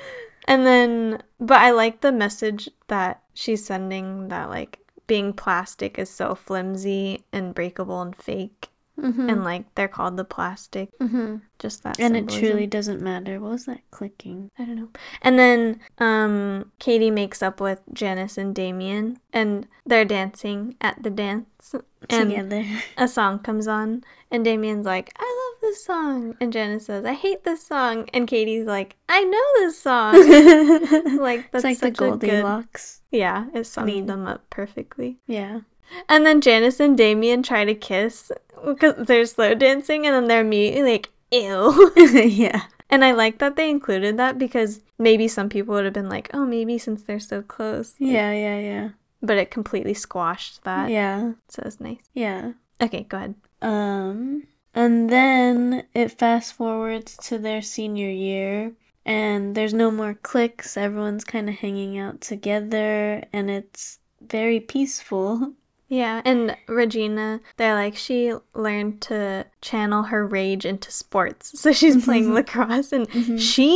Speaker 1: And then, but I like the message that she's sending that like being plastic is so flimsy and breakable and fake,
Speaker 2: Mhm.
Speaker 1: and like they're called the plastic.
Speaker 2: Mhm.
Speaker 1: Just that,
Speaker 2: And it truly doesn't matter. What was that clicking?
Speaker 1: I don't know. And then um Cady makes up with Janice and Damian and they're dancing at the dance and
Speaker 2: Together. [laughs]
Speaker 1: a song comes on and Damian's like, I love this song and Janice says, I hate this song and Cady's like, I know this song. [laughs] like that's
Speaker 2: it's like the
Speaker 1: a good
Speaker 2: Goldilocks.
Speaker 1: Yeah, it sums
Speaker 2: mean-
Speaker 1: them up perfectly.
Speaker 2: Yeah.
Speaker 1: And then Janice and Damian try to kiss because they're slow dancing and then they're immediately like, ew. [laughs]
Speaker 2: yeah.
Speaker 1: And I like that they included that because maybe some people would have been like, oh, maybe since they're so close.
Speaker 2: Yeah, yeah, yeah.
Speaker 1: But it completely squashed that.
Speaker 2: Yeah.
Speaker 1: So it's nice.
Speaker 2: Yeah.
Speaker 1: Okay, go ahead.
Speaker 2: Um and then it fast forwards to their senior year and there's no more cliques. Everyone's kind of hanging out together and it's very peaceful. [laughs]
Speaker 1: Yeah, and Regina, they're like, she learned to channel her rage into sports. [laughs] So she's playing lacrosse and
Speaker 2: Mhm.
Speaker 1: she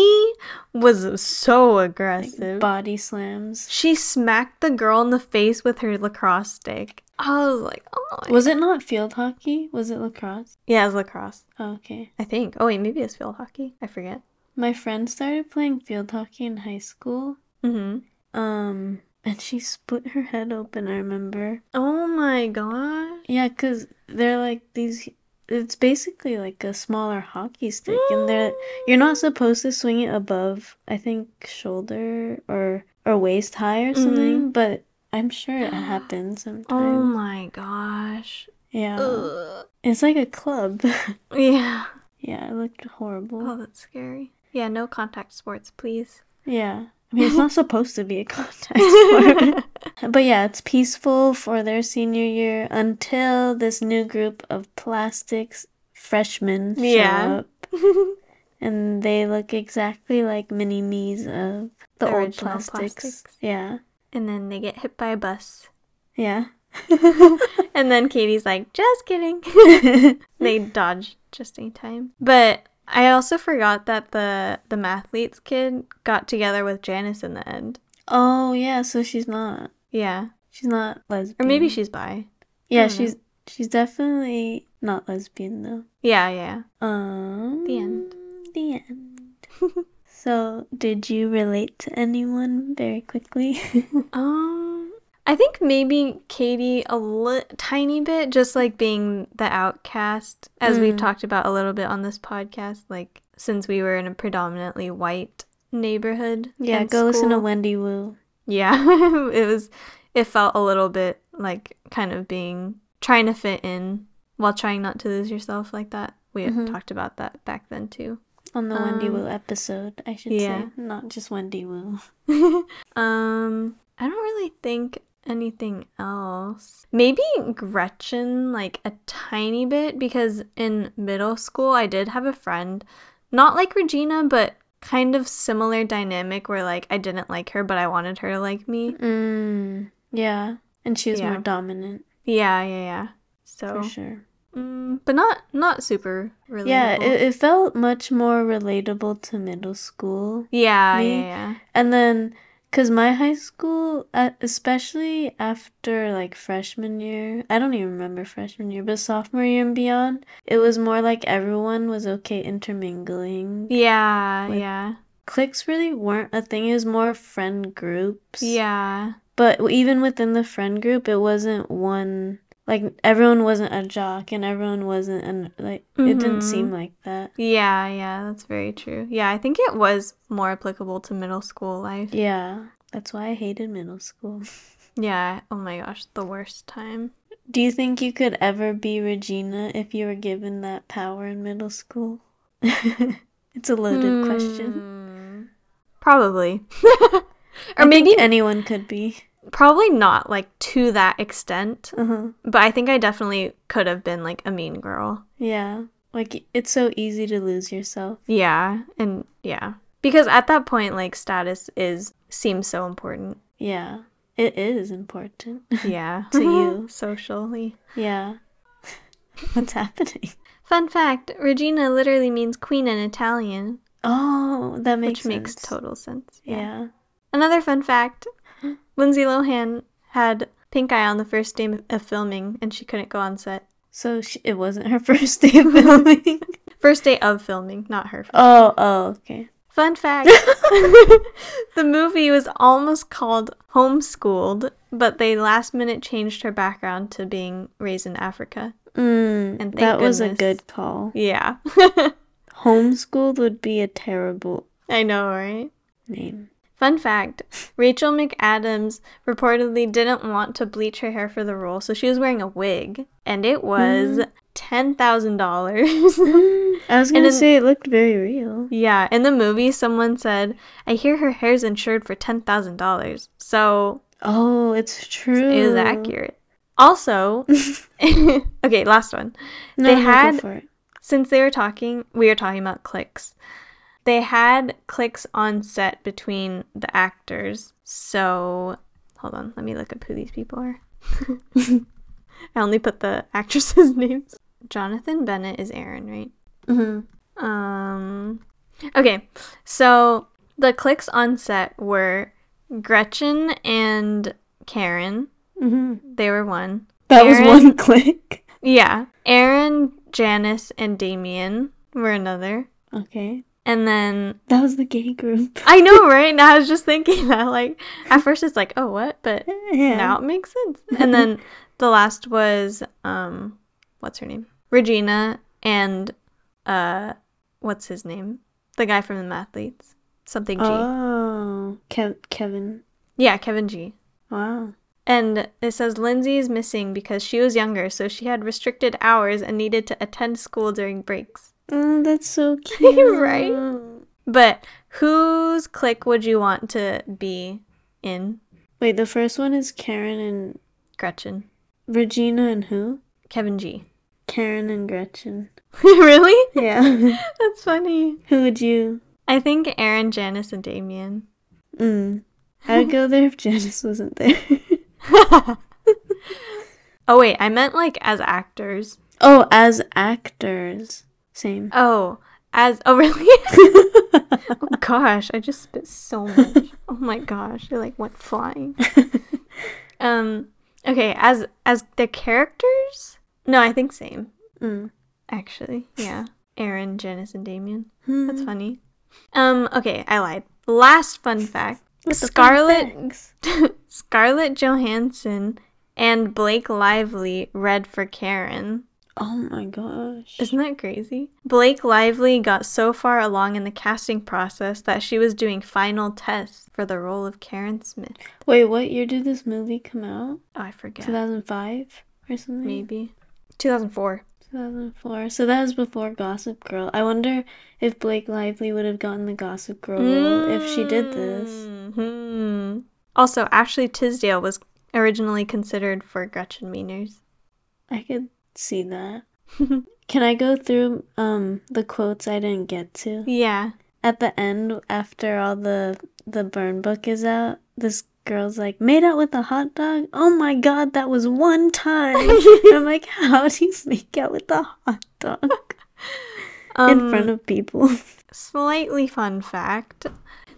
Speaker 1: was so
Speaker 2: Like
Speaker 1: aggressive.
Speaker 2: body slams.
Speaker 1: she smacked the girl in the face with her lacrosse stick. I was like, oh my.
Speaker 2: Was it not field hockey? Was it lacrosse?
Speaker 1: Yeah, it was lacrosse.
Speaker 2: Oh, okay.
Speaker 1: I think. Oh, wait, maybe it's field hockey. I forget.
Speaker 2: My friend started playing field hockey in high school.
Speaker 1: Mm-hmm.
Speaker 2: Um, and she split her head open, I remember.
Speaker 1: Oh my god.
Speaker 2: Yeah, because they're like these. It's basically like a smaller hockey stick, and they're [gasps] you're not supposed to swing it above, I think, shoulder or or waist high or something. Mm-hmm. But I'm sure it [gasps] happens
Speaker 1: oh
Speaker 2: sometimes.
Speaker 1: Oh my gosh.
Speaker 2: Yeah,
Speaker 1: Ugh.
Speaker 2: it's like a club. [laughs]
Speaker 1: Yeah.
Speaker 2: yeah, it looked horrible.
Speaker 1: Oh, that's scary. Yeah, no contact sports, please.
Speaker 2: Yeah. I mean, it's not supposed to be a contact sport. [laughs] but yeah, it's peaceful for their senior year until this new group of plastics freshmen show
Speaker 1: Yeah.
Speaker 2: up. [laughs] And they look exactly like mini me's of the,
Speaker 1: The
Speaker 2: old plastics.
Speaker 1: plastics.
Speaker 2: Yeah.
Speaker 1: and then they get hit by a bus.
Speaker 2: Yeah. [laughs]
Speaker 1: And then Cady's like, just kidding. they dodge just in time. But I also forgot that the the mathletes kid got together with Janice in the end.
Speaker 2: oh yeah, so she's not.
Speaker 1: Yeah.
Speaker 2: She's not lesbian.
Speaker 1: Or maybe she's bi.
Speaker 2: Yeah,
Speaker 1: don't know.
Speaker 2: she's she's definitely not lesbian though.
Speaker 1: Yeah, yeah.
Speaker 2: Um
Speaker 1: The end.
Speaker 2: The end. [laughs] so, did you relate to anyone very quickly? [laughs]
Speaker 1: Um I think maybe Cady a li- tiny bit just like being the outcast as we've
Speaker 2: Mm.
Speaker 1: talked about a little bit on this podcast like since we were in a predominantly white neighborhood.
Speaker 2: yeah, go listen to. Wendy Wu.
Speaker 1: Yeah, [laughs] it was. It felt a little bit like kind of being trying to fit in while trying not to lose yourself like that. We
Speaker 2: Mhm.
Speaker 1: talked about that back then too.
Speaker 2: On the Wendy
Speaker 1: Um,
Speaker 2: Wu episode, I should
Speaker 1: yeah.
Speaker 2: say. Not just Wendy Wu. [laughs]
Speaker 1: um, I don't really think anything else. Maybe Gretchen, like a tiny bit, because in middle school I did have a friend, not like Regina, but kind of similar dynamic where like I didn't like her, but I wanted her to like me.
Speaker 2: Mm, yeah. And she was
Speaker 1: Yeah.
Speaker 2: more dominant,
Speaker 1: Yeah, yeah, yeah. So,
Speaker 2: for sure.
Speaker 1: mm, but not not super relatable.
Speaker 2: Yeah, it, it felt much more relatable to middle school.
Speaker 1: yeah, yeah, yeah.
Speaker 2: And then, because my high school, uh, especially after like freshman year, I don't even remember freshman year, but sophomore year and beyond, it was more like everyone was okay intermingling.
Speaker 1: Yeah,
Speaker 2: Like-
Speaker 1: yeah.
Speaker 2: Cliques really weren't a thing, it was more friend groups.
Speaker 1: Yeah.
Speaker 2: But even within the friend group, it wasn't one, like, everyone wasn't a jock and everyone wasn't, an, like, it didn't
Speaker 1: Mhm.
Speaker 2: seem like that.
Speaker 1: Yeah, yeah, that's very true. Yeah, I think it was more applicable to middle school life.
Speaker 2: Yeah, that's why I hated middle school. [laughs]
Speaker 1: Yeah, oh my gosh, the worst time.
Speaker 2: Do you think you could ever be Regina if you were given that power in middle school? [laughs] it's a loaded question.
Speaker 1: Hmm. Probably.
Speaker 2: I [laughs]
Speaker 1: or
Speaker 2: think
Speaker 1: maybe
Speaker 2: anyone could be.
Speaker 1: Probably not like to that extent,
Speaker 2: Uh-huh.
Speaker 1: but I think I definitely could have been like a mean girl.
Speaker 2: Yeah. Like it's so easy to lose yourself.
Speaker 1: Yeah, and yeah. Because at that point like status is seems so important.
Speaker 2: Yeah. It is important. [laughs]
Speaker 1: Yeah. [laughs]
Speaker 2: To you.
Speaker 1: socially.
Speaker 2: yeah. [laughs] What's happening?
Speaker 1: Fun fact, Regina literally means queen in Italian,
Speaker 2: Oh, that makes
Speaker 1: which makes total sense.
Speaker 2: Yeah.
Speaker 1: Another fun fact Lindsay Lohan had pink eye on the first day of filming and she couldn't go on set.
Speaker 2: So she, it wasn't her [laughs] first day of filming.
Speaker 1: First day of filming, not her.
Speaker 2: oh, oh, okay.
Speaker 1: Fun fact [laughs] the movie was almost called Homeschooled, but they last minute changed her background to being raised in Africa.
Speaker 2: Mm,
Speaker 1: And
Speaker 2: that was a good call.
Speaker 1: Yeah. [laughs]
Speaker 2: Homeschooled would be a terrible
Speaker 1: I know, right?
Speaker 2: name.
Speaker 1: Fun fact Rachel McAdams reportedly didn't want to bleach her hair for the role, so she was wearing a wig, and it was mm-hmm. $10,000. [laughs]
Speaker 2: I was gonna
Speaker 1: in-
Speaker 2: say it looked very real.
Speaker 1: yeah, in the movie, someone said, I hear her hair's insured for $10,000. So
Speaker 2: Oh, it's true.
Speaker 1: It is accurate. Also, [laughs] [laughs] okay, last one.
Speaker 2: No,
Speaker 1: They had-
Speaker 2: for it.
Speaker 1: Since they were talking, we were talking about clicks. They had clicks on set between the actors. So, hold on, let me look up who these people are. [laughs] I only put the actresses' [laughs] names. Jonathan Bennett is Aaron, right?
Speaker 2: Mm-hmm.
Speaker 1: Um, okay, so the clicks on set were Gretchen and Karen.
Speaker 2: Mm-hmm.
Speaker 1: They were one.
Speaker 2: That was one [laughs] click.
Speaker 1: Yeah, Aaron, Janice, and Damian were another.
Speaker 2: Okay.
Speaker 1: And then
Speaker 2: That was the gay group.
Speaker 1: I know, [laughs] right? Now I was just thinking that, like, at first it's like, oh, what? But
Speaker 2: yeah.
Speaker 1: now it makes sense. And then the last was, um, what's her name? Regina and, uh, what's his name? The guy from the Mathletes. Something G.
Speaker 2: Oh, Kev- Kevin.
Speaker 1: yeah, Kevin G.
Speaker 2: Wow.
Speaker 1: And it says Lindsay is missing because she was younger, so she had restricted hours and needed to attend school during breaks.
Speaker 2: Oh, that's so [laughs] cute.
Speaker 1: Right? But whose clique would you want to be in?
Speaker 2: Wait, the first one is Karen and
Speaker 1: Gretchen.
Speaker 2: Regina and who?
Speaker 1: Kevin G.
Speaker 2: Karen and Gretchen. [laughs]
Speaker 1: really?
Speaker 2: Yeah. [laughs]
Speaker 1: That's funny.
Speaker 2: who would you?
Speaker 1: I think Aaron, Janice, and Damian.
Speaker 2: Mm. I would go there if Janice wasn't there.
Speaker 1: oh wait, I meant like as actors.
Speaker 2: oh, as actors. Same.
Speaker 1: Oh, as oh [laughs] really? [laughs] oh gosh, I just spit so much. Oh my gosh, it like went flying. [laughs] Um okay, as as the characters? No, I think same.
Speaker 2: Mm.
Speaker 1: Actually. Yeah. Aaron, Janice, and Damian.
Speaker 2: Hmm.
Speaker 1: That's funny. Um, okay, I lied. Last fun fact.
Speaker 2: What the fun
Speaker 1: Scarlett? Scarlett Johansson and Blake Lively read for Karen.
Speaker 2: Oh my gosh.
Speaker 1: Isn't that crazy? Blake Lively got so far along in the casting process that she was doing final tests for the role of Karen Smith.
Speaker 2: Wait, what year did this movie come out?
Speaker 1: Oh, I forget.
Speaker 2: 2005 or something?
Speaker 1: Maybe. 2004.
Speaker 2: 2004. So that was before Gossip Girl. I wonder if Blake Lively would have gotten the Gossip Girl role if she did this.
Speaker 1: Mhm. Also, Ashley Tisdale was originally considered for Gretchen Wieners.
Speaker 2: I could see that. Can I go through um the quotes I didn't get to?
Speaker 1: Yeah.
Speaker 2: At the end, after all the the burn book is out, this girl's like, "Made out with a hot dog? Oh my god, that was one time." [laughs] I'm like, "How do you make out with a hot dog [laughs] in
Speaker 1: Um,
Speaker 2: front of people?" [laughs]
Speaker 1: Slightly fun fact.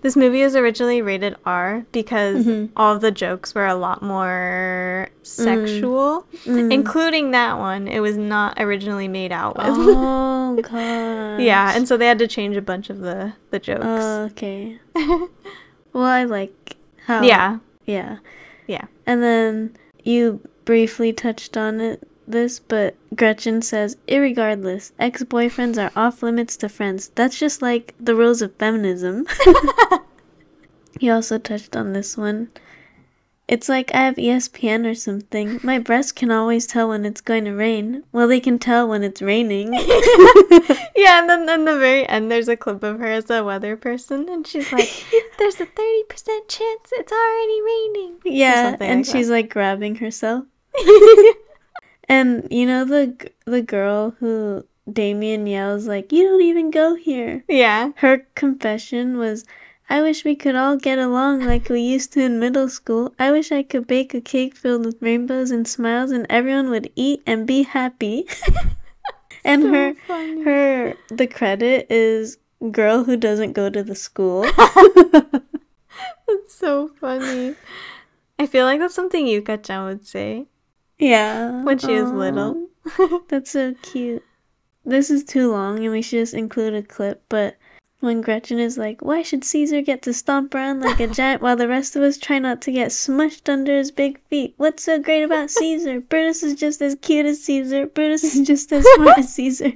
Speaker 1: This movie was originally rated R because
Speaker 2: Mhm.
Speaker 1: all the jokes were a lot more sexual,
Speaker 2: Mm.
Speaker 1: including that one. It was not originally made out with.
Speaker 2: oh [laughs] god.
Speaker 1: yeah, and so they had to change a bunch of the the jokes.
Speaker 2: Oh, okay. [laughs] well, I like how.
Speaker 1: yeah.
Speaker 2: Yeah.
Speaker 1: Yeah.
Speaker 2: And then you briefly touched on it this, but Gretchen says, irregardless, ex boyfriends are off limits to friends. That's just like the rules of feminism. [laughs] he also touched on this one. It's like I have ESPN or something. My breast can always tell when it's going to rain. Well, they can tell when it's raining. [laughs] [laughs]
Speaker 1: Yeah, and then in the very end, there's a clip of her as a weather person, and she's like, "There's a thirty percent chance it's already raining."
Speaker 2: yeah, and
Speaker 1: like that.
Speaker 2: she's like grabbing herself. And you know the the girl who Damian yells like, "You don't even go here."
Speaker 1: yeah,
Speaker 2: Her confession was, "I wish we could all get along like we used to in middle school. I wish I could bake a cake filled with rainbows and smiles and everyone would eat and be happy." [laughs] and
Speaker 1: So
Speaker 2: her
Speaker 1: funny.
Speaker 2: her the credit is girl who doesn't go to the school. [laughs]
Speaker 1: That's so funny. I feel like that's something Yuka-chan would say
Speaker 2: yeah.
Speaker 1: when she is little. [laughs]
Speaker 2: That's so cute. This is too long and we should just include a clip, but when Gretchen is like, Why should Caesar get to stomp around like a giant while the rest of us try not to get smushed under his big feet? What's so great about [laughs] Caesar? Brutus is just as cute as Caesar. Brutus is just as [laughs] smart as Caesar.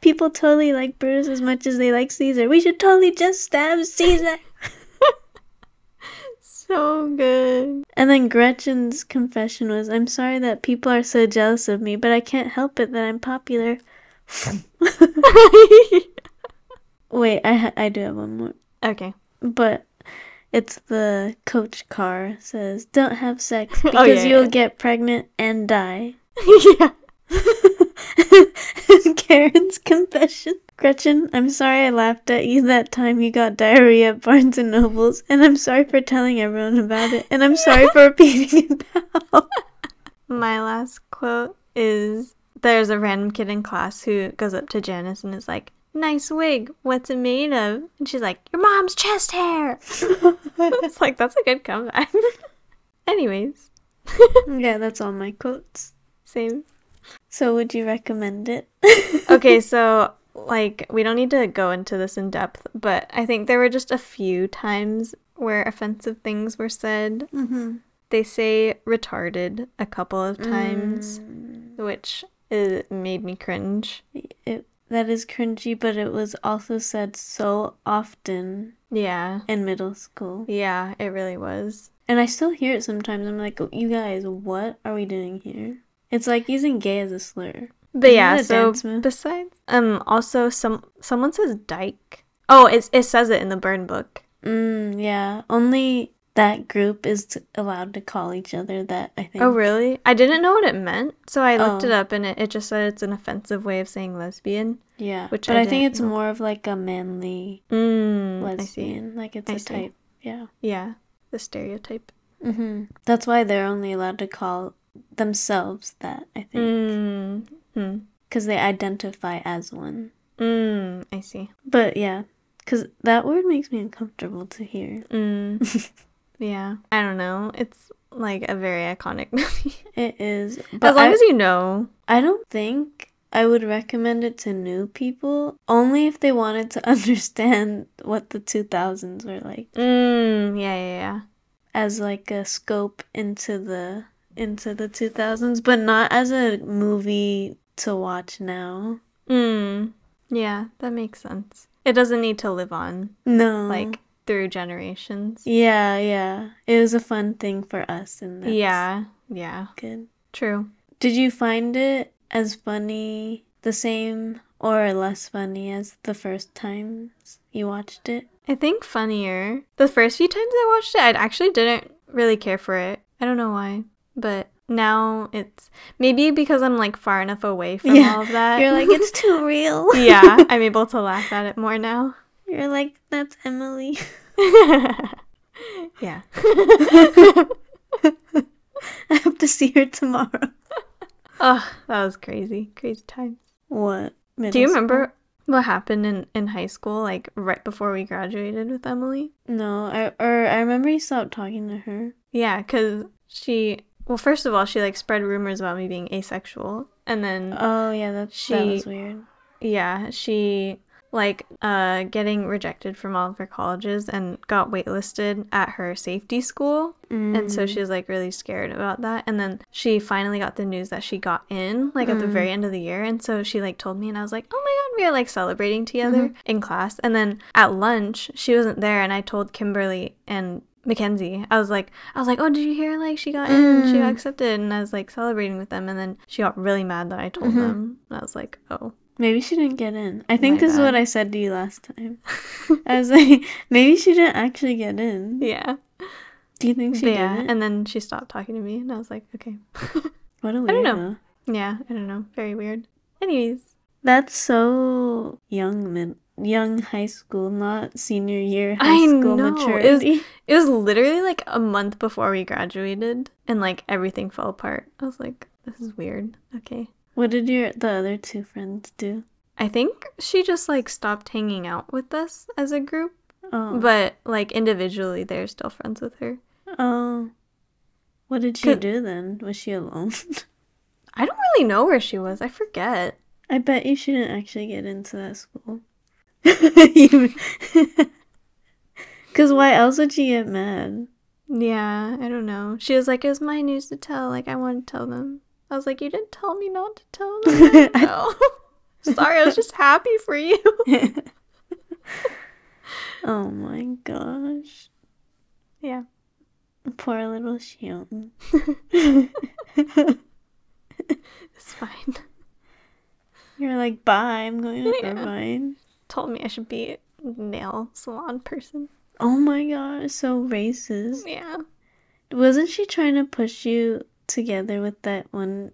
Speaker 2: People totally like Brutus as much as they like Caesar. We should totally just stab Caesar.
Speaker 1: So good.
Speaker 2: And then Gretchen's confession was, I'm sorry that people are so jealous of me, but I can't help it that I'm popular. [laughs] Wait, I ha- I do have one more,
Speaker 1: okay.
Speaker 2: but it's the coach Carr says, "Don't have sex [laughs]
Speaker 1: Oh,
Speaker 2: because
Speaker 1: yeah,
Speaker 2: you'll
Speaker 1: yeah.
Speaker 2: get pregnant and die." [laughs]
Speaker 1: yeah.
Speaker 2: Karen's confession. Gretchen, I'm sorry I laughed at you that time you got diarrhea at Barnes and Nobles, and I'm sorry for telling everyone about it, and I'm sorry for repeating it now. [laughs]
Speaker 1: My last quote is there's a random kid in class who goes up to Janice and is like, Nice wig, what's it made of? And she's like, Your mom's chest hair. [laughs] [laughs] it's like, that's a good comeback. Anyways,
Speaker 2: yeah, that's all my quotes.
Speaker 1: same.
Speaker 2: So, would you recommend it?
Speaker 1: Okay, so like we don't need to go into this in depth, but I think there were just a few times where offensive things were said.
Speaker 2: Mm-hmm.
Speaker 1: They say retarded a couple of times,
Speaker 2: Mm.
Speaker 1: which is, made me cringe.
Speaker 2: It, that is cringy, but it was also said so often
Speaker 1: Yeah.
Speaker 2: in middle school.
Speaker 1: Yeah, it really was.
Speaker 2: And I still hear it sometimes. I'm like, you guys, what are we doing here? It's like using gay as a slur.
Speaker 1: But
Speaker 2: Isn't
Speaker 1: yeah, so besides um also some someone says dyke. Oh, it's it says it in the burn book.
Speaker 2: Mm, yeah. Only that group is t- allowed to call each other that, I think.
Speaker 1: Oh, really? I didn't know what it meant, so I looked it
Speaker 2: Oh.
Speaker 1: up and it, it just said it's an offensive way of saying lesbian.
Speaker 2: Yeah.
Speaker 1: Which
Speaker 2: but
Speaker 1: I
Speaker 2: I, think it's
Speaker 1: know.
Speaker 2: more of like a manly
Speaker 1: Mm,
Speaker 2: lesbian. Like it's
Speaker 1: I
Speaker 2: a
Speaker 1: see.
Speaker 2: type. Yeah.
Speaker 1: Yeah. the stereotype.
Speaker 2: hmm That's why they're only allowed to call themselves that, I think.
Speaker 1: Mm. Hmm.
Speaker 2: Because they identify as one.
Speaker 1: Mm. I see.
Speaker 2: But yeah, because that word makes me uncomfortable to hear.
Speaker 1: Mm. [laughs] yeah. I don't know. It's like a very iconic [laughs] movie.
Speaker 2: It is. But
Speaker 1: as long
Speaker 2: I,
Speaker 1: as you know.
Speaker 2: I don't think I would recommend it to new people, only if they wanted to [laughs] understand what the 2000s were like.
Speaker 1: Mm. Yeah. Yeah. Yeah.
Speaker 2: as like a scope into the into the 2000s but not as a movie to watch now
Speaker 1: Mm. Yeah. That makes sense. It doesn't need to live on
Speaker 2: no
Speaker 1: like through generations.
Speaker 2: yeah yeah it was a fun thing for us and
Speaker 1: Yeah. Yeah.
Speaker 2: good
Speaker 1: True.
Speaker 2: did you find it as funny the same or less funny as the first times you watched it
Speaker 1: I think funnier. The first few times I watched it, I actually didn't really care for it. I don't know why, but now it's maybe because I'm like far enough away from
Speaker 2: Yeah,
Speaker 1: all of that.
Speaker 2: you're like it's too [laughs] real
Speaker 1: yeah, [laughs] I'm able to laugh at it more now.
Speaker 2: you're like that's emily [laughs]
Speaker 1: yeah.
Speaker 2: i hope to see her tomorrow
Speaker 1: oh, that was crazy. Crazy times.
Speaker 2: what
Speaker 1: Do you
Speaker 2: school?
Speaker 1: remember what happened in, in high school, like right before we graduated with Emily?
Speaker 2: No, I or I remember you stopped talking to her.
Speaker 1: Yeah, because she, well, first of all, she like spread rumors about me being asexual. And then
Speaker 2: Oh yeah, that that was weird.
Speaker 1: Yeah, she like uh getting rejected from all of her colleges and got waitlisted at her safety school. And so
Speaker 2: Mm.
Speaker 1: she was like really scared about that. And then she finally got the news that she got in like at the
Speaker 2: Mm.
Speaker 1: very end of the year. And so she like told me and I was like, "Oh my god, we are like celebrating together in class." And then at lunch, she wasn't there and I told Kimberly and Mackenzie. I was like, I was like, oh, did you hear? Like, she got in, she got
Speaker 2: Mm.
Speaker 1: accepted, and I was like celebrating with them, and then she got really mad that I told
Speaker 2: Mhm.
Speaker 1: them. And I was like, oh,
Speaker 2: Maybe she didn't get in. I think
Speaker 1: My
Speaker 2: this is what. I said to you last time. [laughs] I was like, [laughs] maybe she didn't actually get in.
Speaker 1: yeah.
Speaker 2: Do you think she
Speaker 1: But yeah,
Speaker 2: did?
Speaker 1: and then she stopped talking to me, and I was like, okay. [laughs]
Speaker 2: what a weirdo.
Speaker 1: I don't know. yeah, I don't know. Very weird. Anyways,
Speaker 2: That's so young, mid young high school, not senior year high
Speaker 1: I
Speaker 2: school
Speaker 1: know. It was- it was literally like a month before we graduated, and like everything fell apart. I was like, this is weird. Okay.
Speaker 2: What did your the other two friends do?
Speaker 1: I think she just like stopped hanging out with us as a group,
Speaker 2: Oh,
Speaker 1: but like individually, they're still friends with her.
Speaker 2: oh, what did she do then? Was she alone? [laughs]
Speaker 1: I don't really know where she was. I forget.
Speaker 2: I bet you she didn't actually get into that school. [laughs] Because why else would she get mad?
Speaker 1: Yeah, I don't know. She was like, it was my news to tell. Like, I want to tell them. I was like, you didn't tell me not to tell them. [laughs] No. [laughs] Sorry, I was just happy for you.
Speaker 2: oh my gosh.
Speaker 1: Yeah.
Speaker 2: Poor little Shionne.
Speaker 1: It's fine.
Speaker 2: You're like, bye, I'm going to
Speaker 1: Yeah.
Speaker 2: Irvine.
Speaker 1: Told me I should be a nail salon person.
Speaker 2: Oh my gosh, so racist.
Speaker 1: Yeah.
Speaker 2: Wasn't she trying to push you together with that one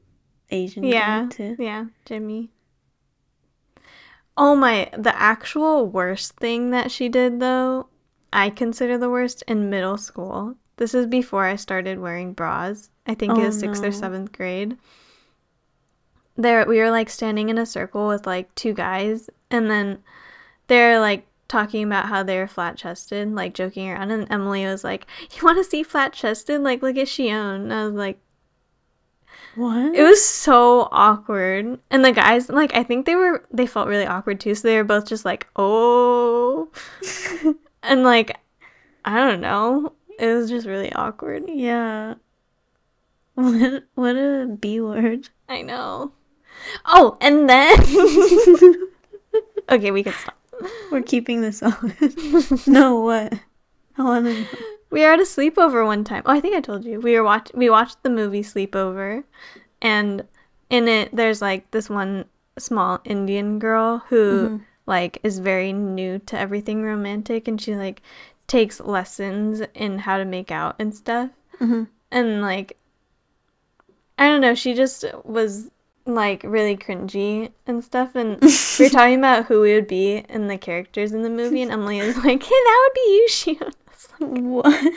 Speaker 2: Asian
Speaker 1: Yeah.
Speaker 2: guy too?
Speaker 1: Yeah, Jimmy. Oh my, the actual worst thing that she did though, I consider the worst in middle school. This is before I started wearing bras. I think it
Speaker 2: Oh,
Speaker 1: was sixth or seventh grade. There, we were like standing in a circle with like two guys, and then they're like talking about how they're flat chested, like joking around. And Emily was like, "You want to see flat chested? Like, look at Shionne." And I was like,
Speaker 2: What?
Speaker 1: it was so awkward. And the guys, like, I think they were, they felt really awkward too. So they were both just like, oh. [laughs] and like, I don't know. It was just really awkward.
Speaker 2: yeah. [laughs] What what a B word.
Speaker 1: I know. Oh, and then. [laughs] okay, we can stop. [laughs]
Speaker 2: We're keeping this on. [laughs] no, what? I want to.
Speaker 1: We were at a sleepover one time. Oh, I think I told you. We were watch we watched the movie Sleepover, and in it there's like this one small Indian girl who
Speaker 2: Mhm.
Speaker 1: like is very new to everything romantic, and she like takes lessons in how to make out and stuff.
Speaker 2: Mhm.
Speaker 1: And like, I don't know, she just was like really cringy and stuff. And [laughs] we are talking about who we would be in the characters in the movie, and Emily is like, "Hey, that would be you, Shionne." Like,
Speaker 2: What?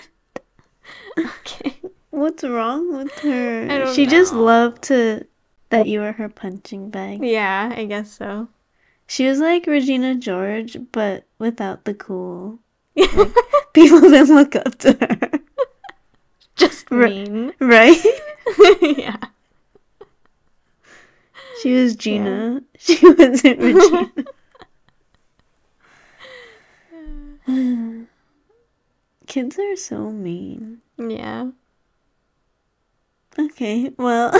Speaker 1: Okay.
Speaker 2: What's wrong with her?
Speaker 1: I don't
Speaker 2: she just loved to that you were her punching bag.
Speaker 1: Yeah, I guess so.
Speaker 2: She was like Regina George, but without the cool. [laughs] People didn't look up to her.
Speaker 1: Just mean.
Speaker 2: Right? [laughs]
Speaker 1: yeah.
Speaker 2: She was Gina. [laughs] She wasn't Regina. [laughs] [sighs] Kids are so mean.
Speaker 1: Yeah.
Speaker 2: Okay, well. [laughs]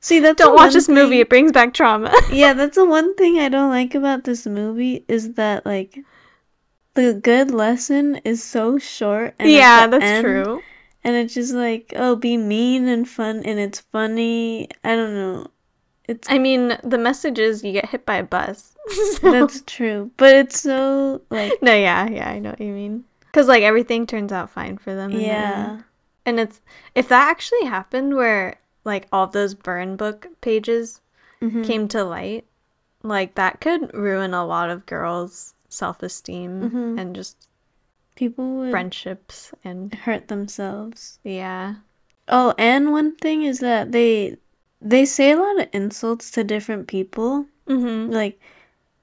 Speaker 2: See, that's
Speaker 1: Don't watch this movie. It brings back trauma.
Speaker 2: yeah, that's the one thing I don't like about this movie is that like the good lesson is so short. And
Speaker 1: yeah, that's
Speaker 2: end-
Speaker 1: true.
Speaker 2: And it's just like, oh, be mean and fun, and it's funny. I don't know. It's
Speaker 1: I mean, the message is you get hit by a bus. [laughs] So-
Speaker 2: that's true, but it's so like
Speaker 1: no, yeah, yeah, I know what you mean. Because like everything turns out fine for them.
Speaker 2: yeah,
Speaker 1: end. and it's if that actually happened, where like all of those burn book pages
Speaker 2: Mhm.
Speaker 1: came to light, like that could ruin a lot of girls' self esteem
Speaker 2: Mhm.
Speaker 1: and just
Speaker 2: people would
Speaker 1: friendships and
Speaker 2: hurt themselves.
Speaker 1: yeah.
Speaker 2: Oh, and one thing is that they they say a lot of insults to different people,
Speaker 1: Mm-hmm.
Speaker 2: like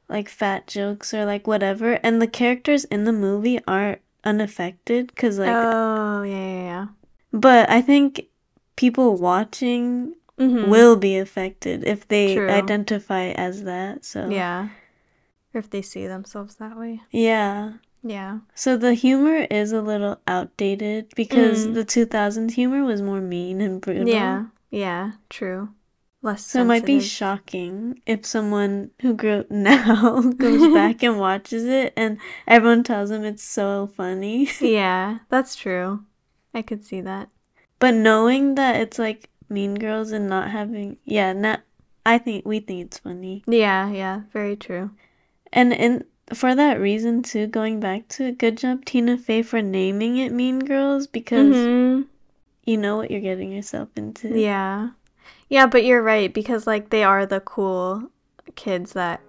Speaker 2: like fat jokes or like whatever, and the characters in the movie aren't unaffected because like.
Speaker 1: oh yeah, yeah, yeah.
Speaker 2: but I think people watching
Speaker 1: Mhm.
Speaker 2: will be affected if they
Speaker 1: True.
Speaker 2: identify as that. So
Speaker 1: Yeah. Or if they see themselves that way.
Speaker 2: yeah.
Speaker 1: Yeah.
Speaker 2: So the humor is a little outdated because
Speaker 1: Mm.
Speaker 2: the 2000s humor was more mean and brutal.
Speaker 1: Yeah. Yeah. True. Less
Speaker 2: So it might be shocking if someone who grew up [laughs] now goes [laughs] back and watches it and everyone tells them it's so funny. [laughs]
Speaker 1: yeah, that's true. I could see that.
Speaker 2: But knowing that it's like Mean Girls and not having yeah, not I think we think it's funny.
Speaker 1: Yeah, yeah, very true.
Speaker 2: And in for that reason too, going back to it, good job Tina Fey for naming it Mean Girls because
Speaker 1: Mhm.
Speaker 2: you know what you're getting yourself into.
Speaker 1: Yeah. Yeah, but you're right because like they are the cool kids that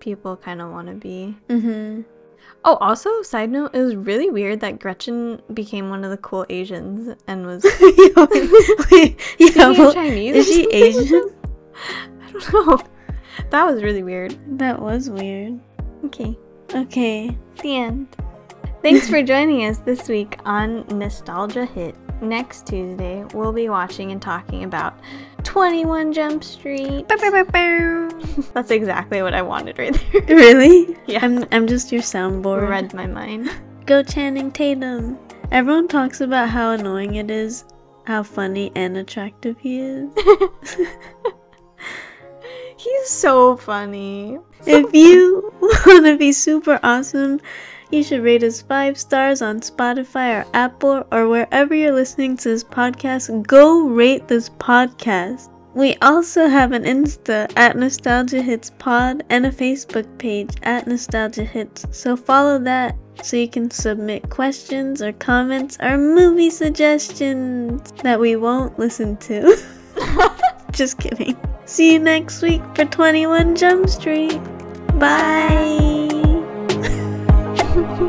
Speaker 1: people kind of want to be.
Speaker 2: Mm-hmm.
Speaker 1: Oh, also, side note, it was really weird that Gretchen became one of the cool Asians and was [laughs]
Speaker 2: Wait, yeah,
Speaker 1: speaking
Speaker 2: well,
Speaker 1: Chinese.
Speaker 2: is she Asian? [laughs]
Speaker 1: I don't know. That was really weird.
Speaker 2: That was weird.
Speaker 1: Okay.
Speaker 2: Okay.
Speaker 1: The end. Thanks for joining us this week on Nostalgia Hit. Next Tuesday, we'll be watching and talking about 21 Jump Street. [laughs] That's exactly what I wanted right there. [laughs]
Speaker 2: Really?
Speaker 1: Yeah.
Speaker 2: I'm I'm just your soundboard.
Speaker 1: Read my mind. [laughs]
Speaker 2: Go Channing Tatum. Everyone talks about how annoying it is, how funny and attractive he is.
Speaker 1: He's so funny.
Speaker 2: if you [laughs] want to be super awesome, you should rate us five stars on Spotify or Apple or wherever you're listening to this podcast. Go rate this podcast. We also have an Insta at Nostalgia Hits Pod and a Facebook page at Nostalgia Hits. So follow that so you can submit questions or comments or movie suggestions that we won't listen to. [laughs] [laughs] Just kidding. See you next week for 21 Jump Street. Bye. [laughs]